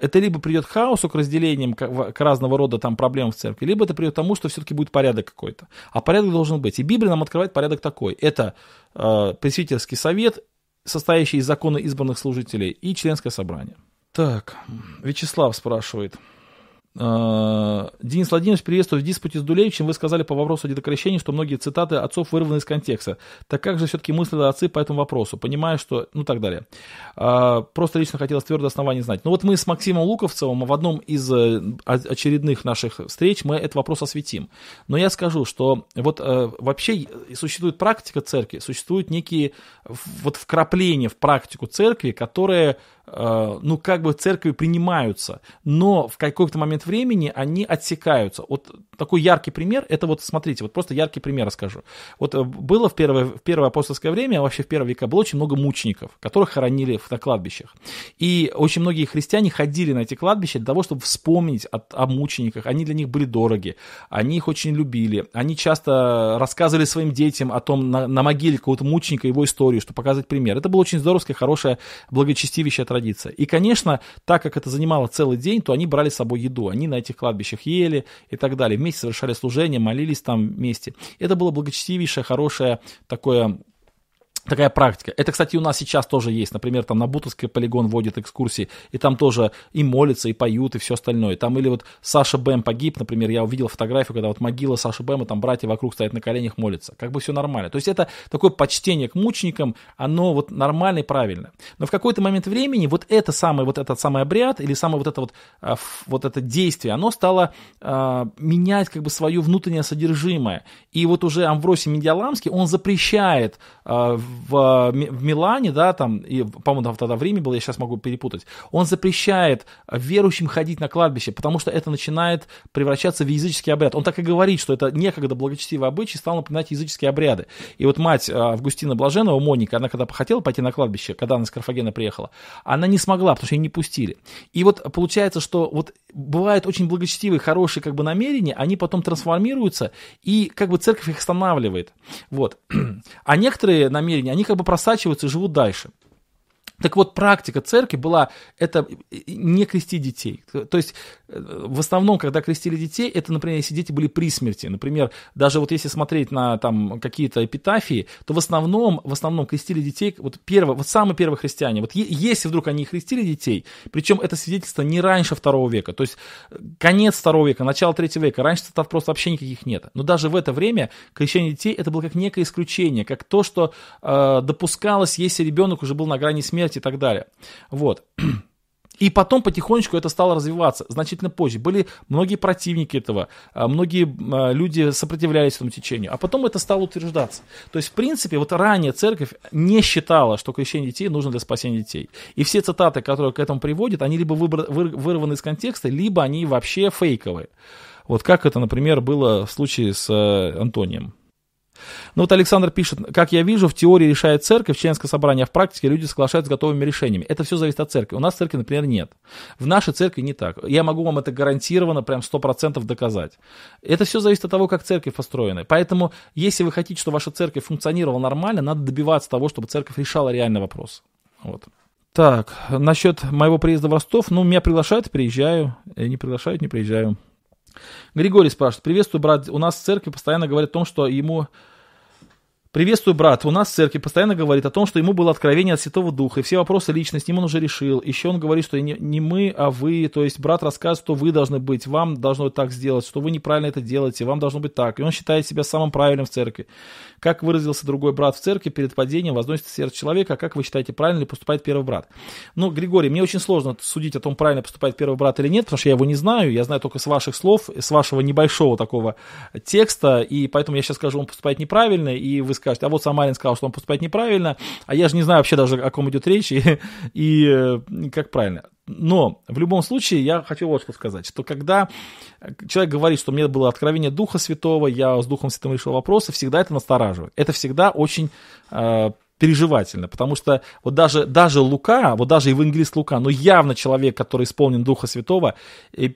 Это либо придет к хаосу, к разделениям, к, к разного рода там проблемам в церкви, либо это придет к тому, что все-таки будет порядок какой-то. А порядок должен быть. И Библия нам открывает порядок такой. Это э, пресвитерский совет, состоящий из закона избранных служителей, и членское собрание. Так, Вячеслав спрашивает. Э, Денис Владимирович, приветствую. В диспуте с Дулевичем вы сказали по вопросу о дедокрещении, что многие цитаты отцов вырваны из контекста. Так как же все-таки мыслили отцы по этому вопросу? Понимаю, что... Ну, так далее. Э, просто лично хотелось твердо оснований знать. Ну, вот мы с Максимом Луковцевым в одном из э, очередных наших встреч мы этот вопрос осветим. Но я скажу, что вот вообще существует практика церкви, существуют некие вот вкрапления в практику церкви, которые ну, как бы церкви принимаются, но в какой-то момент времени они отсекаются. Вот такой яркий пример, это вот, смотрите, вот просто яркий пример расскажу. Вот э, было в первое, в первое апостольское время, а вообще в первые века, было очень много мучеников, которых хоронили на кладбищах. И очень многие христиане ходили на эти кладбища для того, чтобы вспомнить о, о мучениках. Они для них были дороги, они их очень любили. Они часто рассказывали своим детям о том, на, на могиле какого-то мученика, его историю, чтобы показывать пример. Это было очень здоровская, хорошая, благочестивейшая традиция традиция. И, конечно, так как это занимало целый день, то они брали с собой еду. Они на этих кладбищах ели и так далее. Вместе совершали служение, молились там вместе. Это было благочестивейшее, хорошее такое такая практика. Это, кстати, у нас сейчас тоже есть. Например, там на Бутовский полигон водят экскурсии, и там тоже и молятся, и поют, и все остальное. Там или вот Саша Бэм погиб, например, я увидел фотографию, когда вот могила Саши Бэма, там братья вокруг стоят на коленях, молятся. Как бы все нормально. То есть это такое почтение к мученикам, оно вот нормально и правильно. Но в какой-то момент времени вот это самое, вот этот самый обряд, или самое вот это вот, а, вот это действие, оно стало а, менять как бы свое внутреннее содержимое. И вот уже Амвросий Медиаламский, он запрещает а, в, в Милане, да, там, и, по-моему, тогда в Риме был, я сейчас могу перепутать, он запрещает верующим ходить на кладбище, потому что это начинает превращаться в языческий обряд. Он так и говорит, что это некогда благочестивый обычай стал напоминать языческие обряды. И вот мать а, Августина Блаженного, Моника, она когда хотела пойти на кладбище, когда она из Карфагена приехала, она не смогла, потому что ее не пустили. И вот получается, что вот бывают очень благочестивые, хорошие как бы намерения, они потом трансформируются, и как бы церковь их останавливает. Вот. А некоторые намерения, они как бы просачиваются и живут дальше. Так вот, практика церкви была это не крестить детей. То есть, э, в основном, когда крестили детей, это, например, если дети были при смерти. Например, даже вот если смотреть на там какие-то эпитафии, то в основном, в основном крестили детей, вот первое, вот самые первые христиане. Вот если вдруг они крестили детей, причем это свидетельство не раньше второго века, то есть конец второго века, начало третьего века, раньше цитат просто вообще никаких нет. Но даже в это время крещение детей это было как некое исключение, как то, что э, допускалось, если ребенок уже был на грани смерти, смерти и так далее. Вот. И потом потихонечку это стало развиваться, значительно позже. Были многие противники этого, а, многие а, люди сопротивлялись этому течению, а потом это стало утверждаться. То есть, в принципе, вот ранее церковь не считала, что крещение детей нужно для спасения детей. И все цитаты, которые к этому приводят, они либо вырваны из контекста, либо они вообще фейковые. Вот как это, например, было в случае с э, Антонием. Ну вот Александр пишет, как я вижу, в теории решает церковь, членское собрание, а в практике люди соглашаются с готовыми решениями. Это все зависит от церкви. У нас церкви, например, нет. В нашей церкви не так. Я могу вам это гарантированно, прям 100% доказать. Это все зависит от того, как церковь построена. Поэтому, если вы хотите, чтобы ваша церковь функционировала нормально, надо добиваться того, чтобы церковь решала реальный вопрос. Вот. Так, насчет моего приезда в Ростов, ну, меня приглашают, приезжаю, не приглашают, не приезжаю. Григорий спрашивает, приветствую, брат, у нас в церкви постоянно говорят о том, что ему Приветствую, брат. У нас в церкви постоянно говорит о том, что ему было откровение от Святого Духа, и все вопросы личности ему он уже решил. Еще он говорит, что не, не мы, а вы. То есть брат рассказывает, что вы должны быть, вам должно так сделать, что вы неправильно это делаете, вам должно быть так. И он считает себя самым правильным в церкви. Как выразился другой брат в церкви, перед падением возносится сердце человека, а как вы считаете, правильно ли поступает первый брат? Ну, Григорий, мне очень сложно судить о том, правильно поступает первый брат или нет, потому что я его не знаю, я знаю только с ваших слов, с вашего небольшого такого текста, и поэтому я сейчас скажу, он поступает неправильно, и вы скажете, а вот Самарин сказал, что он поступает неправильно, а я же не знаю вообще даже, о ком идет речь, и, и э, как правильно. Но в любом случае я хочу вот что сказать, что когда человек говорит, что мне было откровение Духа Святого, я с Духом Святым решил вопросы, всегда это настораживает. Это всегда очень э, переживательно, потому что вот даже, даже Лука, вот даже евангелист Лука, ну явно человек, который исполнен Духа Святого,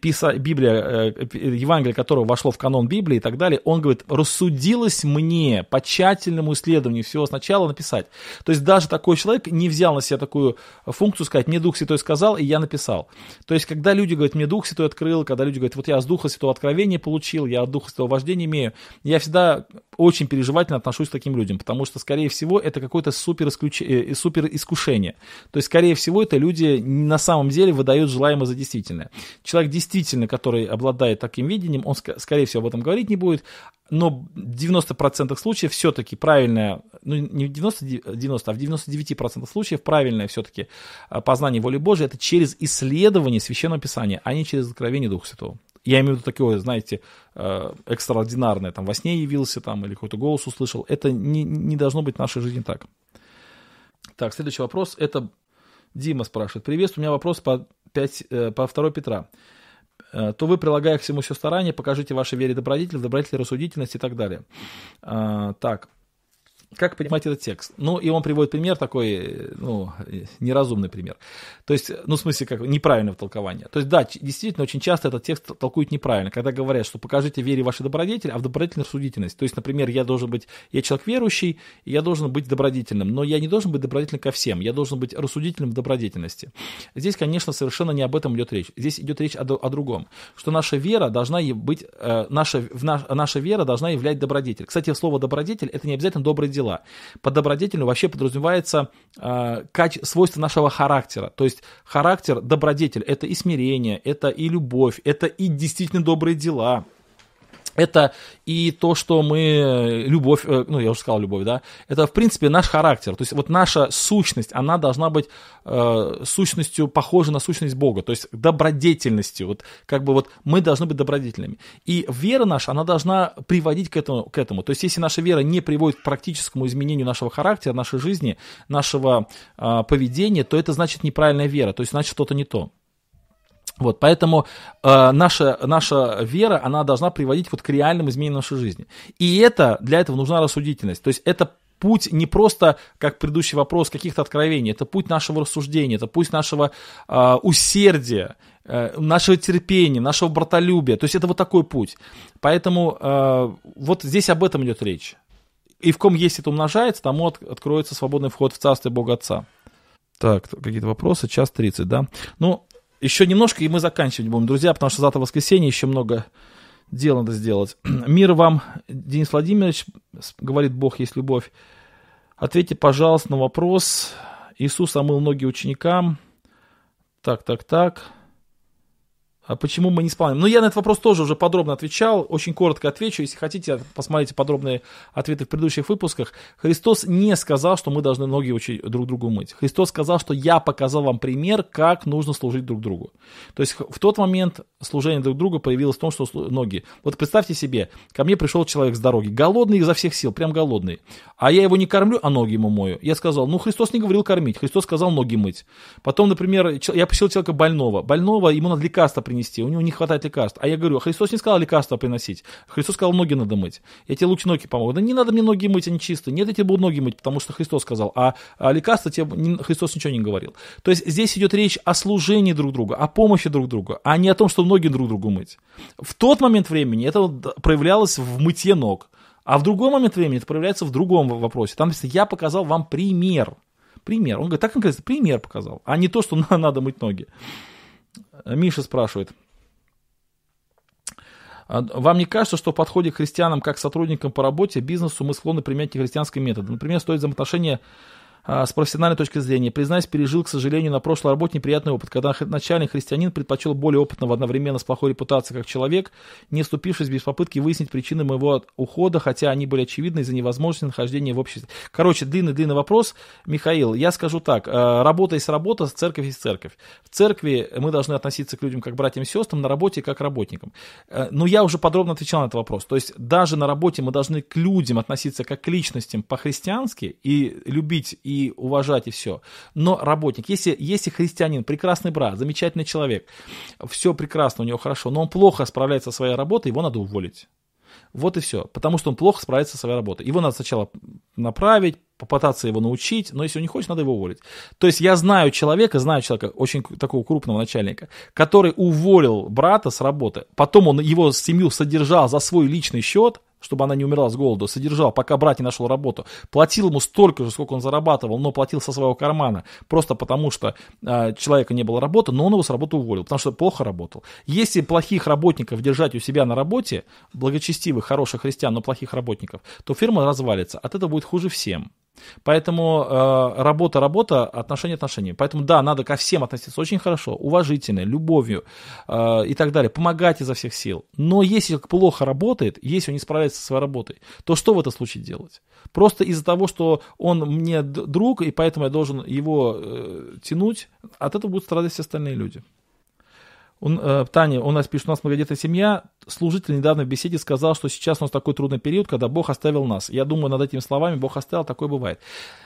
писа, Библия, э, Евангелие которого вошло в канон Библии и так далее, он говорит, рассудилось мне по тщательному исследованию всего сначала написать. То есть даже такой человек не взял на себя такую функцию сказать, мне Дух Святой сказал, и я написал. То есть когда люди говорят, мне Дух Святой открыл, когда люди говорят, вот я с Духа Святого откровения получил, я от Духа Святого вождения имею, я всегда очень переживательно отношусь к таким людям, потому что, скорее всего, это какой-то супер, исключ... э, супер искушение. То есть, скорее всего, это люди на самом деле выдают желаемое за действительное. Человек действительно, который обладает таким видением, он, скорее всего, об этом говорить не будет, но в 90% случаев все-таки правильное, ну не в 90, 90 а в 99% случаев правильное все-таки а, познание воли Божией это через исследование Священного Писания, а не через откровение Духа Святого. Я имею в виду такое, знаете, э, экстраординарное, там во сне явился там или какой-то голос услышал. Это не, не должно быть в нашей жизни так. Так, следующий вопрос. Это Дима спрашивает. Привет, у меня вопрос по, 5, э, по 2 Петра. Э, то вы, прилагая к всему все старание, покажите вашей вере добродетель, добродетель рассудительность и так далее. Так, как понимать этот текст? Ну, и он приводит пример такой, ну, неразумный пример. То есть, ну, в смысле, как неправильное толкование. То есть, да, действительно, очень часто этот текст толкуют неправильно, когда говорят, что покажите вере вашей добродетель, а в добродетельной рассудительность. То есть, например, я должен быть, я человек верующий, и я должен быть добродетельным, но я не должен быть добродетельным ко всем, я должен быть рассудительным в добродетельности. Здесь, конечно, совершенно не об этом идет речь. Здесь идет речь о, о другом, что наша вера должна быть, э, наша, наша вера должна являть добродетель. Кстати, слово добродетель это не обязательно доброе дело дела. Под добродетелью вообще подразумевается э, каче- свойство нашего характера. То есть характер добродетель это и смирение, это и любовь, это и действительно добрые дела это и то, что мы, любовь, э, ну, я уже сказал любовь, да, это, в принципе, наш характер. То есть вот наша сущность, она должна быть э, сущностью, похожа на сущность Бога, то есть добродетельностью. Вот как бы вот мы должны быть добродетельными. И вера наша, она должна приводить к этому. К этому. То есть если наша вера не приводит к практическому изменению нашего характера, нашей жизни, нашего э, поведения, то это значит неправильная вера, то есть значит что-то не то. Вот, поэтому э, наша, наша вера, она должна приводить вот к реальным изменениям нашей жизни. И это, для этого нужна рассудительность. То есть это путь не просто, как предыдущий вопрос, каких-то откровений, это путь нашего рассуждения, это путь нашего э, усердия, э, нашего терпения, нашего братолюбия. То есть это вот такой путь. Поэтому э, вот здесь об этом идет речь. И в ком есть это умножается, тому от, откроется свободный вход в Царство Бога Отца. Так, какие-то вопросы? Час 30, да? Ну, еще немножко, и мы заканчивать будем, друзья, потому что завтра воскресенье, еще много дел надо сделать. Мир вам, Денис Владимирович, говорит Бог есть любовь. Ответьте, пожалуйста, на вопрос. Иисус омыл ноги ученикам. Так, так, так. А почему мы не исполняем? Ну, я на этот вопрос тоже уже подробно отвечал, очень коротко отвечу, если хотите, посмотрите подробные ответы в предыдущих выпусках. Христос не сказал, что мы должны ноги учить друг другу мыть. Христос сказал, что я показал вам пример, как нужно служить друг другу. То есть в тот момент служение друг другу появилось в том, что ноги. Вот представьте себе, ко мне пришел человек с дороги, голодный изо всех сил, прям голодный, а я его не кормлю, а ноги ему мою. Я сказал, ну, Христос не говорил кормить, Христос сказал ноги мыть. Потом, например, я посетил человека больного, больного, ему надо лекарство принести, у него не хватает лекарств. А я говорю, Христос не сказал лекарства приносить. Христос сказал, ноги надо мыть. Я тебе лучше ноги помогу. Да не надо мне ноги мыть, они чистые. Нет, я тебе буду ноги мыть, потому что Христос сказал. А, а лекарства тебе Христос ничего не говорил. То есть здесь идет речь о служении друг другу, о помощи друг другу, а не о том, что ноги друг другу мыть. В тот момент времени это проявлялось в мытье ног. А в другой момент времени это проявляется в другом вопросе. Там написано, я показал вам пример. Пример. Он говорит, так конкретно, пример показал, а не то, что надо мыть ноги. Миша спрашивает, а вам не кажется, что в подходе к христианам как сотрудникам по работе, бизнесу мы склонны применять нехристианские методы? Например, стоит взаимоотношения с профессиональной точки зрения. Признаюсь, пережил, к сожалению, на прошлой работе неприятный опыт, когда начальник христианин предпочел более опытного одновременно с плохой репутацией как человек, не вступившись без попытки выяснить причины моего ухода, хотя они были очевидны из-за невозможности нахождения в обществе. Короче, длинный-длинный вопрос. Михаил, я скажу так. А, работа есть работа, церковь есть церковь. В церкви мы должны относиться к людям как братьям и сестрам, на работе как работникам. А, но я уже подробно отвечал на этот вопрос. То есть даже на работе мы должны к людям относиться как к личностям по-христиански и любить и уважать, и все. Но работник, если, если христианин, прекрасный брат, замечательный человек, все прекрасно, у него хорошо, но он плохо справляется со своей работой, его надо уволить. Вот и все. Потому что он плохо справится со своей работой. Его надо сначала направить, попытаться его научить, но если он не хочет, надо его уволить. То есть я знаю человека, знаю человека, очень такого крупного начальника, который уволил брата с работы. Потом он его семью содержал за свой личный счет, чтобы она не умерла с голоду, содержал, пока брат не нашел работу, платил ему столько же, сколько он зарабатывал, но платил со своего кармана, просто потому что э, человека не было работы, но он его с работы уволил, потому что плохо работал. Если плохих работников держать у себя на работе, благочестивых, хороших христиан, но плохих работников, то фирма развалится, от этого будет хуже всем. Поэтому э, работа, работа, отношения, отношения. Поэтому да, надо ко всем относиться очень хорошо, уважительно, любовью э, и так далее, помогать изо всех сил. Но если плохо работает, если он не справляется со своей работой, то что в этом случае делать? Просто из-за того, что он мне друг, и поэтому я должен его э, тянуть, от этого будут страдать все остальные люди. Он, э, Таня, у нас пишет, у нас многодетная семья. Служитель недавно в беседе сказал, что сейчас у нас такой трудный период, когда Бог оставил нас. Я думаю, над этими словами Бог оставил, такое бывает.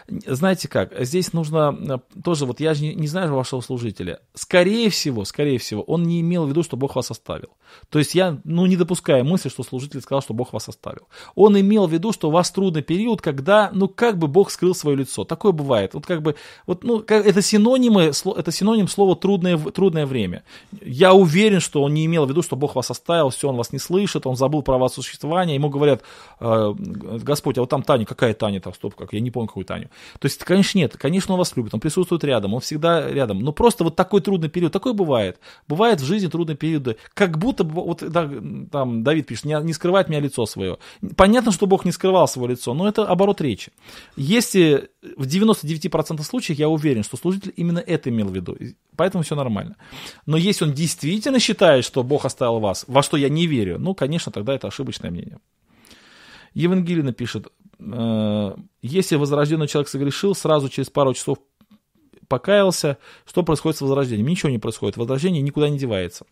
Знаете как, здесь нужно э, тоже, вот я же не, не знаю вашего служителя. Скорее всего, скорее всего, он не имел в виду, что Бог вас оставил. То есть я, ну, не допускаю мысли, что служитель сказал, что Бог вас оставил. Он имел в виду, что у вас трудный период, когда, ну, как бы Бог скрыл свое лицо. Такое бывает. Вот как бы, вот, ну, это синонимы, это синоним слова трудное, трудное время. Я я уверен, что он не имел в виду, что Бог вас оставил, все, он вас не слышит, он забыл про вас существование. Ему говорят, э, Господь, а вот там Таня, какая Таня там, стоп, как, я не помню, какую Таню. То есть, конечно, нет, конечно, он вас любит, он присутствует рядом, он всегда рядом. Но просто вот такой трудный период, такой бывает. Бывает в жизни трудные периоды, как будто, вот да, там Давид пишет, не, не скрывает меня лицо свое. Понятно, что Бог не скрывал свое лицо, но это оборот речи. Если в 99% случаев я уверен, что служитель именно это имел в виду, поэтому все нормально. Но если он действительно считает, что Бог оставил вас, во что я не верю, ну, конечно, тогда это ошибочное мнение. Евангелина пишет, «Э, если возрожденный человек согрешил, сразу через пару часов покаялся, что происходит с возрождением? Ничего не происходит, возрождение никуда не девается.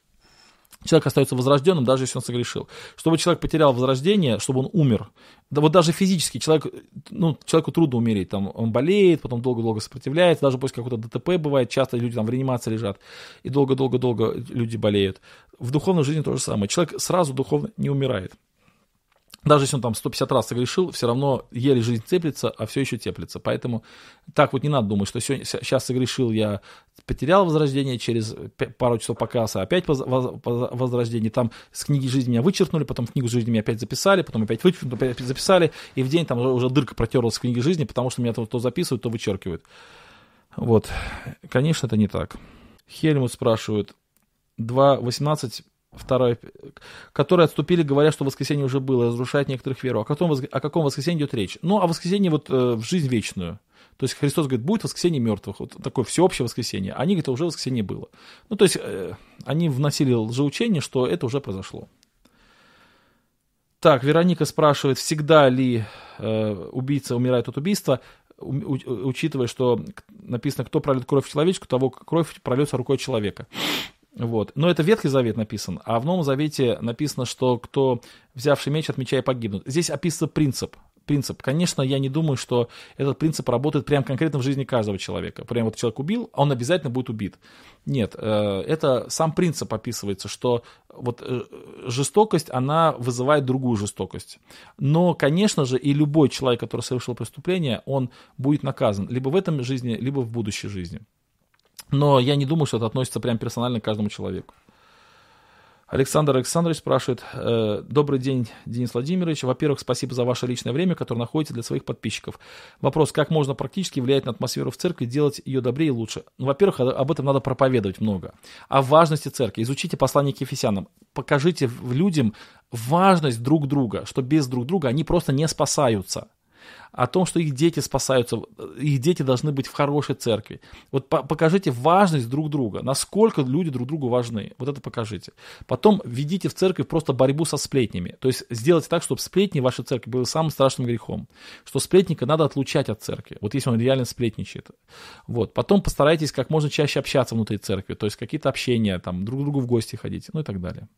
Человек остается возрожденным, даже если он согрешил. Чтобы человек потерял возрождение, чтобы он умер. Да вот даже физически человек, ну, человеку трудно умереть. Там, он болеет, потом долго-долго сопротивляется. Даже после какого-то ДТП бывает, часто люди там в реанимации лежат. И долго-долго-долго люди болеют. В духовной жизни то же самое. Человек сразу духовно не умирает. Даже если он там 150 раз согрешил, все равно еле жизнь цеплется, а все еще теплится. Поэтому так вот не надо думать, что сегодня, сейчас согрешил, я потерял возрождение, через пару часов покаялся, опять возрождение. Там с книги жизни меня вычеркнули, потом в книгу жизни меня опять записали, потом опять вычеркнули, опять записали. И в день там уже дырка протерлась в книге жизни, потому что меня то, то записывают, то вычеркивают. Вот. Конечно, это не так. Хельмут спрашивает. 2.18 второй, которые отступили, говоря, что воскресенье уже было, разрушает некоторых веру. О каком, о каком воскресенье идет речь? Ну, о воскресенье вот э, в жизнь вечную. То есть Христос говорит, будет воскресенье мертвых, вот такое всеобщее воскресенье. Они говорят, уже воскресенье было. Ну, то есть э, они вносили лжеучение, что это уже произошло. Так, Вероника спрашивает, всегда ли э, убийца умирает от убийства, у, у, учитывая, что написано, кто пролит кровь человечку, того кровь прольется рукой человека. Вот. Но это Ветхий Завет написан, а в Новом Завете написано, что кто, взявший меч, от меча и погибнут. Здесь описан принцип. Принцип. Конечно, я не думаю, что этот принцип работает прям конкретно в жизни каждого человека. Прям вот человек убил, он обязательно будет убит. Нет, э, это сам принцип описывается, что вот э, жестокость, она вызывает другую жестокость. Но, конечно же, и любой человек, который совершил преступление, он будет наказан либо в этом жизни, либо в будущей жизни. Но я не думаю, что это относится прям персонально к каждому человеку. Александр Александрович спрашивает, э, добрый день, Денис Владимирович. Во-первых, спасибо за ваше личное время, которое находите для своих подписчиков. Вопрос, как можно практически влиять на атмосферу в церкви, делать ее добрее и лучше? Ну, во-первых, об этом надо проповедовать много. О важности церкви. Изучите послание к Ефесянам. Покажите людям важность друг друга, что без друг друга они просто не спасаются о том, что их дети спасаются, их дети должны быть в хорошей церкви. Вот по покажите важность друг друга, насколько люди друг другу важны. Вот это покажите. Потом введите в церковь просто борьбу со сплетнями. То есть сделайте так, чтобы сплетни в вашей церкви были самым страшным грехом. Что сплетника надо отлучать от церкви. Вот если он реально сплетничает. Вот. Потом постарайтесь как можно чаще общаться внутри церкви. То есть какие-то общения, там, друг к другу в гости ходить, ну и так далее.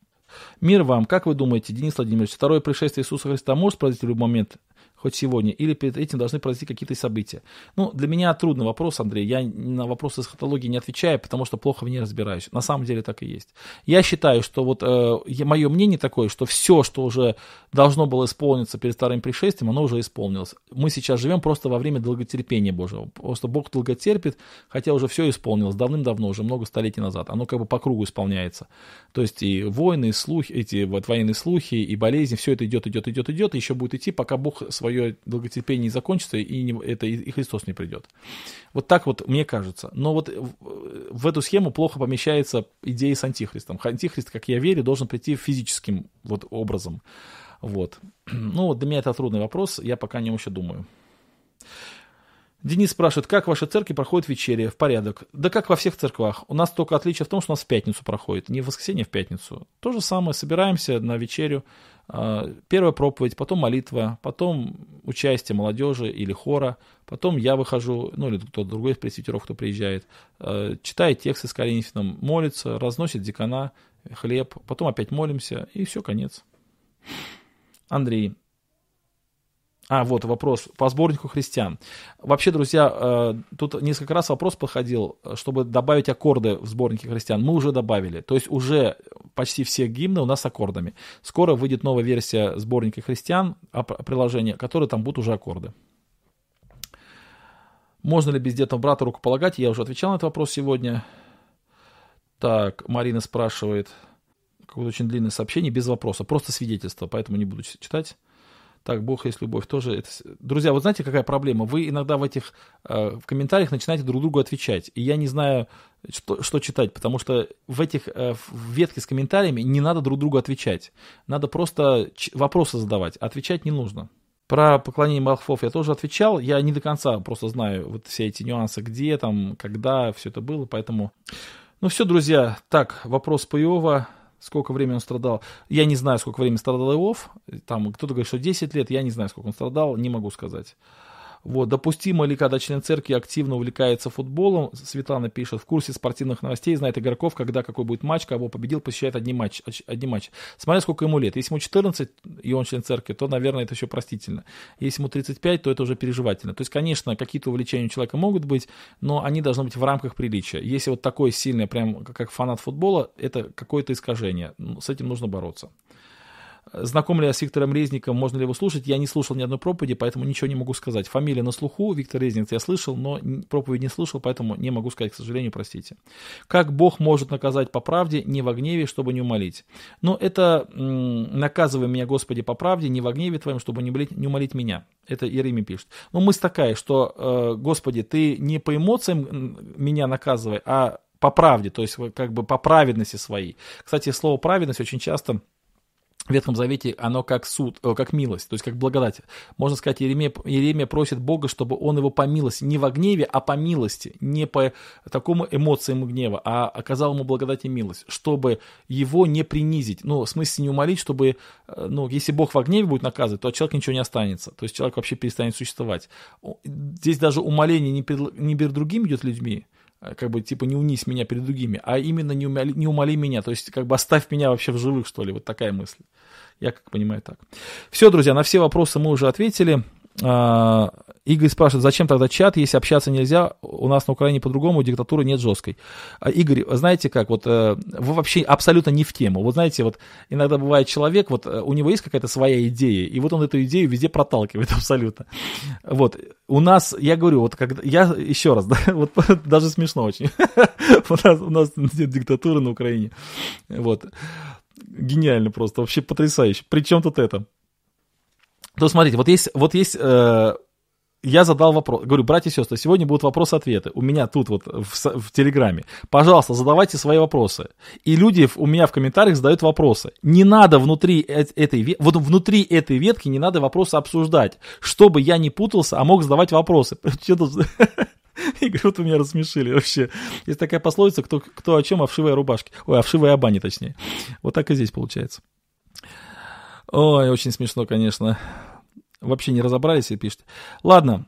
Мир вам. Как вы думаете, Денис Владимирович, второе пришествие Иисуса Христа может произойти в любой момент? Хоть сегодня, или перед этим должны произойти какие-то события. Ну, для меня трудный вопрос, Андрей. Я на вопросы эсхатологии не отвечаю, потому что плохо в ней разбираюсь. На самом деле так и есть. Я считаю, что вот э, мое мнение такое, что все, что уже должно было исполниться перед вторым пришествием, оно уже исполнилось. Мы сейчас живем просто во время долготерпения Божьего. Просто Бог долготерпит, хотя уже все исполнилось давным-давно, уже много столетий назад. Оно как бы по кругу исполняется. То есть и войны, и слухи, эти вот военные слухи, и болезни, все это идет, идет, идет, идет, и еще будет идти, пока Бог свое долготерпение не закончится, и, не, это, и Христос не придет. Вот так вот мне кажется. Но вот в, в эту схему плохо помещается идея с антихристом. Антихрист, как я верю, должен прийти физическим вот образом. Вот. Ну, вот для меня это трудный вопрос, я пока не еще думаю. Денис спрашивает, как в вашей церкви проходит вечеря? В порядок. Да как во всех церквах. У нас только отличие в том, что у нас в пятницу проходит. Не в воскресенье, а в пятницу. То же самое. Собираемся на вечерю. А, первая проповедь, потом молитва, потом участие молодежи или хора, потом я выхожу, ну или кто-то другой из пресвитеров, кто приезжает, а, читает тексты с Коринфянам, молится, разносит декана, хлеб, потом опять молимся, и все, конец. Андрей. А, вот вопрос по сборнику христиан. Вообще, друзья, э, тут несколько раз вопрос подходил, чтобы добавить аккорды в сборнике христиан. Мы уже добавили. То есть уже почти все гимны у нас с аккордами. Скоро выйдет новая версия сборника христиан, а, приложения, которые там будут уже аккорды. Можно ли бездетному брату рукополагать? Я уже отвечал на этот вопрос сегодня. Так, Марина спрашивает, какое-то очень длинное сообщение, без вопроса, просто свидетельство, поэтому не буду читать. Так, Бог есть любовь тоже. Это... Друзья, вот знаете, какая проблема? Вы иногда в этих э, в комментариях начинаете друг другу отвечать. И я не знаю, что, что читать, потому что в этих э, в ветке с комментариями не надо друг другу отвечать. Надо просто вопросы задавать. Отвечать не нужно. Про поклонение молхвов я тоже отвечал. Я не до конца просто знаю вот все эти нюансы, где там, когда все это было, поэтому... Ну все, друзья. Так, вопрос по Иова сколько времени он страдал. Я не знаю, сколько времени страдал Иов. Там кто-то говорит, что 10 лет, я не знаю, сколько он страдал, не могу сказать. Вот, допустимо ли, когда член церкви активно увлекается футболом, Светлана пишет, в курсе спортивных новостей, знает игроков, когда какой будет матч, кого победил, посещает одни матчи. Одни матчи. Смотря сколько ему лет. Если ему 14, и он член церкви, то, наверное, это еще простительно. Если ему 35, то это уже переживательно. То есть, конечно, какие-то увлечения у человека могут быть, но они должны быть в рамках приличия. Если вот такое сильное, прям как фанат футбола, это какое-то искажение. С этим нужно бороться. Знаком ли я с Виктором Резником, можно ли его слушать? Я не слушал ни одной проповеди, поэтому ничего не могу сказать. Фамилия на слуху, Виктор Резник я слышал, но проповедь не слушал, поэтому не могу сказать, к сожалению, простите. Как Бог может наказать по правде, не во гневе, чтобы не умолить? Но это наказывай меня, Господи, по правде, не во гневе твоем, чтобы не умолить, не умолить меня. Это Иеремия пишет. Но мысль такая, что, э, Господи, ты не по эмоциям меня наказывай, а по правде, то есть как бы по праведности своей. Кстати, слово праведность очень часто в Ветхом Завете оно как суд, э, как милость, то есть как благодать. Можно сказать, Еремия, Еремия просит Бога, чтобы он его по милости, не во гневе, а по милости, не по такому эмоциям гнева, а оказал ему благодать и милость, чтобы его не принизить, ну, в смысле не умолить, чтобы, э, ну, если Бог во гневе будет наказывать, то от человека ничего не останется, то есть человек вообще перестанет существовать. Здесь даже умоление не перед, не перед другими идет людьми, как бы, типа, не унись меня перед другими, а именно не умоли, не умоли меня, то есть, как бы, оставь меня вообще в живых, что ли, вот такая мысль. Я как понимаю так. Все, друзья, на все вопросы мы уже ответили. Игорь спрашивает, зачем тогда чат, если общаться нельзя, у нас на Украине по-другому, диктатуры нет жесткой. А, Игорь, знаете как, вот э, вы вообще абсолютно не в тему. Вот знаете, вот иногда бывает человек, вот э, у него есть какая-то своя идея, и вот он эту идею везде проталкивает абсолютно. Вот, у нас, я говорю, вот когда, я еще раз, да, вот даже смешно очень. у, нас, у нас нет диктатуры на Украине. Вот. Гениально просто, вообще потрясающе. Причем тут это? То смотрите, вот есть, вот есть э, я задал вопрос, говорю, братья и сестры, сегодня будут вопросы-ответы. У меня тут вот в, в Телеграме. Пожалуйста, задавайте свои вопросы. И люди у меня в комментариях задают вопросы. Не надо внутри этой, вот внутри этой ветки не надо вопросы обсуждать, чтобы я не путался, а мог задавать вопросы. Тут... Игорь, вот вы меня рассмешили вообще. Есть такая пословица, кто, кто о чем, о вшивой рубашке. Ой, о вшивой о бане, точнее. Вот так и здесь получается. Ой, очень смешно, конечно. Вообще не разобрались и пишет. Ладно.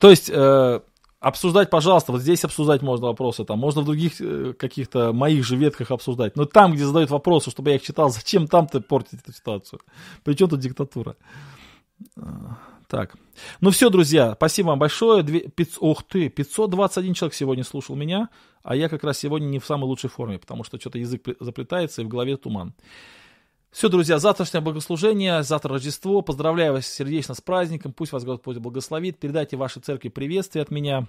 То есть, э, обсуждать, пожалуйста, вот здесь обсуждать можно вопросы, там можно в других э, каких-то моих же ветках обсуждать. Но там, где задают вопросы, чтобы я их читал, зачем там-то портить эту ситуацию? Причем тут диктатура? Так. Ну все, друзья, спасибо вам большое. Две, 500, ох ты, 521 человек сегодня слушал меня, а я как раз сегодня не в самой лучшей форме, потому что что-то язык заплетается и в голове туман. Все, друзья, завтрашнее богослужение, завтра Рождество. Поздравляю вас сердечно с праздником. Пусть вас Господь благословит. Передайте вашей церкви приветствие от меня.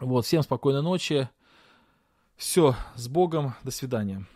Вот, всем спокойной ночи. Все, с Богом. До свидания.